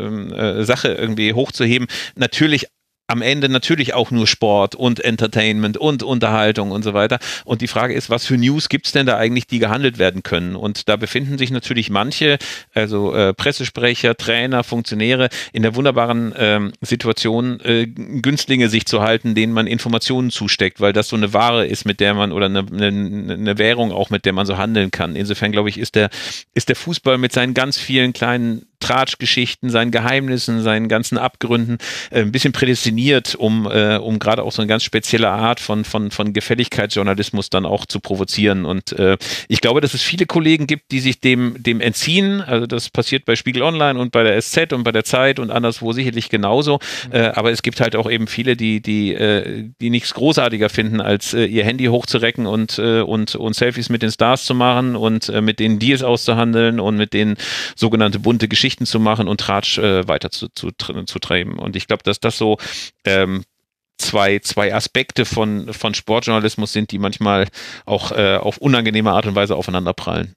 äh, Sache irgendwie hochzuheben, natürlich am Ende natürlich auch nur Sport und Entertainment und Unterhaltung und so weiter. Und die Frage ist, was für News gibt's denn da eigentlich, die gehandelt werden können? Und da befinden sich natürlich manche, also äh, Pressesprecher, Trainer, Funktionäre in der wunderbaren ähm, Situation, äh, Günstlinge sich zu halten, denen man Informationen zusteckt, weil das so eine Ware ist, mit der man oder eine, eine, eine Währung auch, mit der man so handeln kann. Insofern glaube ich, ist der, ist der Fußball mit seinen ganz vielen kleinen Tratschgeschichten, seinen Geheimnissen, seinen ganzen Abgründen äh, ein bisschen prädestiniert, um, äh, um gerade auch so eine ganz spezielle Art von, von, von Gefälligkeitsjournalismus dann auch zu provozieren. Und äh, ich glaube, dass es viele Kollegen gibt, die sich dem, dem entziehen. Also das passiert bei Spiegel Online und bei der SZ und bei der Zeit und anderswo sicherlich genauso. Äh, aber es gibt halt auch eben viele, die, die, äh, die nichts großartiger finden, als äh, ihr Handy hochzurecken und, und, und Selfies mit den Stars zu machen und mit denen Deals auszuhandeln und mit denen sogenannte bunte Geschichten Geschichten zu machen und Tratsch äh, weiter zu, zu, zu treiben. Und ich glaube, dass das so ähm, zwei, zwei Aspekte von, von Sportjournalismus sind, die manchmal auch äh, auf unangenehme Art und Weise aufeinanderprallen.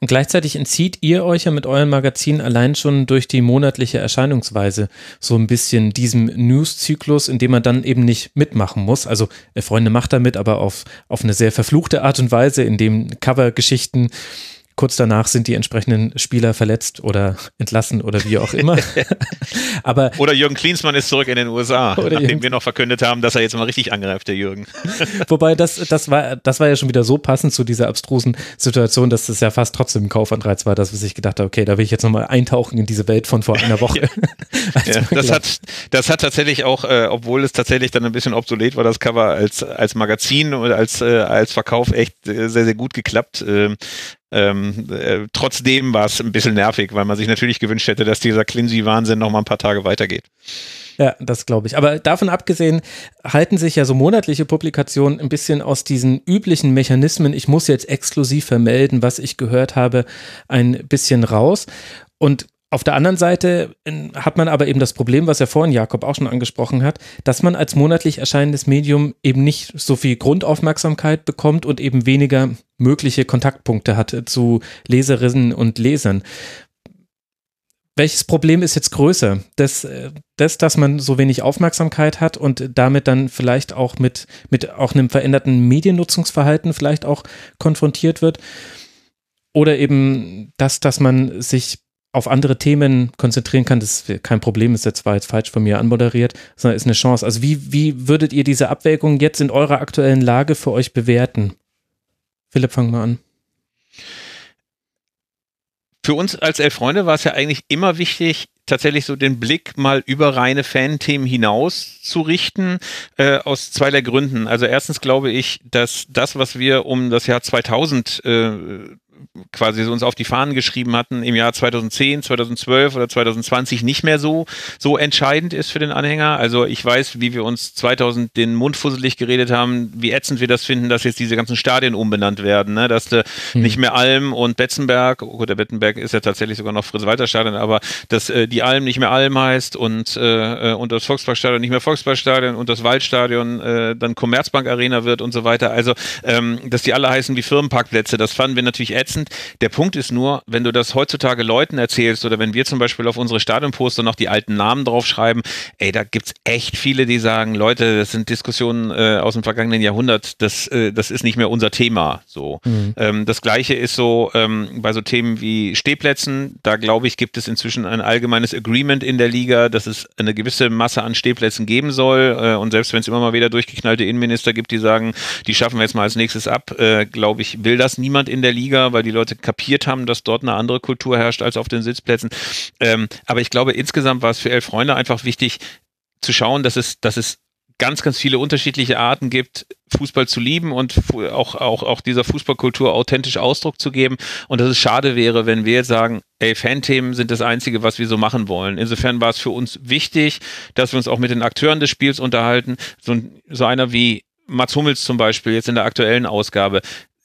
Und gleichzeitig entzieht ihr euch ja mit eurem Magazin allein schon durch die monatliche Erscheinungsweise so ein bisschen diesem News-Zyklus, in dem man dann eben nicht mitmachen muss. Also äh, Freunde macht damit, aber auf, auf eine sehr verfluchte Art und Weise, in dem Covergeschichten Kurz danach sind die entsprechenden Spieler verletzt oder entlassen oder wie auch immer. [LAUGHS] [LAUGHS] Aber oder Jürgen Klinsmann ist zurück in den USA, nachdem Jürgen. wir noch verkündet haben, dass er jetzt mal richtig angreift, der Jürgen. [LAUGHS] Wobei das, das war, das war ja schon wieder so passend zu dieser abstrusen Situation, dass das ja fast trotzdem ein Kaufanreiz war, dass ich gedacht habe, okay, da will ich jetzt nochmal eintauchen in diese Welt von vor einer Woche. ja, das hat, das hat tatsächlich auch, äh, obwohl es tatsächlich dann ein bisschen obsolet war, das Cover als, als Magazin oder als, äh, als Verkauf echt äh, sehr, sehr gut geklappt. Ähm, ähm, äh, trotzdem war es ein bisschen nervig, weil man sich natürlich gewünscht hätte, dass dieser Clincy-Wahnsinn noch mal ein paar Tage weitergeht. Ja, das glaube ich. Aber davon abgesehen halten sich ja so monatliche Publikationen ein bisschen aus diesen üblichen Mechanismen, ich muss jetzt exklusiv vermelden, was ich gehört habe, ein bisschen raus. Und auf der anderen Seite äh, hat man aber eben das Problem, was ja vorhin Jakob auch schon angesprochen hat, dass man als monatlich erscheinendes Medium eben nicht so viel Grundaufmerksamkeit bekommt und eben weniger mögliche Kontaktpunkte hat zu Leserinnen und Lesern. welches Problem ist jetzt größer? Das, äh, das, dass man so wenig Aufmerksamkeit hat und damit dann vielleicht auch mit, mit auch einem veränderten Mediennutzungsverhalten vielleicht auch konfrontiert wird? Oder eben das, dass man sich auf andere Themen konzentrieren kann, das ist kein Problem, ist jetzt zwar jetzt falsch von mir anmoderiert, sondern ist eine Chance. Also wie, wie würdet ihr diese Abwägung jetzt in eurer aktuellen Lage für euch bewerten? Philipp, fang mal an für uns als Elf Freunde war es ja eigentlich immer wichtig, tatsächlich so den Blick mal über reine Fan-Themen hinaus zu richten, äh, aus zweierlei Gründen. Also erstens glaube ich, dass das, was wir um das Jahr 2000 äh, quasi uns auf die Fahnen geschrieben hatten, im Jahr 2010, 2012 oder 2020 nicht mehr so, so entscheidend ist für den Anhänger. Also ich weiß, wie wir uns 2000 den Mund fusselig geredet haben, wie ätzend wir das finden, dass jetzt diese ganzen Stadien umbenannt werden, ne? dass de hm. nicht mehr Alm und Betzenberg, oh gut, der Betzenberg ist ja tatsächlich sogar noch Fritz-Walter-Stadion, aber dass äh, die Alm nicht mehr Alm heißt und, äh, äh und das Volksparkstadion nicht mehr Volksparkstadion und das Waldstadion äh, dann Commerzbank Arena wird und so weiter. Also, ähm, dass die alle heißen wie Firmenparkplätze, das fanden wir natürlich ätzend ätzend. Der Punkt ist nur, wenn du das heutzutage Leuten erzählst oder wenn wir zum Beispiel auf unsere Stadionposter noch die alten Namen draufschreiben, ey, da gibt's echt viele, die sagen, Leute, das sind Diskussionen äh, aus dem vergangenen Jahrhundert, das, äh, das ist nicht mehr unser Thema. So. Mhm. Ähm, das gleiche ist so ähm, bei so Themen wie Stehplätzen, da glaube ich, gibt es inzwischen ein allgemeines Agreement in der Liga, dass es eine gewisse Masse an Stehplätzen geben soll. Äh, und selbst wenn es immer mal wieder durchgeknallte Innenminister gibt, die sagen, die schaffen wir jetzt mal als nächstes ab, äh, glaube ich, will das niemand in der Liga, weil weil die Leute kapiert haben, dass dort eine andere Kultur herrscht als auf den Sitzplätzen. Ähm, aber ich glaube, insgesamt war es für Elf Freunde einfach wichtig zu schauen, dass es, dass es ganz, ganz viele unterschiedliche Arten gibt, Fußball zu lieben und auch, auch, auch dieser Fußballkultur authentisch Ausdruck zu geben. Und dass es schade wäre, wenn wir jetzt sagen, ey, Fanthemen sind das Einzige, was wir so machen wollen. Insofern war es für uns wichtig, dass wir uns auch mit den Akteuren des Spiels unterhalten. So, so einer wie Mats Hummels zum Beispiel jetzt in der aktuellen Ausgabe,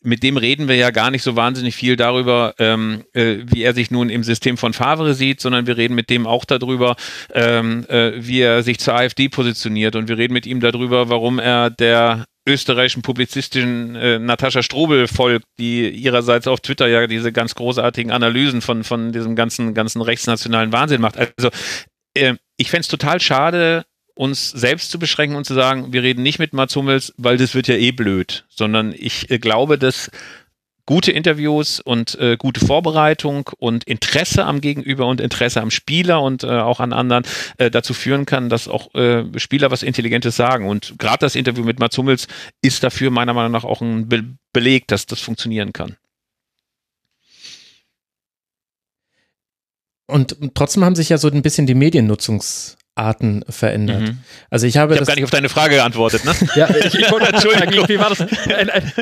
mit dem reden wir ja gar nicht so wahnsinnig viel darüber, ähm, äh, wie er sich nun im System von Favre sieht, sondern wir reden mit dem auch darüber, ähm, äh, wie er sich zur AfD positioniert. Und wir reden mit ihm darüber, warum er der österreichischen Publizistin äh, Natascha Strobel folgt, die ihrerseits auf Twitter ja diese ganz großartigen Analysen von, von diesem ganzen, ganzen rechtsnationalen Wahnsinn macht. Also äh, ich fände es total schade, uns selbst zu beschränken und zu sagen, wir reden nicht mit Mats Hummels, weil das wird ja eh blöd, sondern ich äh, glaube, dass gute Interviews und äh, gute Vorbereitung und Interesse am Gegenüber und Interesse am Spieler und äh, auch an anderen äh, dazu führen kann, dass auch äh, Spieler was Intelligentes sagen. Und gerade das Interview mit Mats Hummels ist dafür meiner Meinung nach auch ein Be Beleg, dass das funktionieren kann. Und trotzdem haben sich ja so ein bisschen die Mediennutzungs Arten verändert. Mhm. Also ich habe ich hab gar nicht auf deine Frage geantwortet, ne? ja, ich, [LAUGHS] ich wollte Entschuldigung, wie war das? Ein, ein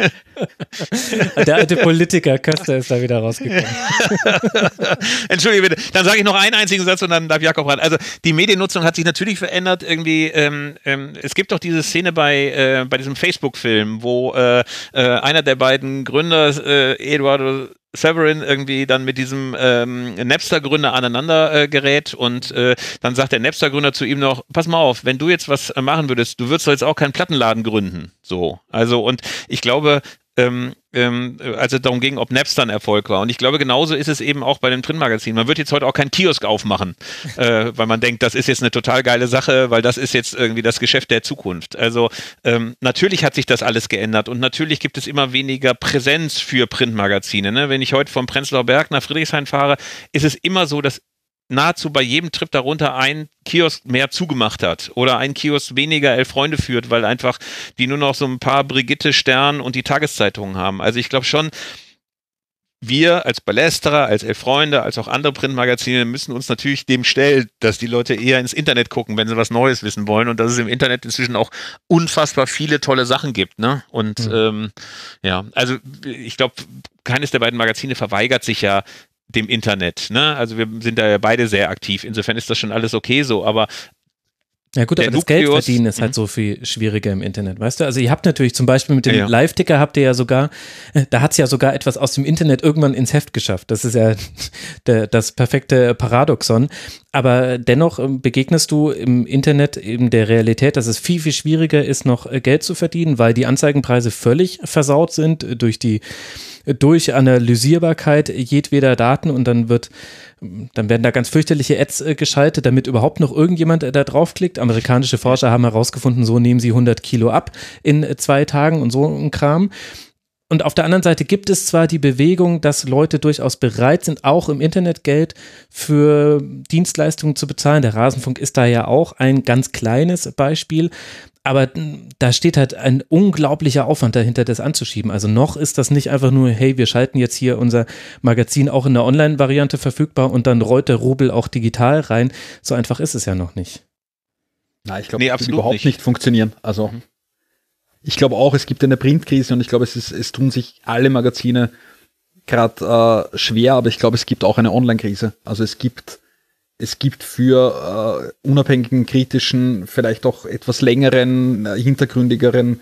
Der alte Politiker Köster ist da wieder rausgekommen. [LAUGHS] Entschuldige bitte. Dann sage ich noch einen einzigen Satz und dann darf Jakob ran. Also die Mediennutzung hat sich natürlich verändert. Irgendwie, ähm, ähm, es gibt doch diese Szene bei, äh, bei diesem Facebook-Film, wo äh, äh, einer der beiden Gründer, äh, Eduardo Severin irgendwie dann mit diesem ähm, Napster-Gründer aneinander äh, gerät und äh, dann sagt der Napster-Gründer zu ihm noch, pass mal auf, wenn du jetzt was äh, machen würdest, du würdest doch jetzt auch keinen Plattenladen gründen. So. Also, und ich glaube, ähm, ähm, als es darum ging, ob Napster ein Erfolg war. Und ich glaube, genauso ist es eben auch bei dem Printmagazin. Man wird jetzt heute auch keinen Kiosk aufmachen, [LAUGHS] äh, weil man denkt, das ist jetzt eine total geile Sache, weil das ist jetzt irgendwie das Geschäft der Zukunft. Also ähm, natürlich hat sich das alles geändert und natürlich gibt es immer weniger Präsenz für Printmagazine. Ne? Wenn ich heute vom Prenzlauer Berg nach Friedrichshain fahre, ist es immer so, dass nahezu bei jedem Trip darunter ein Kiosk mehr zugemacht hat oder ein Kiosk weniger Elf Freunde führt, weil einfach die nur noch so ein paar Brigitte Stern und die Tageszeitungen haben. Also ich glaube schon, wir als Ballesterer, als Elf Freunde, als auch andere Printmagazine müssen uns natürlich dem stellen, dass die Leute eher ins Internet gucken, wenn sie was Neues wissen wollen und dass es im Internet inzwischen auch unfassbar viele tolle Sachen gibt. Ne? Und mhm. ähm, ja, also ich glaube, keines der beiden Magazine verweigert sich ja dem Internet. Ne? Also wir sind da ja beide sehr aktiv. Insofern ist das schon alles okay so. Aber ja gut, aber das Geld verdienen ist halt mhm. so viel schwieriger im Internet, weißt du? Also ihr habt natürlich zum Beispiel mit dem ja. Live-Ticker habt ihr ja sogar, äh, da hat es ja sogar etwas aus dem Internet irgendwann ins Heft geschafft. Das ist ja [LAUGHS] der, das perfekte Paradoxon. aber dennoch ähm, begegnest du im Internet eben der Realität, dass es viel, viel schwieriger ist, noch äh, Geld zu verdienen, weil die Anzeigenpreise völlig versaut sind äh, durch die durch Analysierbarkeit jedweder Daten und dann wird dann werden da ganz fürchterliche Ads äh, geschaltet, damit überhaupt noch irgendjemand äh, da draufklickt. Amerikanische Forscher haben herausgefunden, so nehmen sie 100 Kilo ab in äh, zwei Tagen und so ein Kram. Und auf der anderen Seite gibt es zwar die Bewegung, dass Leute durchaus bereit sind, auch im Internet Geld für Dienstleistungen zu bezahlen. Der Rasenfunk ist da ja auch ein ganz kleines Beispiel. Aber da steht halt ein unglaublicher Aufwand dahinter, das anzuschieben. Also noch ist das nicht einfach nur, hey, wir schalten jetzt hier unser Magazin auch in der Online-Variante verfügbar und dann rollt der Rubel auch digital rein. So einfach ist es ja noch nicht. Nein, ich glaube, nee, das wird überhaupt nicht. nicht funktionieren. Also mhm ich glaube auch, es gibt eine Printkrise und ich glaube, es, ist, es tun sich alle Magazine gerade äh, schwer, aber ich glaube, es gibt auch eine Online-Krise. Also es gibt, es gibt für äh, unabhängigen, kritischen, vielleicht auch etwas längeren, äh, hintergründigeren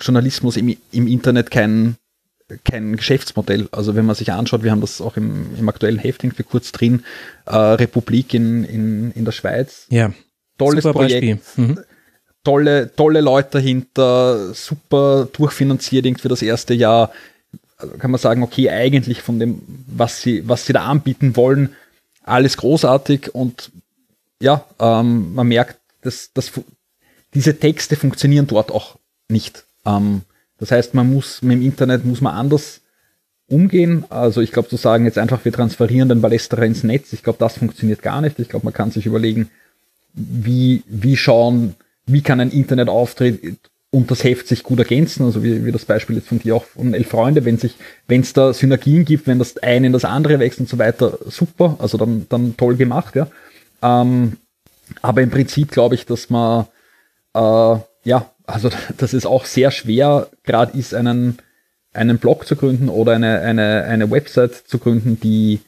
Journalismus im, im Internet kein, kein Geschäftsmodell. Also wenn man sich anschaut, wir haben das auch im, im aktuellen Heft für kurz drin, äh, Republik in, in, in der Schweiz. Ja. Tolles Super Projekt. Mhm tolle, tolle Leute dahinter, super durchfinanziert irgendwie das erste Jahr. Also kann man sagen, okay, eigentlich von dem, was sie, was sie da anbieten wollen, alles großartig und ja, ähm, man merkt, dass, dass diese Texte funktionieren dort auch nicht. Ähm, das heißt, man muss mit dem Internet muss man anders umgehen. Also ich glaube, zu sagen jetzt einfach, wir transferieren den Ballesterer ins Netz, ich glaube, das funktioniert gar nicht. Ich glaube, man kann sich überlegen, wie, wie schauen wie kann ein Internetauftritt und das Heft sich gut ergänzen, also wie, wie das Beispiel jetzt von dir auch von Elf Freunde, wenn sich, wenn es da Synergien gibt, wenn das eine in das andere wächst und so weiter, super, also dann, dann toll gemacht, ja. Ähm, aber im Prinzip glaube ich, dass man, äh, ja, also [LAUGHS] dass es auch sehr schwer gerade ist, einen, einen Blog zu gründen oder eine, eine, eine Website zu gründen, die,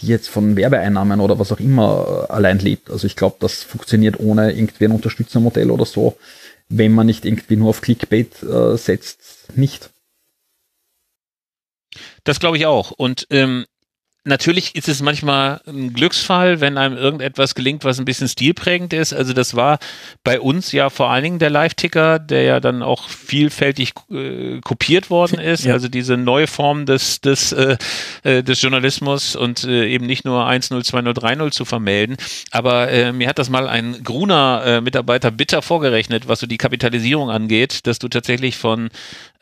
die jetzt von Werbeeinnahmen oder was auch immer allein lebt. Also ich glaube, das funktioniert ohne irgendwie ein Unterstützermodell oder so, wenn man nicht irgendwie nur auf Clickbait äh, setzt, nicht. Das glaube ich auch. Und ähm, natürlich ist es manchmal ein Glücksfall, wenn einem irgendetwas gelingt, was ein bisschen stilprägend ist. Also das war bei uns ja vor allen Dingen der Live-Ticker, der ja dann auch vielfältig äh, kopiert worden ist. Ja. Also diese neue Form des, des, äh, äh des Journalismus und äh, eben nicht nur 1-0, 2-0, 3-0 zu vermelden. Aber äh, mir hat das mal ein Gruner-Mitarbeiter bitter vorgerechnet, was so die Kapitalisierung angeht, dass du tatsächlich von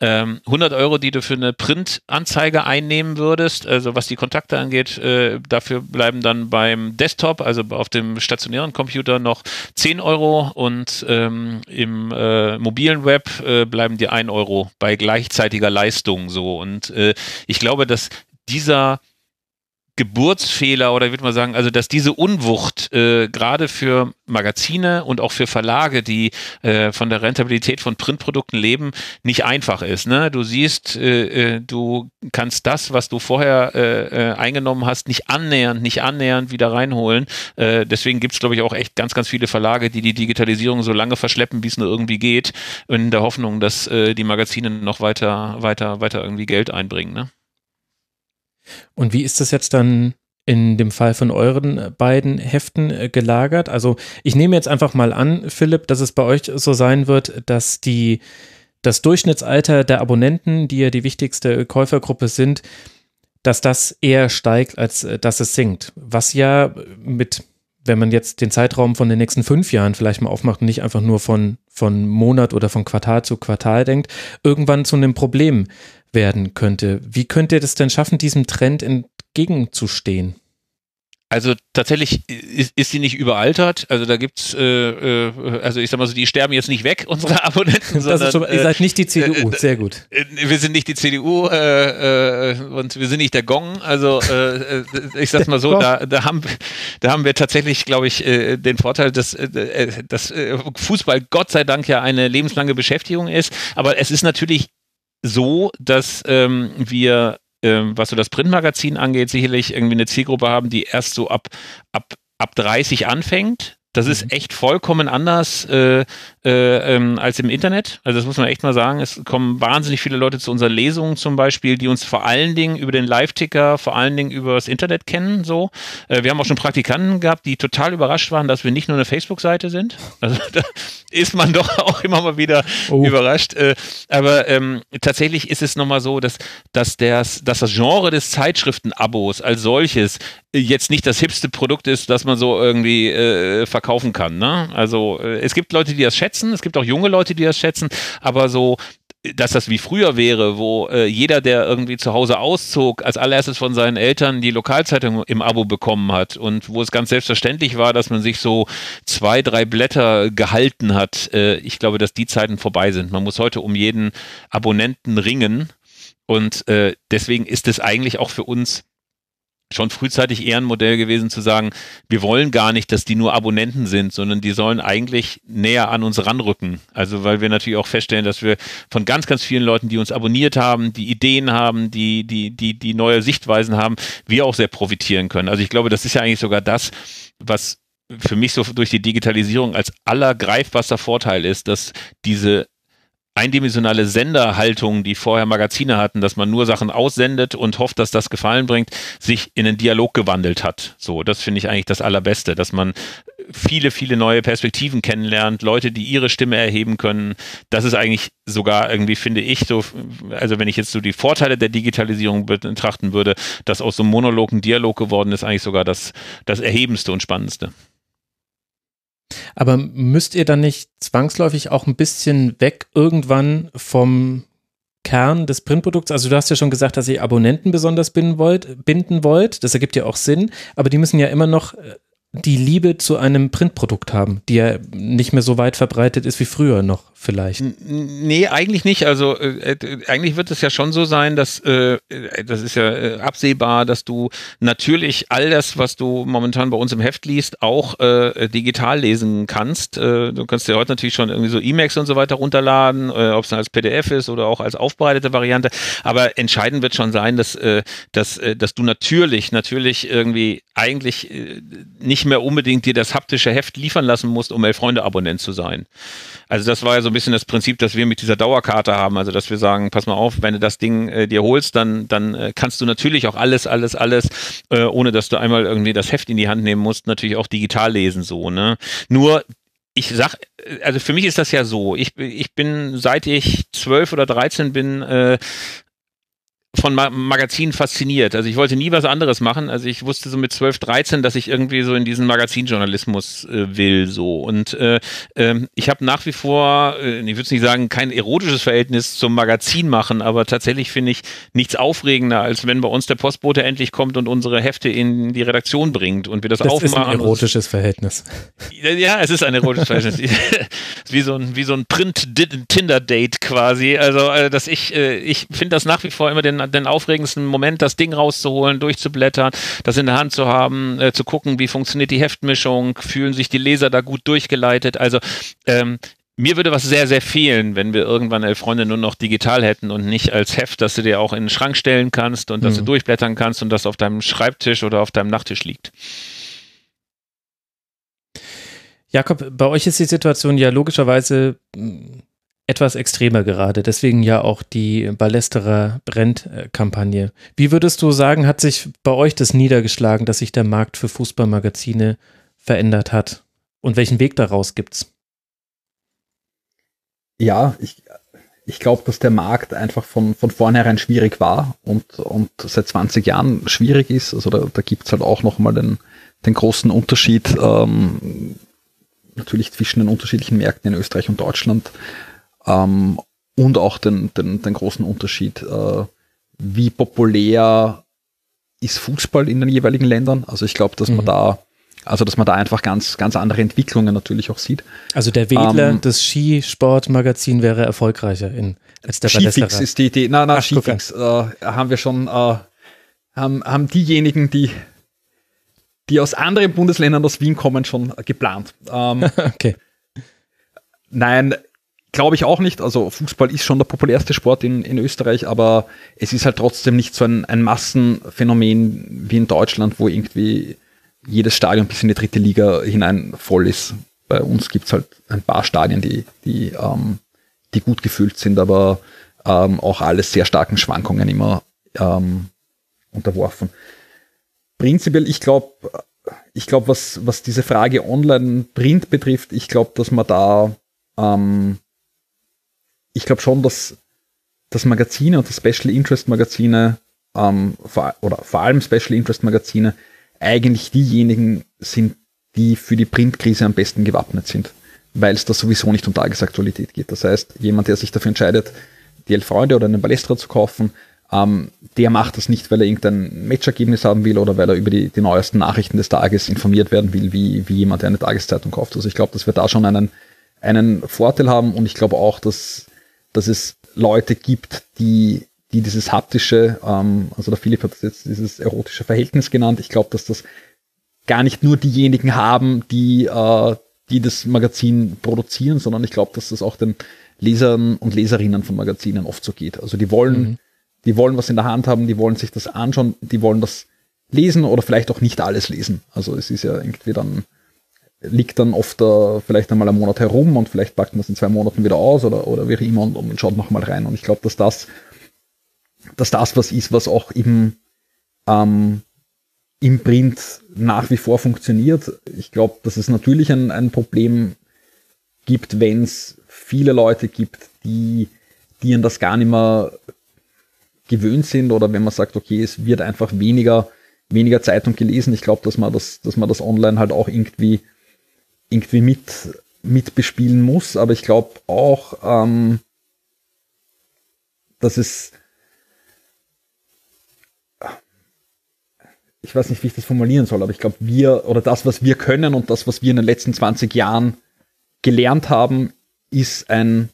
ähm, 100 Euro, die du für eine Printanzeige einnehmen würdest, also was die Kontakte angeht, äh, dafür bleiben dann beim Desktop, also auf dem stationären Computer noch 10 Euro und ähm, im äh, mobilen Web äh, bleiben dir 1 Euro bei gleichzeitiger Leistung so. Und äh, ich glaube, dass dieser Geburtsfehler oder würde man sagen, also dass diese Unwucht äh, gerade für Magazine und auch für Verlage, die äh, von der Rentabilität von Printprodukten leben, nicht einfach ist. Ne? Du siehst, äh, äh du kannst das, was du vorher äh, äh, eingenommen hast, nicht annähernd, nicht annähernd wieder reinholen. Äh, deswegen gibt es, glaube ich, auch echt ganz, ganz viele Verlage, die die Digitalisierung so lange verschleppen, wie es nur irgendwie geht, in der Hoffnung, dass äh, die Magazine noch weiter, weiter, weiter irgendwie Geld einbringen. Ne? Und wie ist das jetzt dann in dem Fall von euren beiden Heften äh, gelagert? Also ich nehme jetzt einfach mal an, Philipp, dass es bei euch so sein wird, dass die das Durchschnittsalter der Abonnenten, die ja die wichtigste Käufergruppe sind, dass das eher steigt, als äh, dass es sinkt. Was ja mit, wenn man jetzt den Zeitraum von den nächsten fünf Jahren vielleicht mal aufmacht und nicht einfach nur von, von Monat oder von Quartal zu Quartal denkt, irgendwann zu einem Problem werden könnte. Wie könnt ihr das denn schaffen, diesem Trend entgegenzustehen? Also tatsächlich ist, ist sie nicht überaltert. Also da gibt's, äh, äh, also ich sag mal so, die sterben jetzt nicht weg, [LAUGHS] unsere Abonnenten. sondern, schon, ihr seid nicht die CDU, äh, sehr gut. Äh, wir sind nicht die CDU äh, äh, und wir sind nicht der Gong. Also äh, ich sag's mal so, da, da, haben, da haben wir tatsächlich, glaube ich, äh, den Vorteil, dass, äh, dass äh, Fußball Gott sei Dank ja eine lebenslange Beschäftigung ist. Aber es ist natürlich so, dass ähm, wir, ähm, was so das Printmagazin angeht, sicherlich irgendwie eine Zielgruppe haben, die erst so ab, ab, ab 30 anfängt. Das ist mhm. echt vollkommen anders äh, äh, ähm, als im Internet. Also das muss man echt mal sagen. Es kommen wahnsinnig viele Leute zu unseren Lesungen zum Beispiel, die uns vor allen Dingen über den Live-Ticker, vor allen Dingen über das Internet kennen. So, äh, wir haben auch schon Praktikanten gehabt, die total überrascht waren, dass wir nicht nur eine Facebook-Seite sind. Also [LAUGHS] da ist man doch auch immer mal wieder oh. überrascht. Äh, aber ähm, tatsächlich ist es nochmal so, dass, dass, das, dass das Genre des Zeitschriften-Abos als solches jetzt nicht das hipste Produkt ist, das man so irgendwie äh, verkaufen kann. Ne? Also äh, es gibt Leute, die das schätzen, es gibt auch junge Leute, die das schätzen, aber so dass das wie früher wäre, wo äh, jeder, der irgendwie zu Hause auszog, als allererstes von seinen Eltern die Lokalzeitung im Abo bekommen hat und wo es ganz selbstverständlich war, dass man sich so zwei, drei Blätter gehalten hat. Äh, ich glaube, dass die Zeiten vorbei sind. Man muss heute um jeden Abonnenten ringen und äh, deswegen ist es eigentlich auch für uns schon frühzeitig eher gewesen zu sagen, wir wollen gar nicht, dass die nur Abonnenten sind, sondern die sollen eigentlich näher an uns ranrücken. Also weil wir natürlich auch feststellen, dass wir von ganz, ganz vielen Leuten, die uns abonniert haben, die Ideen haben, die, die, die, die neue Sichtweisen haben, wir auch sehr profitieren können. Also ich glaube, das ist ja eigentlich sogar das, was für mich so durch die Digitalisierung als allergreifbarster Vorteil ist, dass diese eindimensionale Senderhaltung, die vorher Magazine hatten, dass man nur Sachen aussendet und hofft, dass das Gefallen bringt, sich in einen Dialog gewandelt hat. So, das finde ich eigentlich das Allerbeste, dass man viele, viele neue Perspektiven kennenlernt, Leute, die ihre Stimme erheben können. Das ist eigentlich sogar irgendwie, finde ich, so, also wenn ich jetzt so die Vorteile der Digitalisierung betrachten würde, dass aus so einem Monolog ein Dialog geworden ist, eigentlich sogar das, das Erhebendste und Spannendste. Aber müsst ihr dann nicht zwangsläufig auch ein bisschen weg irgendwann vom Kern des Printprodukts? Also du hast ja schon gesagt, dass ihr Abonnenten besonders binden wollt, binden wollt. Das ergibt ja auch Sinn. Aber die müssen ja immer noch äh, die Liebe zu einem Printprodukt haben, die ja nicht mehr so weit verbreitet ist wie früher noch vielleicht. Nee, eigentlich nicht. Also äh, äh, eigentlich wird es ja schon so sein, dass äh, das ist ja äh, absehbar, dass du natürlich all das, was du momentan bei uns im Heft liest, auch äh, digital lesen kannst. Äh, du kannst dir heute natürlich schon irgendwie so E-Mails und so weiter runterladen, äh, ob es dann als PDF ist oder auch als aufbereitete Variante. Aber entscheidend wird schon sein, dass, äh, dass, äh, dass du natürlich, natürlich irgendwie eigentlich äh, nicht mehr unbedingt dir das haptische Heft liefern lassen musst, um Elf-Freunde-Abonnent zu sein. Also das war ja so ein bisschen das Prinzip, das wir mit dieser Dauerkarte haben. Also dass wir sagen, pass mal auf, wenn du das Ding äh, dir holst, dann, dann äh, kannst du natürlich auch alles, alles, alles, äh, ohne dass du einmal irgendwie das Heft in die Hand nehmen musst, natürlich auch digital lesen so. Ne? Nur ich sag, also für mich ist das ja so. Ich, ich bin, seit ich zwölf oder dreizehn bin, äh, von Ma Magazinen fasziniert. Also ich wollte nie was anderes machen. Also ich wusste so mit 12, 13, dass ich irgendwie so in diesen Magazinjournalismus äh, will. so Und äh, äh, ich habe nach wie vor, äh, ich würde nicht sagen, kein erotisches Verhältnis zum Magazin machen, aber tatsächlich finde ich nichts aufregender, als wenn bei uns der Postbote endlich kommt und unsere Hefte in die Redaktion bringt und wir das, das aufmachen. Das ist ein erotisches Verhältnis. Ja, es ist ein erotisches Verhältnis. [LAUGHS] [LAUGHS] wie so ein, wie so ein Print-Tinder-Date quasi. Also, äh, dass ich, äh, ich finde das nach wie vor immer den den aufregendsten Moment, das Ding rauszuholen, durchzublättern, das in der Hand zu haben, äh, zu gucken, wie funktioniert die Heftmischung, fühlen sich die Leser da gut durchgeleitet. Also ähm, mir würde was sehr, sehr fehlen, wenn wir irgendwann elf Freunde nur noch digital hätten und nicht als Heft, dass du dir auch in den Schrank stellen kannst und dass mhm. du durchblättern kannst und das auf deinem Schreibtisch oder auf deinem Nachttisch liegt. Jakob, bei euch ist die Situation ja logischerweise etwas extremer gerade. Deswegen ja auch die Ballesterer Brennt-Kampagne. Wie würdest du sagen, hat sich bei euch das niedergeschlagen, dass sich der Markt für Fußballmagazine verändert hat? Und welchen Weg daraus gibt's? Ja, ich, ich glaube, dass der Markt einfach von, von vornherein schwierig war und, und seit 20 Jahren schwierig ist. Also da, da gibt es halt auch nochmal den, den großen Unterschied ähm, natürlich zwischen den unterschiedlichen Märkten in Österreich und Deutschland. Ähm, und auch den, den, den großen Unterschied, äh, wie populär ist Fußball in den jeweiligen Ländern. Also ich glaube, dass mhm. man da also, dass man da einfach ganz, ganz andere Entwicklungen natürlich auch sieht. Also, der Wedler, ähm, das Skisportmagazin wäre erfolgreicher in, als der Skifix ist die Idee. Na, na, Ach, Skifix äh, haben wir schon, äh, haben, haben diejenigen, die, die aus anderen Bundesländern aus Wien kommen, schon geplant. Ähm, [LAUGHS] okay. Nein, Glaube ich auch nicht. Also Fußball ist schon der populärste Sport in, in Österreich, aber es ist halt trotzdem nicht so ein, ein Massenphänomen wie in Deutschland, wo irgendwie jedes Stadion bis in die dritte Liga hinein voll ist. bei uns gibt es halt ein paar Stadien, die, die, ähm, die gut gefüllt sind, aber ähm, auch alles sehr starken Schwankungen immer ähm, unterworfen. Prinzipiell, ich glaube, ich glaube, was, was diese Frage Online-Print betrifft, ich glaube, dass man da, ähm, ich glaube schon, dass das Magazine und die Special Interest Magazine ähm, vor, oder vor allem Special Interest Magazine eigentlich diejenigen sind, die für die Printkrise am besten gewappnet sind, weil es da sowieso nicht um Tagesaktualität geht. Das heißt, jemand, der sich dafür entscheidet, die Elf Freunde oder einen Balestra zu kaufen, ähm, der macht das nicht, weil er irgendein Matchergebnis haben will oder weil er über die, die neuesten Nachrichten des Tages informiert werden will, wie, wie jemand, der eine Tageszeitung kauft. Also ich glaube, dass wir da schon einen, einen Vorteil haben und ich glaube auch, dass, dass es Leute gibt, die, die dieses haptische, ähm, also der Philipp hat jetzt dieses erotische Verhältnis genannt. Ich glaube, dass das gar nicht nur diejenigen haben, die, äh, die das Magazin produzieren, sondern ich glaube, dass das auch den Lesern und Leserinnen von Magazinen oft so geht. Also die wollen, mhm. die wollen was in der Hand haben, die wollen sich das anschauen, die wollen das lesen oder vielleicht auch nicht alles lesen. Also es ist ja irgendwie dann, liegt dann oft uh, vielleicht einmal einen Monat herum und vielleicht packt man es in zwei Monaten wieder aus oder, oder wie immer und, und schaut nochmal rein. Und ich glaube, dass das, dass das was ist, was auch eben ähm, im Print nach wie vor funktioniert. Ich glaube, dass es natürlich ein, ein Problem gibt, wenn es viele Leute gibt, die, die an das gar nicht mehr gewöhnt sind oder wenn man sagt, okay, es wird einfach weniger, weniger Zeitung gelesen. Ich glaube, dass man das, dass man das online halt auch irgendwie, irgendwie mit, mit bespielen muss. Aber ich glaube auch, ähm, dass es ich weiß nicht, wie ich das formulieren soll, aber ich glaube, wir oder das, was wir können und das, was wir in den letzten 20 Jahren gelernt haben, ist ein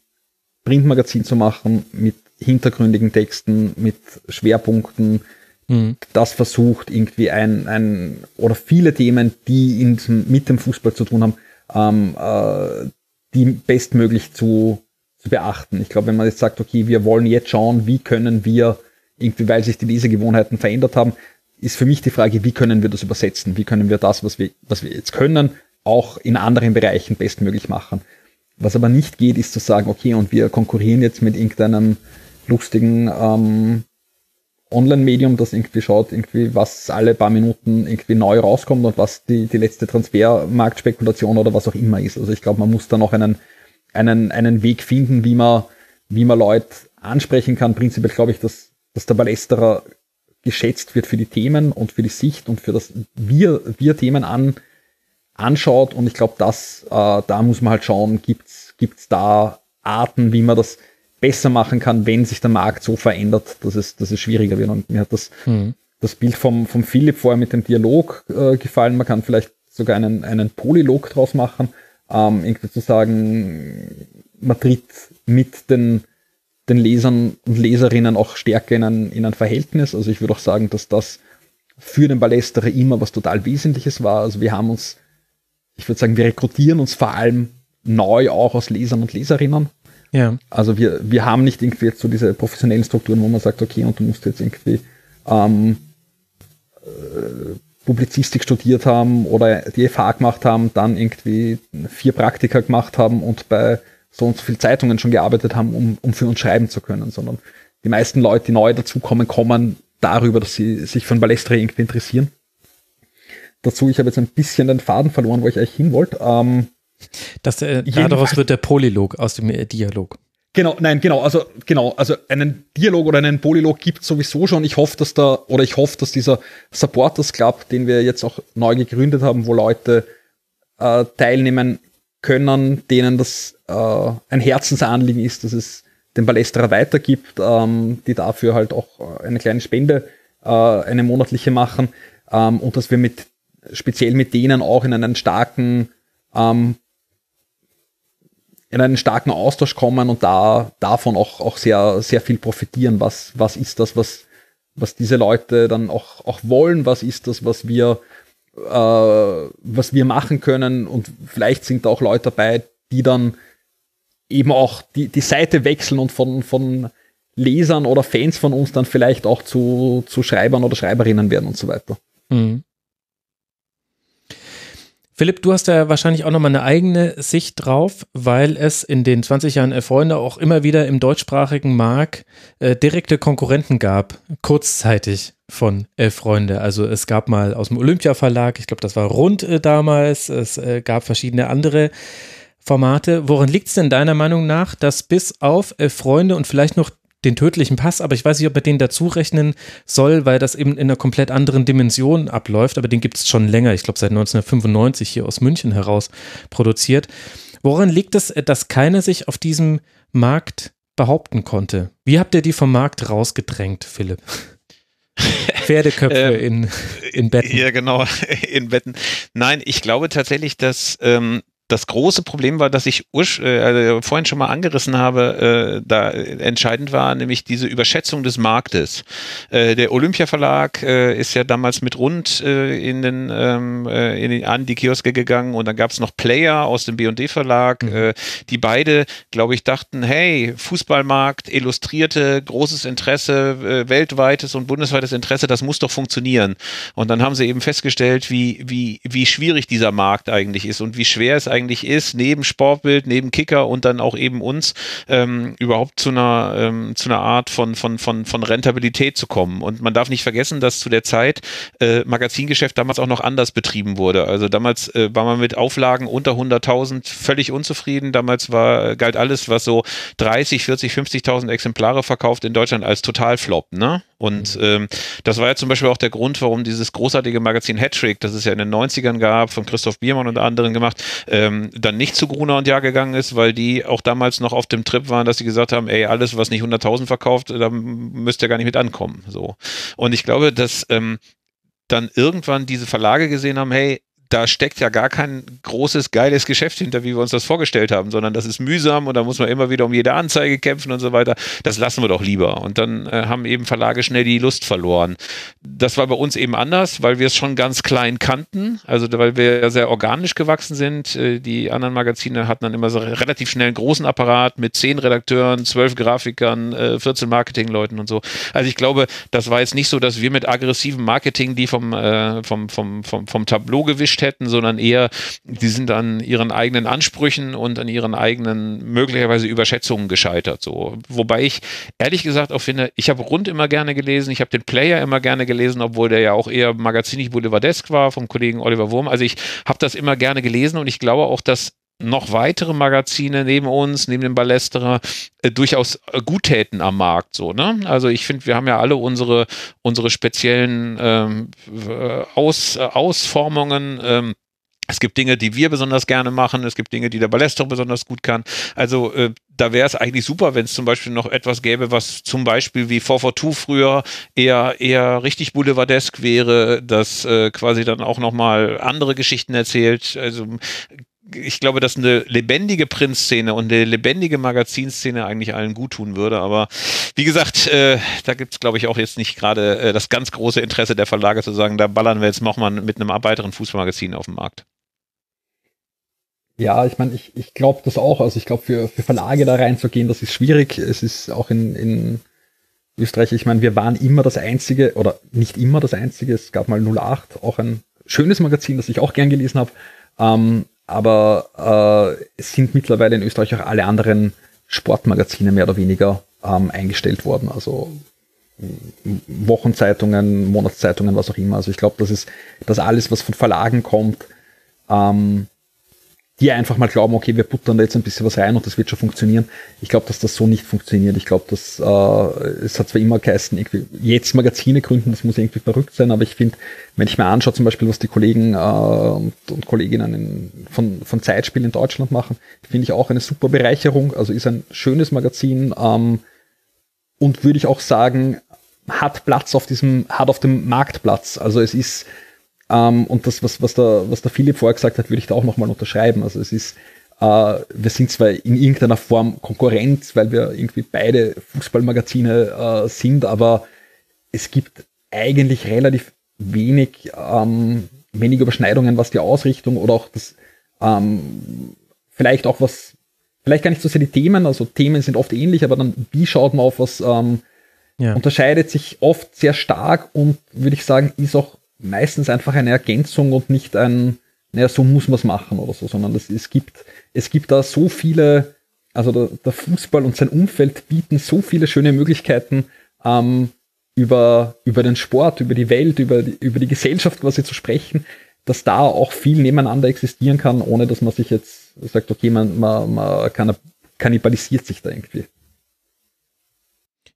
Printmagazin zu machen mit hintergründigen Texten, mit Schwerpunkten, mhm. das versucht irgendwie ein, ein oder viele Themen, die in, mit dem Fußball zu tun haben, ähm, äh, die bestmöglich zu, zu beachten. Ich glaube, wenn man jetzt sagt, okay, wir wollen jetzt schauen, wie können wir irgendwie, weil sich die Lesegewohnheiten verändert haben, ist für mich die Frage, wie können wir das übersetzen? Wie können wir das, was wir, was wir jetzt können, auch in anderen Bereichen bestmöglich machen? Was aber nicht geht, ist zu sagen, okay, und wir konkurrieren jetzt mit irgendeinem lustigen ähm, Online-Medium, das irgendwie schaut, irgendwie, was alle paar Minuten irgendwie neu rauskommt und was die, die letzte Transfermarktspekulation oder was auch immer ist. Also ich glaube, man muss da noch einen, einen, einen Weg finden, wie man, wie man Leute ansprechen kann. Prinzipiell glaube ich, dass, dass der Ballesterer geschätzt wird für die Themen und für die Sicht und für das, wir, wir Themen an, anschaut. Und ich glaube, das, äh, da muss man halt schauen, gibt's gibt's da Arten, wie man das besser machen kann, wenn sich der Markt so verändert, dass es, dass es schwieriger wird. Und mir hat das, mhm. das Bild vom, vom Philipp vorher mit dem Dialog äh, gefallen. Man kann vielleicht sogar einen, einen Polylog draus machen, ähm, irgendwie zu sagen, man tritt mit den den Lesern und Leserinnen auch stärker in ein, in ein Verhältnis. Also ich würde auch sagen, dass das für den Ballesterer immer was total Wesentliches war. Also wir haben uns, ich würde sagen, wir rekrutieren uns vor allem neu auch aus Lesern und Leserinnen. Ja. Also wir, wir haben nicht irgendwie jetzt so diese professionellen Strukturen, wo man sagt, okay, und du musst jetzt irgendwie ähm, äh, Publizistik studiert haben oder die FH gemacht haben, dann irgendwie vier Praktika gemacht haben und bei so und so viele Zeitungen schon gearbeitet haben, um, um für uns schreiben zu können, sondern die meisten Leute, die neu dazukommen, kommen darüber, dass sie sich für ein Balestre irgendwie interessieren. Dazu, ich habe jetzt ein bisschen den Faden verloren, wo ich eigentlich hin wollte. Ähm, das, äh, daraus wird der Polylog aus dem äh, Dialog. Genau, nein, genau, also genau, also einen Dialog oder einen Polylog gibt sowieso schon. Ich hoffe, dass da, oder ich hoffe, dass dieser Supporters Club, den wir jetzt auch neu gegründet haben, wo Leute äh, teilnehmen können, denen das äh, ein Herzensanliegen ist, dass es den Ballesterer weitergibt, ähm, die dafür halt auch eine kleine Spende, äh, eine monatliche machen ähm, und dass wir mit speziell mit denen auch in einen starken ähm, in einen starken Austausch kommen und da davon auch, auch sehr, sehr viel profitieren. Was, was ist das, was, was diese Leute dann auch, auch wollen? Was ist das, was wir, äh, was wir machen können? Und vielleicht sind da auch Leute dabei, die dann eben auch die, die Seite wechseln und von, von Lesern oder Fans von uns dann vielleicht auch zu, zu Schreibern oder Schreiberinnen werden und so weiter. Mhm. Philipp, du hast ja wahrscheinlich auch nochmal eine eigene Sicht drauf, weil es in den 20 Jahren Elf Freunde auch immer wieder im deutschsprachigen Markt äh, direkte Konkurrenten gab, kurzzeitig von Elf Freunde. Also es gab mal aus dem Olympia Verlag, ich glaube, das war Rund äh, damals, es äh, gab verschiedene andere Formate. Woran liegt es denn deiner Meinung nach, dass bis auf Elf Freunde und vielleicht noch den tödlichen Pass, aber ich weiß nicht, ob er den dazu rechnen soll, weil das eben in einer komplett anderen Dimension abläuft, aber den gibt es schon länger, ich glaube seit 1995 hier aus München heraus produziert. Woran liegt es, dass keiner sich auf diesem Markt behaupten konnte? Wie habt ihr die vom Markt rausgedrängt, Philipp? [LAUGHS] Pferdeköpfe ähm, in, in Betten. Ja, genau, [LAUGHS] in Betten. Nein, ich glaube tatsächlich, dass ähm, das große Problem war, dass ich äh, also vorhin schon mal angerissen habe, äh, da entscheidend war, nämlich diese Überschätzung des Marktes. Äh, der Olympia Verlag äh, ist ja damals mit rund äh, in den, ähm, äh, in den, an die Kioske gegangen und dann gab es noch Player aus dem B&D Verlag, mhm. die beide, glaube ich, dachten, hey, Fußballmarkt, Illustrierte, großes Interesse, weltweites und bundesweites Interesse, das muss doch funktionieren. Und dann haben sie eben festgestellt, wie, wie, wie schwierig dieser Markt eigentlich ist und wie schwer es eigentlich eigentlich ist, neben Sportbild, neben Kicker und dann auch eben uns ähm, überhaupt zu einer, ähm, zu einer Art von, von, von, von Rentabilität zu kommen. Und man darf nicht vergessen, dass zu der Zeit äh, Magazingeschäft damals auch noch anders betrieben wurde. Also damals äh, war man mit Auflagen unter 100.000 völlig unzufrieden. Damals war, galt alles, was so 30, 40, 50.000 Exemplare verkauft in Deutschland als Totalflop. Ne? Und ähm, das war ja zum Beispiel auch der Grund, warum dieses großartige Magazin Hattrick, das es ja in den 90ern gab, von Christoph Biermann und anderen gemacht, ähm, dann nicht zu Gruner und Jahr gegangen ist, weil die auch damals noch auf dem Trip waren, dass sie gesagt haben, ey, alles, was nicht 100.000 verkauft, da müsst ihr gar nicht mit ankommen. So. Und ich glaube, dass ähm, dann irgendwann diese Verlage gesehen haben, hey, da steckt ja gar kein großes, geiles Geschäft hinter, wie wir uns das vorgestellt haben, sondern das ist mühsam und da muss man immer wieder um jede Anzeige kämpfen und so weiter. Das lassen wir doch lieber. Und dann äh, haben eben Verlage schnell die Lust verloren. Das war bei uns eben anders, weil wir es schon ganz klein kannten, also weil wir sehr organisch gewachsen sind. Äh, die anderen Magazine hatten dann immer so relativ schnell einen großen Apparat mit zehn Redakteuren, zwölf Grafikern, äh, 14 Marketingleuten und so. Also ich glaube, das war jetzt nicht so, dass wir mit aggressivem Marketing die vom, äh, vom, vom, vom, vom Tableau gewischt erwischt hätten, sondern eher, die sind an ihren eigenen Ansprüchen und an ihren eigenen möglicherweise Überschätzungen gescheitert. So. Wobei ich ehrlich gesagt auch finde, ich habe Rund immer gerne gelesen, ich habe den Player immer gerne gelesen, obwohl der ja auch eher magazinig boulevardesk war vom Kollegen Oliver Wurm. Also ich habe das immer gerne gelesen und ich glaube auch, dass noch weitere Magazine neben uns, neben dem Ballesterer, äh, durchaus äh, gut täten am Markt. So, ne? Also ich finde, wir haben ja alle unsere, unsere speziellen ähm, äh, Aus, äh, Ausformungen. Ähm, es gibt Dinge, die wir besonders gerne machen. Es gibt Dinge, die der Ballester besonders gut kann. Also äh, da wäre es eigentlich super, wenn es zum Beispiel noch etwas gäbe, was zum Beispiel wie 442 früher eher eher richtig boulevardesk wäre, das äh, quasi dann auch noch mal andere Geschichten erzählt. Also ich glaube, dass eine lebendige Printszene und eine lebendige Magazinszene eigentlich allen gut tun würde. Aber wie gesagt, äh, da gibt es, glaube ich, auch jetzt nicht gerade äh, das ganz große Interesse der Verlage zu sagen, da ballern wir jetzt nochmal mit einem weiteren Fußballmagazin auf den Markt. Ja, ich meine, ich, ich glaube das auch. Also ich glaube, für, für Verlage da reinzugehen, das ist schwierig. Es ist auch in, in Österreich, ich meine, wir waren immer das Einzige, oder nicht immer das Einzige, es gab mal 08, auch ein schönes Magazin, das ich auch gern gelesen habe. Ähm, aber äh, es sind mittlerweile in Österreich auch alle anderen Sportmagazine mehr oder weniger ähm, eingestellt worden. Also Wochenzeitungen, Monatszeitungen, was auch immer. Also ich glaube, das ist das alles, was von Verlagen kommt, ähm, die einfach mal glauben, okay, wir buttern da jetzt ein bisschen was rein und das wird schon funktionieren. Ich glaube, dass das so nicht funktioniert. Ich glaube, dass äh, es hat zwar immer geheißen, irgendwie jetzt Magazine gründen, das muss irgendwie verrückt sein, aber ich finde, wenn ich mir anschaue, zum Beispiel, was die Kollegen äh, und, und Kolleginnen in, von, von Zeitspiel in Deutschland machen, finde ich auch eine super Bereicherung. Also ist ein schönes Magazin ähm, und würde ich auch sagen, hat Platz auf diesem, hat auf dem Marktplatz. Also es ist ähm, und das, was, was, der, was der Philipp vorher gesagt hat, würde ich da auch nochmal unterschreiben. Also es ist, äh, wir sind zwar in irgendeiner Form Konkurrenz, weil wir irgendwie beide Fußballmagazine äh, sind, aber es gibt eigentlich relativ wenig, ähm, wenig Überschneidungen, was die Ausrichtung oder auch das, ähm, vielleicht auch was, vielleicht gar nicht so sehr die Themen, also Themen sind oft ähnlich, aber dann, wie schaut man auf was, ähm, ja. unterscheidet sich oft sehr stark und würde ich sagen, ist auch meistens einfach eine Ergänzung und nicht ein, naja, so muss man es machen oder so, sondern es, es, gibt, es gibt da so viele, also der, der Fußball und sein Umfeld bieten so viele schöne Möglichkeiten, ähm, über, über den Sport, über die Welt, über die, über die Gesellschaft quasi zu sprechen, dass da auch viel nebeneinander existieren kann, ohne dass man sich jetzt sagt, okay, man, man, man kannibalisiert sich da irgendwie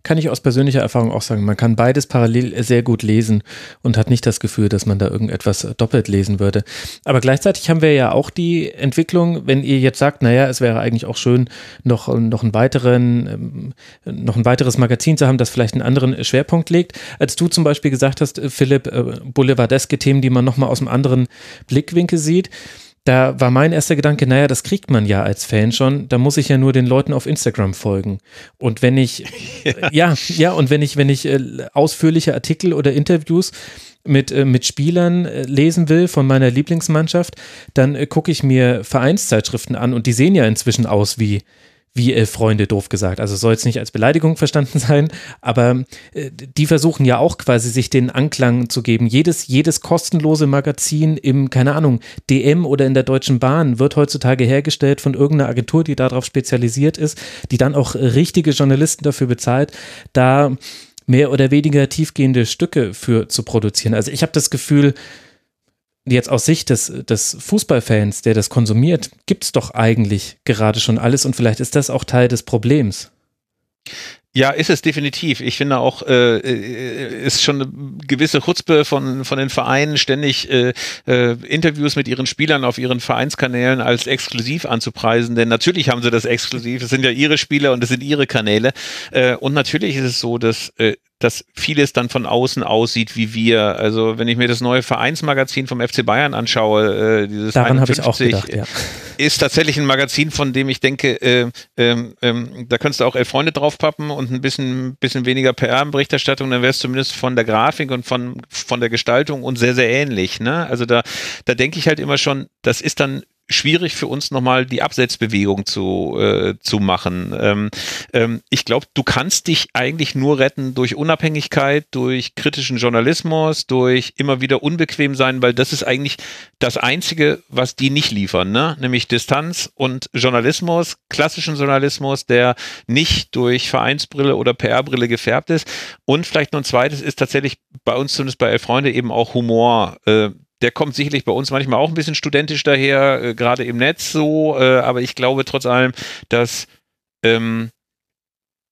kann ich aus persönlicher Erfahrung auch sagen, man kann beides parallel sehr gut lesen und hat nicht das Gefühl, dass man da irgendetwas doppelt lesen würde. Aber gleichzeitig haben wir ja auch die Entwicklung, wenn ihr jetzt sagt, naja, es wäre eigentlich auch schön, noch, noch einen weiteren, ähm, noch ein weiteres Magazin zu haben, das vielleicht einen anderen Schwerpunkt legt. Als du zum Beispiel gesagt hast, Philipp, äh, boulevardeske Themen, die man nochmal aus einem anderen Blickwinkel sieht, da war mein erster Gedanke, naja, das kriegt man ja als Fan schon, da muss ich ja nur den Leuten auf Instagram folgen. Und wenn ich, ja, [LAUGHS] ja, ja und wenn ich, wenn ich äh, ausführliche Artikel oder Interviews mit, äh, mit Spielern äh, lesen will von meiner Lieblingsmannschaft, dann gucke ich mir Vereinszeitschriften an und die sehen ja inzwischen aus wie wie elf Freunde, doof gesagt. Also soll jetzt nicht als Beleidigung verstanden [LAUGHS] sein, aber äh, die versuchen ja auch quasi sich den Anklang zu geben. Jedes, jedes kostenlose Magazin im, keine Ahnung, DM oder in der Deutschen Bahn wird heutzutage hergestellt von irgendeiner Agentur, die darauf spezialisiert ist, die dann auch richtige Journalisten dafür bezahlt, da mehr oder weniger tiefgehende Stücke für zu produzieren. Also ich habe das Gefühl, jetzt aus Sicht des, des Fußballfans, der das konsumiert, gibt es doch eigentlich gerade schon alles und vielleicht ist das auch Teil des Problems. Ja, ist es definitiv. Ich finde auch, äh, äh, ist schon eine gewisse Chutzpe von, von den Vereinen, ständig äh, äh, Interviews mit ihren Spielern auf ihren Vereinskanälen als exklusiv anzupreisen. Denn natürlich haben sie das exklusiv. Es sind ja ihre Spieler und es sind ihre Kanäle. Äh, und natürlich ist es so, dass äh, dass vieles dann von außen aussieht wie wir. Also wenn ich mir das neue Vereinsmagazin vom FC Bayern anschaue, äh, dieses Daran habe ich auch gedacht, ja. ist tatsächlich ein Magazin, von dem ich denke, äh, äh, da könntest du auch elf Freunde draufpappen und ein bisschen, bisschen weniger PR-Berichterstattung, dann wäre es zumindest von der Grafik und von, von der Gestaltung und sehr, sehr ähnlich. Ne? Also da, da denke ich halt immer schon, das ist dann schwierig für uns nochmal die Absetzbewegung zu, äh, zu machen. Ähm, ähm, ich glaube, du kannst dich eigentlich nur retten durch Unabhängigkeit, durch kritischen Journalismus, durch immer wieder unbequem sein, weil das ist eigentlich das Einzige, was die nicht liefern, ne? nämlich Distanz und Journalismus, klassischen Journalismus, der nicht durch Vereinsbrille oder PR-Brille gefärbt ist. Und vielleicht noch ein zweites ist tatsächlich bei uns zumindest bei Elf Freunde eben auch Humor. Äh, der kommt sicherlich bei uns manchmal auch ein bisschen studentisch daher, äh, gerade im Netz so, äh, aber ich glaube trotz allem, dass ähm,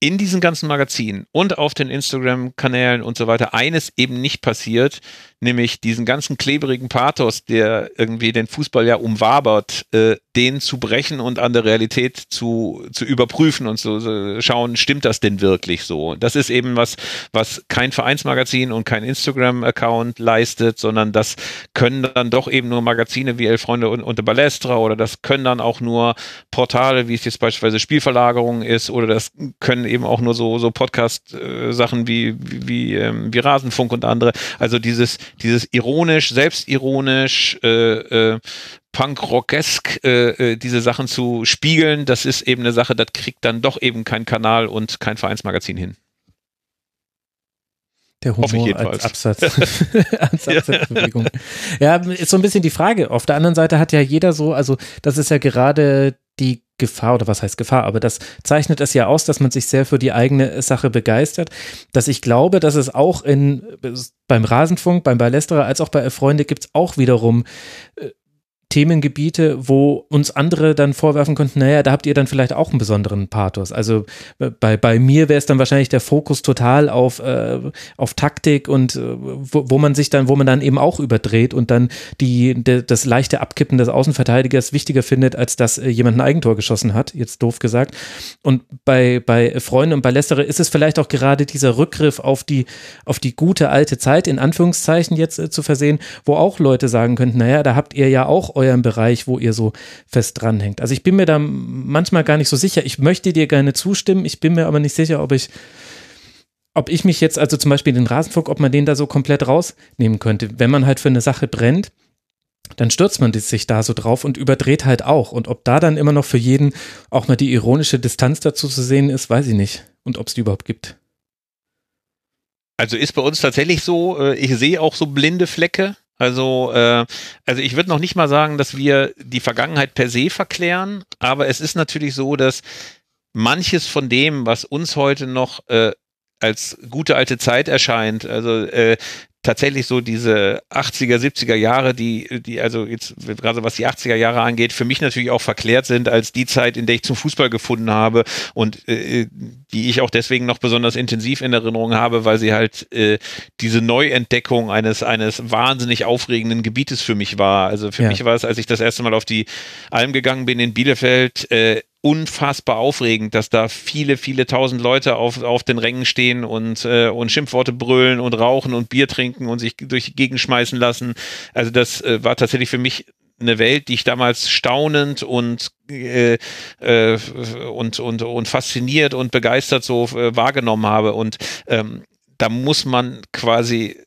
in diesen ganzen Magazinen und auf den Instagram-Kanälen und so weiter eines eben nicht passiert, nämlich diesen ganzen klebrigen Pathos, der irgendwie den Fußball ja umwabert, äh, den zu brechen und an der Realität zu, zu überprüfen und zu so schauen, stimmt das denn wirklich so? Das ist eben was, was kein Vereinsmagazin und kein Instagram-Account leistet, sondern das können dann doch eben nur Magazine wie Elf Freunde und, und Balestra oder das können dann auch nur Portale, wie es jetzt beispielsweise Spielverlagerung ist oder das können eben auch nur so, so Podcast-Sachen wie, wie, wie, ähm, wie Rasenfunk und andere. Also dieses, dieses ironisch, selbstironisch, äh, äh, Punk-Rockesk äh, äh, diese Sachen zu spiegeln, das ist eben eine Sache, das kriegt dann doch eben kein Kanal und kein Vereinsmagazin hin. Der Humor als Absatz, [LAUGHS] [LAUGHS] als Absatzbewegung. Ja. ja, ist so ein bisschen die Frage. Auf der anderen Seite hat ja jeder so, also das ist ja gerade die Gefahr, oder was heißt Gefahr, aber das zeichnet es ja aus, dass man sich sehr für die eigene Sache begeistert, dass ich glaube, dass es auch in, beim Rasenfunk, beim Ballesterer als auch bei Freunde gibt es auch wiederum äh, Themengebiete, wo uns andere dann vorwerfen könnten, naja, da habt ihr dann vielleicht auch einen besonderen Pathos. Also äh, bei, bei mir wäre es dann wahrscheinlich der Fokus total auf, äh, auf Taktik und äh, wo, wo man sich dann, wo man dann eben auch überdreht und dann die, de, das leichte Abkippen des Außenverteidigers wichtiger findet, als dass äh, jemand ein Eigentor geschossen hat, jetzt doof gesagt. Und bei, bei Freunden und bei Lästere ist es vielleicht auch gerade dieser Rückgriff auf die, auf die gute alte Zeit, in Anführungszeichen jetzt äh, zu versehen, wo auch Leute sagen könnten, naja, da habt ihr ja auch euren Bereich, wo ihr so fest dranhängt. Also ich bin mir da manchmal gar nicht so sicher. Ich möchte dir gerne zustimmen, ich bin mir aber nicht sicher, ob ich ob ich mich jetzt, also zum Beispiel den Rasenfunk, ob man den da so komplett rausnehmen könnte. Wenn man halt für eine Sache brennt, dann stürzt man sich da so drauf und überdreht halt auch. Und ob da dann immer noch für jeden auch mal die ironische Distanz dazu zu sehen ist, weiß ich nicht. Und ob es die überhaupt gibt. Also ist bei uns tatsächlich so, äh, ich sehe auch so blinde Flecke Also, äh, also ich würde noch nicht mal sagen, dass wir die Vergangenheit per se verklären, aber es ist natürlich so, dass manches von dem, was uns heute noch äh, als gute alte Zeit erscheint, also äh, tatsächlich so diese 80er, 70er Jahre, die, die also jetzt gerade was die 80er Jahre angeht, für mich natürlich auch verklärt sind als die Zeit, in der ich zum Fußball gefunden habe und äh, die ich auch deswegen noch besonders intensiv in Erinnerung habe, weil sie halt äh, diese Neuentdeckung eines eines wahnsinnig aufregenden Gebietes für mich war. Also für ja. mich war es, als ich das erste Mal auf die Alm gegangen bin in Bielefeld, äh, unfassbar aufregend, dass da viele, viele tausend Leute auf, auf den Rängen stehen und, äh, und Schimpfworte brüllen und rauchen und Bier trinken und sich durch die Gegend schmeißen lassen. Also das äh, war tatsächlich für mich eine Welt, die ich damals staunend und äh, äh, und, und, und fasziniert und begeistert so äh, wahrgenommen habe. Und ähm, da muss man quasi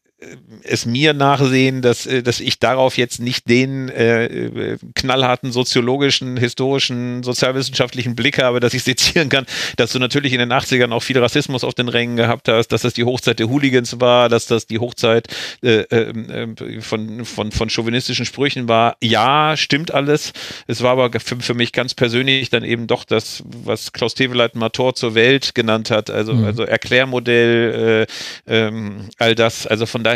es mir nachsehen, dass, äh, dass ich darauf jetzt nicht den äh, knallharten soziologischen, historischen, sozialwissenschaftlichen Blick habe, dass ich sezieren kann, dass du natürlich in den 80ern auch viel Rassismus auf den Rängen gehabt hast, dass das die Hochzeit der Hooligans war, dass das die Hochzeit äh, äh, von, von, von chauvinistischen Sprüchen war. Ja, stimmt alles. Es war aber für, für mich ganz persönlich dann eben doch das, was Klaus Teweleit mal Tor zur Welt genannt hat, also, mhm. also Erklärmodell, äh, ähm, all das. Also von daher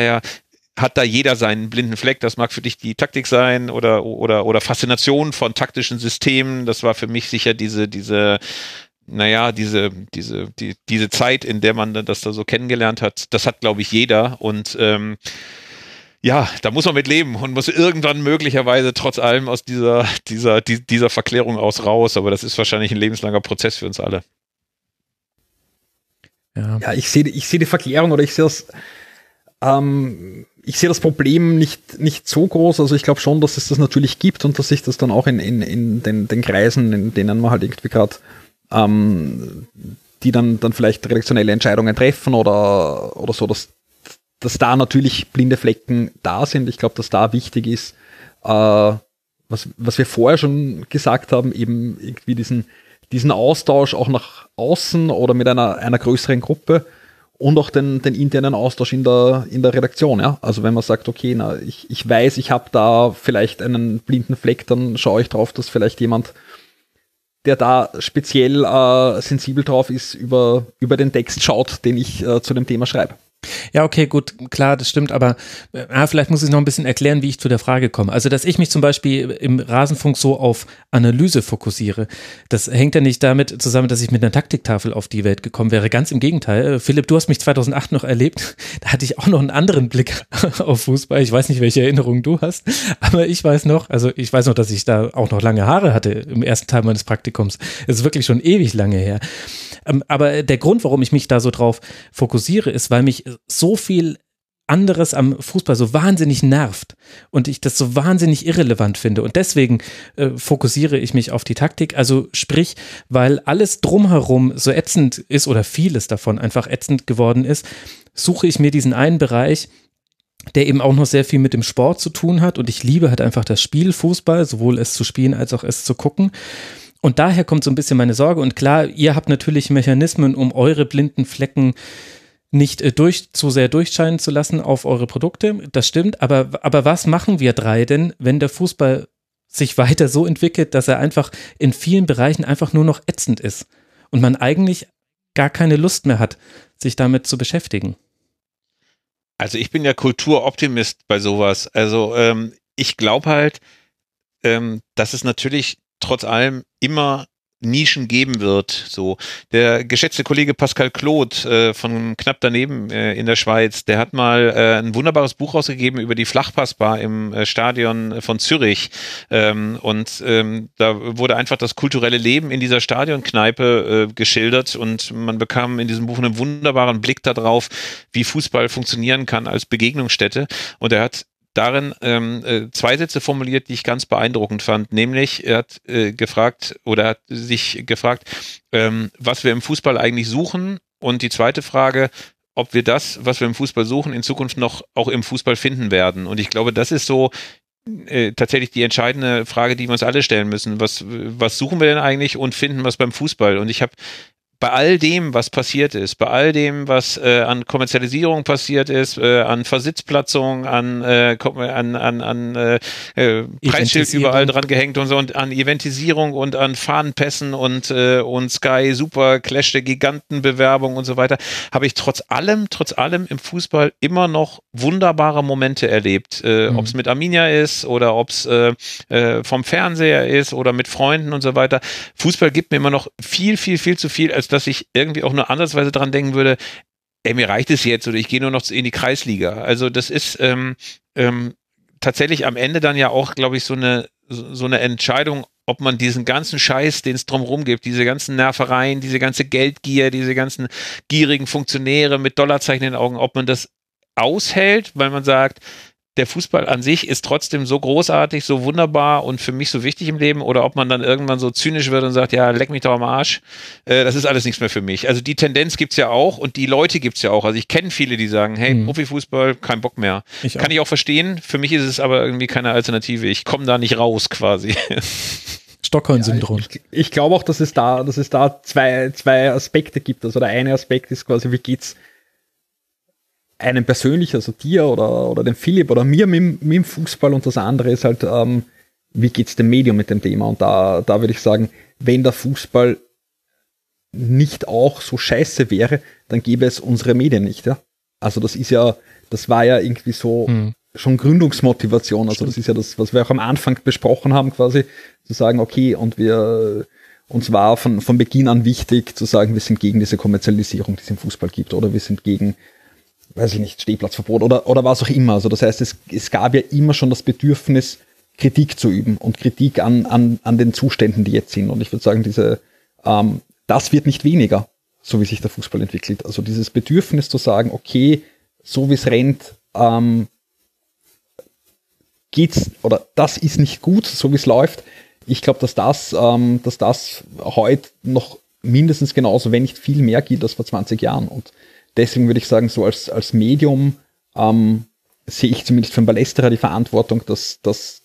hat da jeder seinen blinden Fleck. Das mag für dich die Taktik sein oder, oder, oder Faszination von taktischen Systemen. Das war für mich sicher diese, diese, naja, diese, diese, die, diese Zeit, in der man das da so kennengelernt hat. Das hat, glaube ich, jeder. Und ähm, ja, da muss man mit leben und muss irgendwann möglicherweise trotz allem aus dieser, dieser, dieser Verklärung aus raus. Aber das ist wahrscheinlich ein lebenslanger Prozess für uns alle. Ja, ja ich sehe ich seh die Verklärung oder ich sehe das ähm, ich sehe das Problem nicht, nicht so groß. Also ich glaube schon, dass es das natürlich gibt und dass sich das dann auch in, in, in den, den Kreisen, in denen man halt irgendwie gerade, ähm, die dann, dann vielleicht redaktionelle Entscheidungen treffen oder, oder so, dass, dass da natürlich blinde Flecken da sind. Ich glaube, dass da wichtig ist, äh, was, was wir vorher schon gesagt haben, eben irgendwie diesen, diesen Austausch auch nach außen oder mit einer, einer größeren Gruppe und auch den, den internen Austausch in der, in der Redaktion. Ja? Also wenn man sagt, okay, na, ich, ich weiß, ich habe da vielleicht einen blinden Fleck, dann schaue ich drauf, dass vielleicht jemand, der da speziell äh, sensibel drauf ist, über, über den Text schaut, den ich äh, zu dem Thema schreibe. Ja, okay, gut, klar, das stimmt, aber äh, vielleicht muss ich noch ein bisschen erklären, wie ich zu der Frage komme. Also, dass ich mich zum Beispiel im Rasenfunk so auf Analyse fokussiere, das hängt ja nicht damit zusammen, dass ich mit einer Taktiktafel auf die Welt gekommen wäre. Ganz im Gegenteil. Äh, Philipp, du hast mich 2008 noch erlebt. Da hatte ich auch noch einen anderen Blick [LAUGHS] auf Fußball. Ich weiß nicht, welche Erinnerungen du hast, aber ich weiß noch, also ich weiß noch, dass ich da auch noch lange Haare hatte im ersten Teil meines Praktikums. Das ist wirklich schon ewig lange her. Ähm, aber der Grund, warum ich mich da so drauf fokussiere, ist, weil mich so viel anderes am Fußball so wahnsinnig nervt und ich das so wahnsinnig irrelevant finde. Und deswegen äh, fokussiere ich mich auf die Taktik. Also sprich, weil alles drumherum so ätzend ist oder vieles davon einfach ätzend geworden ist, suche ich mir diesen einen Bereich, der eben auch noch sehr viel mit dem Sport zu tun hat. Und ich liebe halt einfach das Spiel Fußball, sowohl es zu spielen als auch es zu gucken. Und daher kommt so ein bisschen meine Sorge. Und klar, ihr habt natürlich Mechanismen, um eure blinden Flecken nicht äh, durch, zu sehr durchscheinen zu lassen auf eure Produkte. Das stimmt. Aber, aber was machen wir drei denn, wenn der Fußball sich [LAUGHS] weiter so entwickelt, dass er einfach in vielen Bereichen einfach nur noch ätzend ist und man eigentlich gar keine Lust mehr hat, sich damit zu beschäftigen? Also ich bin ja Kulturoptimist bei sowas. Also ähm, ich glaube halt, ähm, dass es natürlich trotz allem immer Nischen geben wird. So der geschätzte Kollege Pascal Claude äh, von knapp daneben äh, in der Schweiz, der hat mal äh, ein wunderbares Buch rausgegeben über die Flachpassbar im äh, Stadion von Zürich ähm, und ähm, da wurde einfach das kulturelle Leben in dieser Stadionkneipe äh, geschildert und man bekam in diesem Buch einen wunderbaren Blick darauf, wie Fußball funktionieren kann als Begegnungsstätte und er hat darin ähm, äh, zwei Sätze formuliert, die ich ganz beeindruckend fand. Nämlich, er hat äh, gefragt oder hat sich gefragt, ähm, was wir im Fußball eigentlich suchen. Und die zweite Frage, ob wir das, was wir im Fußball suchen, in Zukunft noch auch im Fußball finden werden. Und ich glaube, das ist so äh, tatsächlich die entscheidende Frage, die wir uns alle stellen müssen. Was, was suchen wir denn eigentlich und finden es beim Fußball? Und ich habe bei all dem, was passiert ist, bei all dem, was äh, an Kommerzialisierung passiert ist, äh, an Versitzplatzung, an, äh, an, an, an äh, äh Preisschild überall dran gehängt und so und an Eventisierung und an Fahnenpässen und, äh, und Sky Super Clash der Gigantenbewerbung und so weiter, habe ich trotz allem, trotz allem im Fußball immer noch wunderbare Momente erlebt. Äh, mhm. Ob es mit Arminia ist oder ob es äh, äh, vom Fernseher ist oder mit Freunden und so weiter. Fußball gibt mir immer noch viel, viel, viel zu viel, als dass ich irgendwie auch nur ansatzweise dran denken würde, ey, mir reicht es jetzt oder ich gehe nur noch in die Kreisliga. Also das ist ähm, ähm, tatsächlich am Ende dann ja auch, glaube ich, so eine, so eine Entscheidung, ob man diesen ganzen Scheiß, den es drumherum gibt, diese ganzen Nervereien, diese ganze Geldgier, diese ganzen gierigen Funktionäre mit Dollarzeichen in den Augen, ob man das aushält, weil man sagt, der Fußball an sich ist trotzdem so großartig, so wunderbar und für mich so wichtig im Leben oder ob man dann irgendwann so zynisch wird und sagt, ja, leck mich doch am Arsch, äh, das ist alles nichts mehr für mich. Also die Tendenz gibt es ja auch und die Leute gibt es ja auch. Also ich kenne viele, die sagen, hey, mhm. Profifußball, kein Bock mehr. Ich Kann ich auch verstehen. Für mich ist es aber irgendwie keine Alternative. Ich komme da nicht raus quasi. [LAUGHS] Stockholm-Syndrom. Ja, ich, ich glaube auch, dass es da, dass es da zwei, zwei Aspekte gibt. Also der eine Aspekt ist quasi, wie geht's einem persönlich, also dir oder, oder dem Philipp oder mir mit, mit dem Fußball und das andere ist halt, ähm, wie geht's dem Medium mit dem Thema? Und da, da würde ich sagen, wenn der Fußball nicht auch so scheiße wäre, dann gäbe es unsere Medien nicht, ja. Also das ist ja, das war ja irgendwie so hm. schon Gründungsmotivation. Also Stimmt. das ist ja das, was wir auch am Anfang besprochen haben, quasi, zu sagen, okay, und wir, uns war von, von Beginn an wichtig zu sagen, wir sind gegen diese Kommerzialisierung, die es im Fußball gibt, oder wir sind gegen weiß ich nicht, Stehplatzverbot oder, oder was auch immer. Also das heißt, es, es gab ja immer schon das Bedürfnis, Kritik zu üben und Kritik an, an, an den Zuständen, die jetzt sind. Und ich würde sagen, diese, ähm, das wird nicht weniger, so wie sich der Fußball entwickelt. Also dieses Bedürfnis zu sagen, okay, so wie es rennt, ähm, geht's oder das ist nicht gut, so wie es läuft. Ich glaube, dass das, ähm, dass das heute noch mindestens genauso, wenn nicht viel mehr gilt als vor 20 Jahren. Und deswegen würde ich sagen, so als, als Medium ähm, sehe ich zumindest für den Ballesterer die Verantwortung, das, das,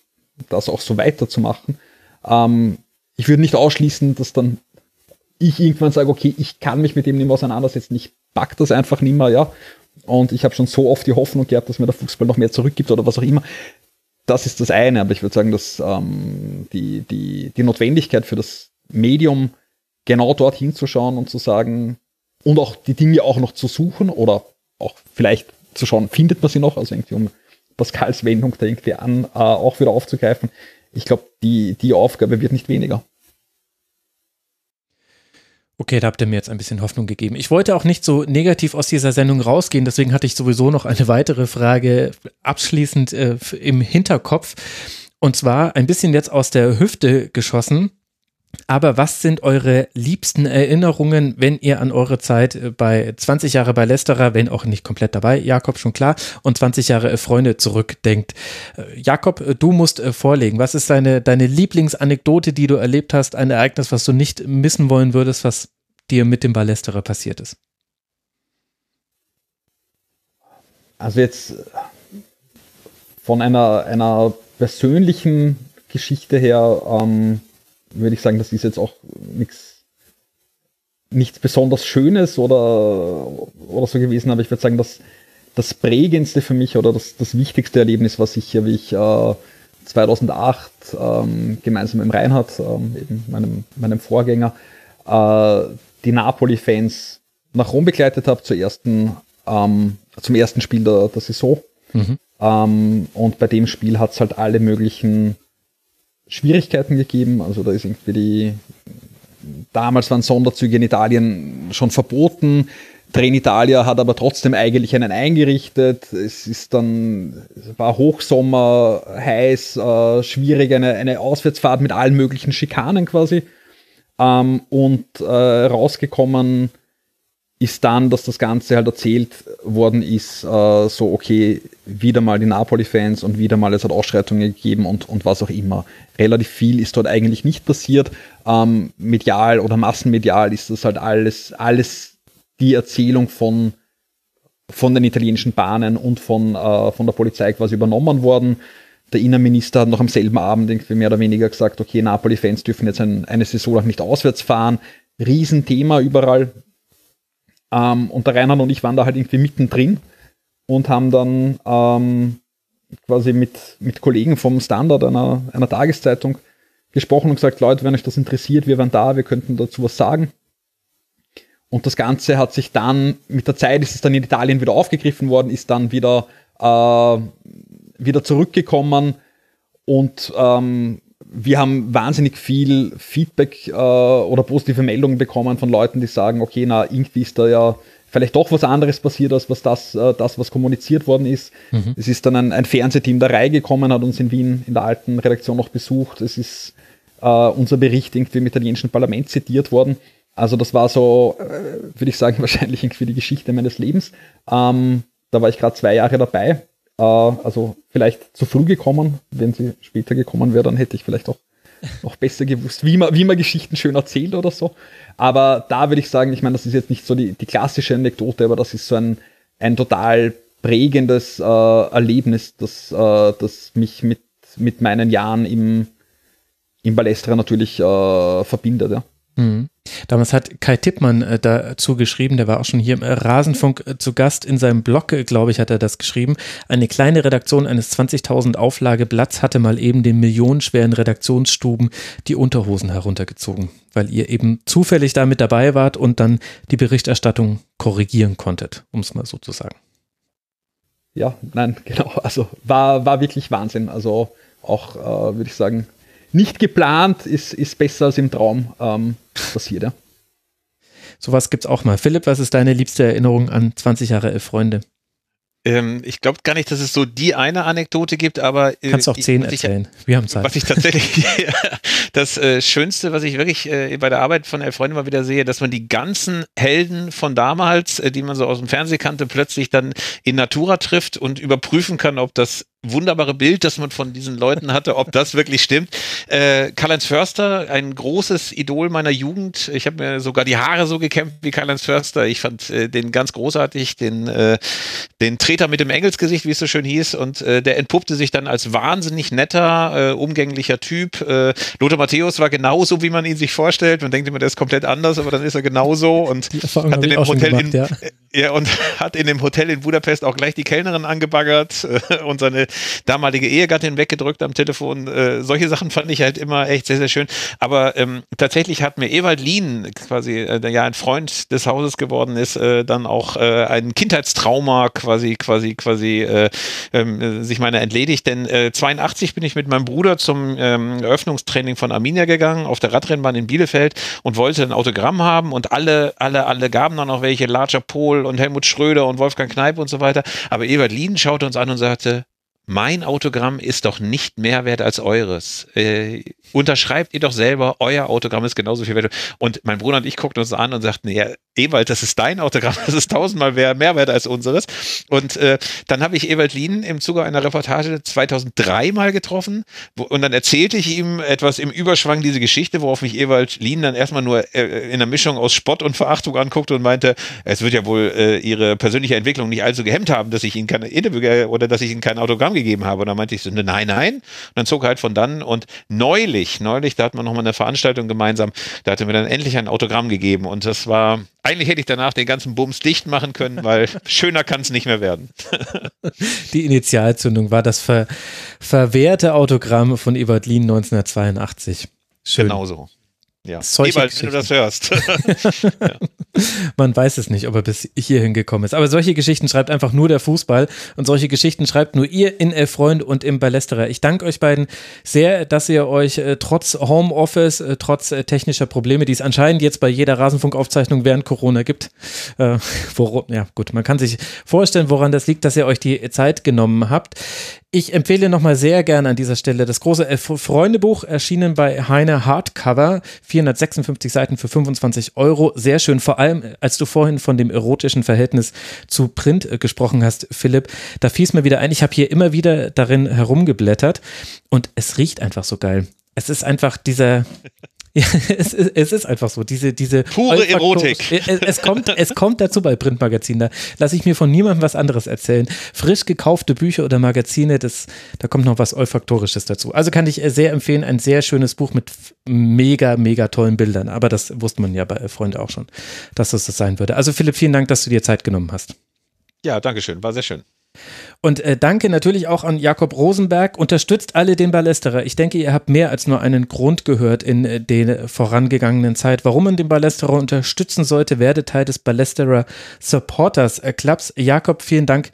das auch so weiterzumachen. Ähm, ich würde nicht ausschließen, dass dann ich irgendwann sage, okay, ich kann mich mit dem nicht mehr auseinandersetzen, ich pack das einfach nicht mehr, ja. Und ich habe schon so oft die Hoffnung gehabt, dass mir der Fußball noch mehr zurückgibt oder was auch immer. Das ist das eine, aber ich würde sagen, dass ähm, die, die, die Notwendigkeit für das Medium genau dort hinzuschauen und zu sagen, und auch die Dinge auch noch zu suchen oder auch vielleicht zu schauen, findet man sie noch, also irgendwie um Pascals Wendung da irgendwie an, äh, auch wieder aufzugreifen. Ich glaube, die, die Aufgabe wird nicht weniger. Okay, da habt ihr mir jetzt ein bisschen Hoffnung gegeben. Ich wollte auch nicht so negativ aus dieser Sendung rausgehen, deswegen hatte ich sowieso noch eine weitere Frage abschließend äh, im Hinterkopf. Und zwar ein bisschen jetzt aus der Hüfte geschossen. Aber was sind eure liebsten Erinnerungen, wenn ihr an eure Zeit äh, bei 20 Jahre bei Lesterer, wenn auch nicht komplett dabei, Jakob schon klar, und 20 Jahre äh, Freunde zurückdenkt? Äh, Jakob, du musst vorlegen. Was ist deine, deine Lieblingsanekdote, die du erlebt hast? Ein Ereignis, was du nicht missen wollen würdest, was dir mit dem Ballesterer passiert ist? Also jetzt von einer, einer persönlichen Geschichte her, ähm, würde ich sagen, das ist jetzt auch nichts nichts besonders Schönes oder, oder so gewesen, aber ich würde sagen, dass das prägendste für mich oder das, das wichtigste Erlebnis war sicher, wie ich äh, 2008 ähm, gemeinsam mit Reinhard, ähm, eben meinem, meinem Vorgänger, äh, die Napoli-Fans nach Rom begleitet habe zur ersten, ähm, zum ersten Spiel der, der Saison. Mhm. Ähm, und bei dem Spiel hat es halt alle möglichen Schwierigkeiten gegeben. Also da ist irgendwie die, damals waren Sonderzüge in Italien schon verboten. Trenitalia hat aber trotzdem eigentlich einen eingerichtet. Es ist dann, es war Hochsommer, heiß, äh, schwierig, eine, eine Auswärtsfahrt mit allen möglichen Schikanen quasi. Ähm, und äh, rausgekommen ist dann, dass das Ganze halt erzählt worden ist, äh, so okay, wieder mal die Napoli-Fans und wieder mal es hat Ausschreitungen gegeben und, und was auch immer. Relativ viel ist dort eigentlich nicht passiert. Ähm, medial oder massenmedial ist das halt alles, alles die Erzählung von, von den italienischen Bahnen und von, äh, von der Polizei quasi übernommen worden. Der Innenminister hat noch am selben Abend irgendwie mehr oder weniger gesagt, okay, Napoli-Fans dürfen jetzt ein, eine Saison lang nicht auswärts fahren Riesenthema überall. Ähm, und der Reinhard und ich waren da halt irgendwie mittendrin und haben dann ähm, quasi mit, mit Kollegen vom Standard, einer, einer Tageszeitung, gesprochen und gesagt, Leute, wenn euch das interessiert, wir waren da, wir könnten dazu was sagen. Und das Ganze hat sich dann, mit der Zeit ist es dann in Italien wieder aufgegriffen worden, ist dann wieder, äh, wieder zurückgekommen und ähm, wir haben wahnsinnig viel Feedback äh, oder positive Meldungen bekommen von Leuten, die sagen, okay, na, irgendwie ist da ja vielleicht doch was anderes passiert, als was das, äh, das was kommuniziert worden ist. Mhm. Es ist dann ein, ein Fernsehteam der Reihe gekommen, hat uns in Wien in der alten Redaktion noch besucht. Es ist äh, unser Bericht irgendwie im italienischen Parlament zitiert worden. Also das war so, äh, würde ich sagen, [LAUGHS] wahrscheinlich irgendwie die Geschichte meines Lebens. Ähm, da war ich gerade zwei Jahre dabei. Äh, also vielleicht zu früh gekommen. Wenn sie später gekommen wäre, dann hätte ich vielleicht auch [LAUGHS] noch besser gewusst, wie man, wie man Geschichten schön erzählt oder so. Aber da würde ich sagen, ich meine, das ist jetzt nicht so die, die klassische Anekdote, aber das ist so ein, ein total prägendes äh, Erlebnis, das, äh, das mich mit, mit meinen Jahren im, im Ballestra natürlich äh, verbindet. Ja. Mhm. Damals hat Kai Tippmann äh, dazu geschrieben, der war auch schon hier im Rasenfunk äh, zu Gast. In seinem Blog, äh, glaube ich, hat er das geschrieben. Eine kleine Redaktion eines 20.000 Auflageblatts hatte mal eben den millionenschweren Redaktionsstuben die Unterhosen heruntergezogen, weil ihr eben zufällig da mit dabei wart und dann die Berichterstattung korrigieren konntet, um es mal so zu sagen. Ja, nein, [LAUGHS] genau. Also war, war wirklich Wahnsinn. Also auch, äh, würde ich sagen, nicht geplant ist, ist besser als im Traum ähm, passiert. Ja. Sowas gibt es auch mal. Philipp, was ist deine liebste Erinnerung an 20 Jahre Elf Freunde? Ähm, ich glaube gar nicht, dass es so die eine Anekdote gibt, aber. Äh, Kannst auch zehn erzählen. Ich, Wir haben Zeit. Was ich tatsächlich, [LAUGHS] das äh, Schönste, was ich wirklich äh, bei der Arbeit von Elf Freunde mal wieder sehe, dass man die ganzen Helden von damals, äh, die man so aus dem Fernsehen kannte, plötzlich dann in Natura trifft und überprüfen kann, ob das wunderbare Bild, das man von diesen Leuten hatte, ob das wirklich stimmt. Äh, Karl-Heinz Förster, ein großes Idol meiner Jugend. Ich habe mir sogar die Haare so gekämpft wie Karl-Heinz Förster. Ich fand äh, den ganz großartig, den, äh, den Treter mit dem Engelsgesicht, wie es so schön hieß. Und äh, der entpuppte sich dann als wahnsinnig netter, äh, umgänglicher Typ. Äh, Lothar Matthäus war genauso, wie man ihn sich vorstellt. Man denkt immer, der ist komplett anders, aber dann ist er genauso und hat in dem Hotel gemacht, in, ja. ja. und [LAUGHS] hat in dem Hotel in Budapest auch gleich die Kellnerin angebaggert äh, und seine damalige Ehegattin weggedrückt am Telefon. Äh, solche Sachen fand ich halt immer echt sehr, sehr schön. Aber ähm, tatsächlich hat mir Ewald Lien, quasi, äh, der ja ein Freund des Hauses geworden ist, äh, dann auch äh, ein Kindheitstrauma quasi, quasi, quasi äh, ähm, sich meiner entledigt. Denn äh, 82 bin ich mit meinem Bruder zum ähm, Eröffnungstraining von Arminia gegangen, auf der Radrennbahn in Bielefeld und wollte ein Autogramm haben und alle, alle, alle gaben dann noch welche, Larcher Pohl und Helmut Schröder und Wolfgang Kneip und so weiter. Aber Ewald Lien schaute uns an und sagte, mein Autogramm ist doch nicht mehr wert als eures. Äh, unterschreibt ihr doch selber, euer Autogramm ist genauso viel wert. Und mein Bruder und ich guckten uns an und sagten, ja, Ewald, das ist dein Autogramm, [LAUGHS] das ist tausendmal mehr, wert als unseres. Und äh, dann habe ich Ewald Lien im Zuge einer Reportage 2003 mal getroffen wo, und dann erzählte ich ihm etwas im Überschwang diese Geschichte, worauf mich Ewald Lien dann erstmal nur äh, in einer Mischung aus Spott und Verachtung anguckte und meinte, es wird ja wohl äh, ihre persönliche Entwicklung nicht allzu gehemmt haben, dass ich ihnen kein Interview oder dass ich ihnen kein Autogramm gegeben habe. Und dann meinte ich so, nein, nein. Und dann zog er halt von dann und neulich, neulich, da hatten wir nochmal eine Veranstaltung gemeinsam, da hatte mir dann endlich ein Autogramm gegeben und das war eigentlich hätte ich danach den ganzen Bums dicht machen können, weil [LAUGHS] schöner kann es nicht mehr werden. [LAUGHS] Die Initialzündung war das ver verwehrte Autogramm von Ebert Lien 1982. Schön. Genau so. Ja, Solche Ewald, wenn du das hörst. [LAUGHS] ja. Man weiß es nicht, ob er bis hierhin gekommen ist. Aber solche Geschichten schreibt einfach nur der Fußball und solche Geschichten schreibt nur ihr in Elf Freund und im Ballesterer. Ich danke euch beiden sehr, dass ihr euch äh, trotz Homeoffice, äh, trotz äh, technischer Probleme, die es anscheinend jetzt bei jeder Rasenfunkaufzeichnung während Corona gibt, äh, [LAUGHS] wo, ja gut, man kann sich vorstellen, woran das liegt, dass ihr euch die Zeit genommen habt. Ich empfehle nochmal sehr gerne an dieser Stelle das große Freundebuch, erschienen bei Heine Hardcover, 456 Seiten für 25 Euro. Sehr schön, vor allem als du vorhin von dem erotischen Verhältnis zu Print äh, gesprochen hast, Philipp, da fiel es mir wieder ein, ich habe hier immer wieder darin herumgeblättert und es riecht einfach so geil. Es ist einfach dieser, Ja, [LAUGHS] es, ist, es ist einfach so. Diese, diese Pure Erotik. Es, es, kommt, es kommt dazu bei Printmagazinen. Da lasse ich mir von niemandem was anderes erzählen. Frisch gekaufte Bücher oder Magazine, das, da kommt noch was Olfaktorisches dazu. Also kann ich sehr empfehlen, ein sehr schönes Buch mit mega, mega tollen Bildern. Aber das wusste man ja bei Freunde auch schon, dass das das sein würde. Also Philipp, vielen Dank, dass du dir Zeit genommen hast. Ja, danke schön. War sehr schön. Und äh, danke natürlich auch an Jakob Rosenberg. Unterstützt alle den Ballesterer. Ich denke, ihr habt mehr als nur einen Grund gehört in äh, der vorangegangenen Zeit, warum man den Ballesterer unterstützen sollte. Werde Teil des Ballesterer Supporters äh, Clubs. Jakob, vielen Dank,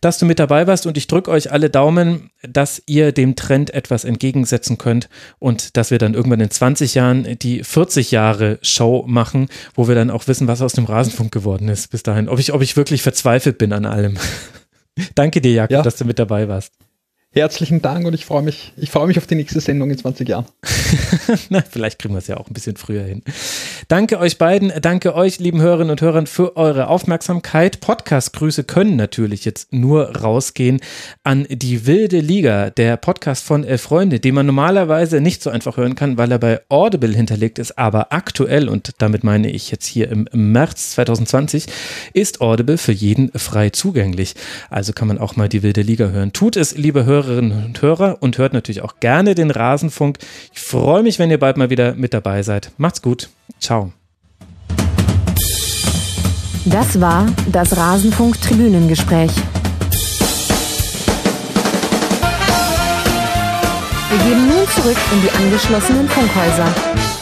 dass du mit dabei warst und ich drücke euch alle Daumen, dass ihr dem Trend etwas entgegensetzen könnt und dass wir dann irgendwann in 20 Jahren die 40 Jahre Show machen, wo wir dann auch wissen, was aus dem Rasenfunk geworden ist bis dahin. Ob ich, ob ich wirklich verzweifelt bin an allem. [LAUGHS] Danke dir, Jakob, ja. dass du mit dabei warst. Herzlichen Dank und ich freue mich, ich freue mich auf die nächste Sendung in 20 Jahren. [LAUGHS] Na, vielleicht kriegen wir es ja auch ein bisschen früher hin. Danke euch beiden, danke euch, lieben Hörerinnen und Hörern, für eure Aufmerksamkeit. Podcast-Grüße können natürlich jetzt nur rausgehen an die wilde Liga, der Podcast von Elf Freunde, den man normalerweise nicht so einfach hören kann, weil er bei Audible hinterlegt ist, aber aktuell, und damit meine ich jetzt hier im März 2020, ist Audible für jeden frei zugänglich. Also kann man auch mal die wilde Liga hören. Tut es, liebe Hörer, Hörerinnen und Hörer und hört natürlich auch gerne den Rasenfunk. Ich freue mich, wenn ihr bald mal wieder mit dabei seid. Macht's gut. Ciao. Das war das Rasenfunk Tribünengespräch. Wir gehen nun zurück in die angeschlossenen Funkhäuser.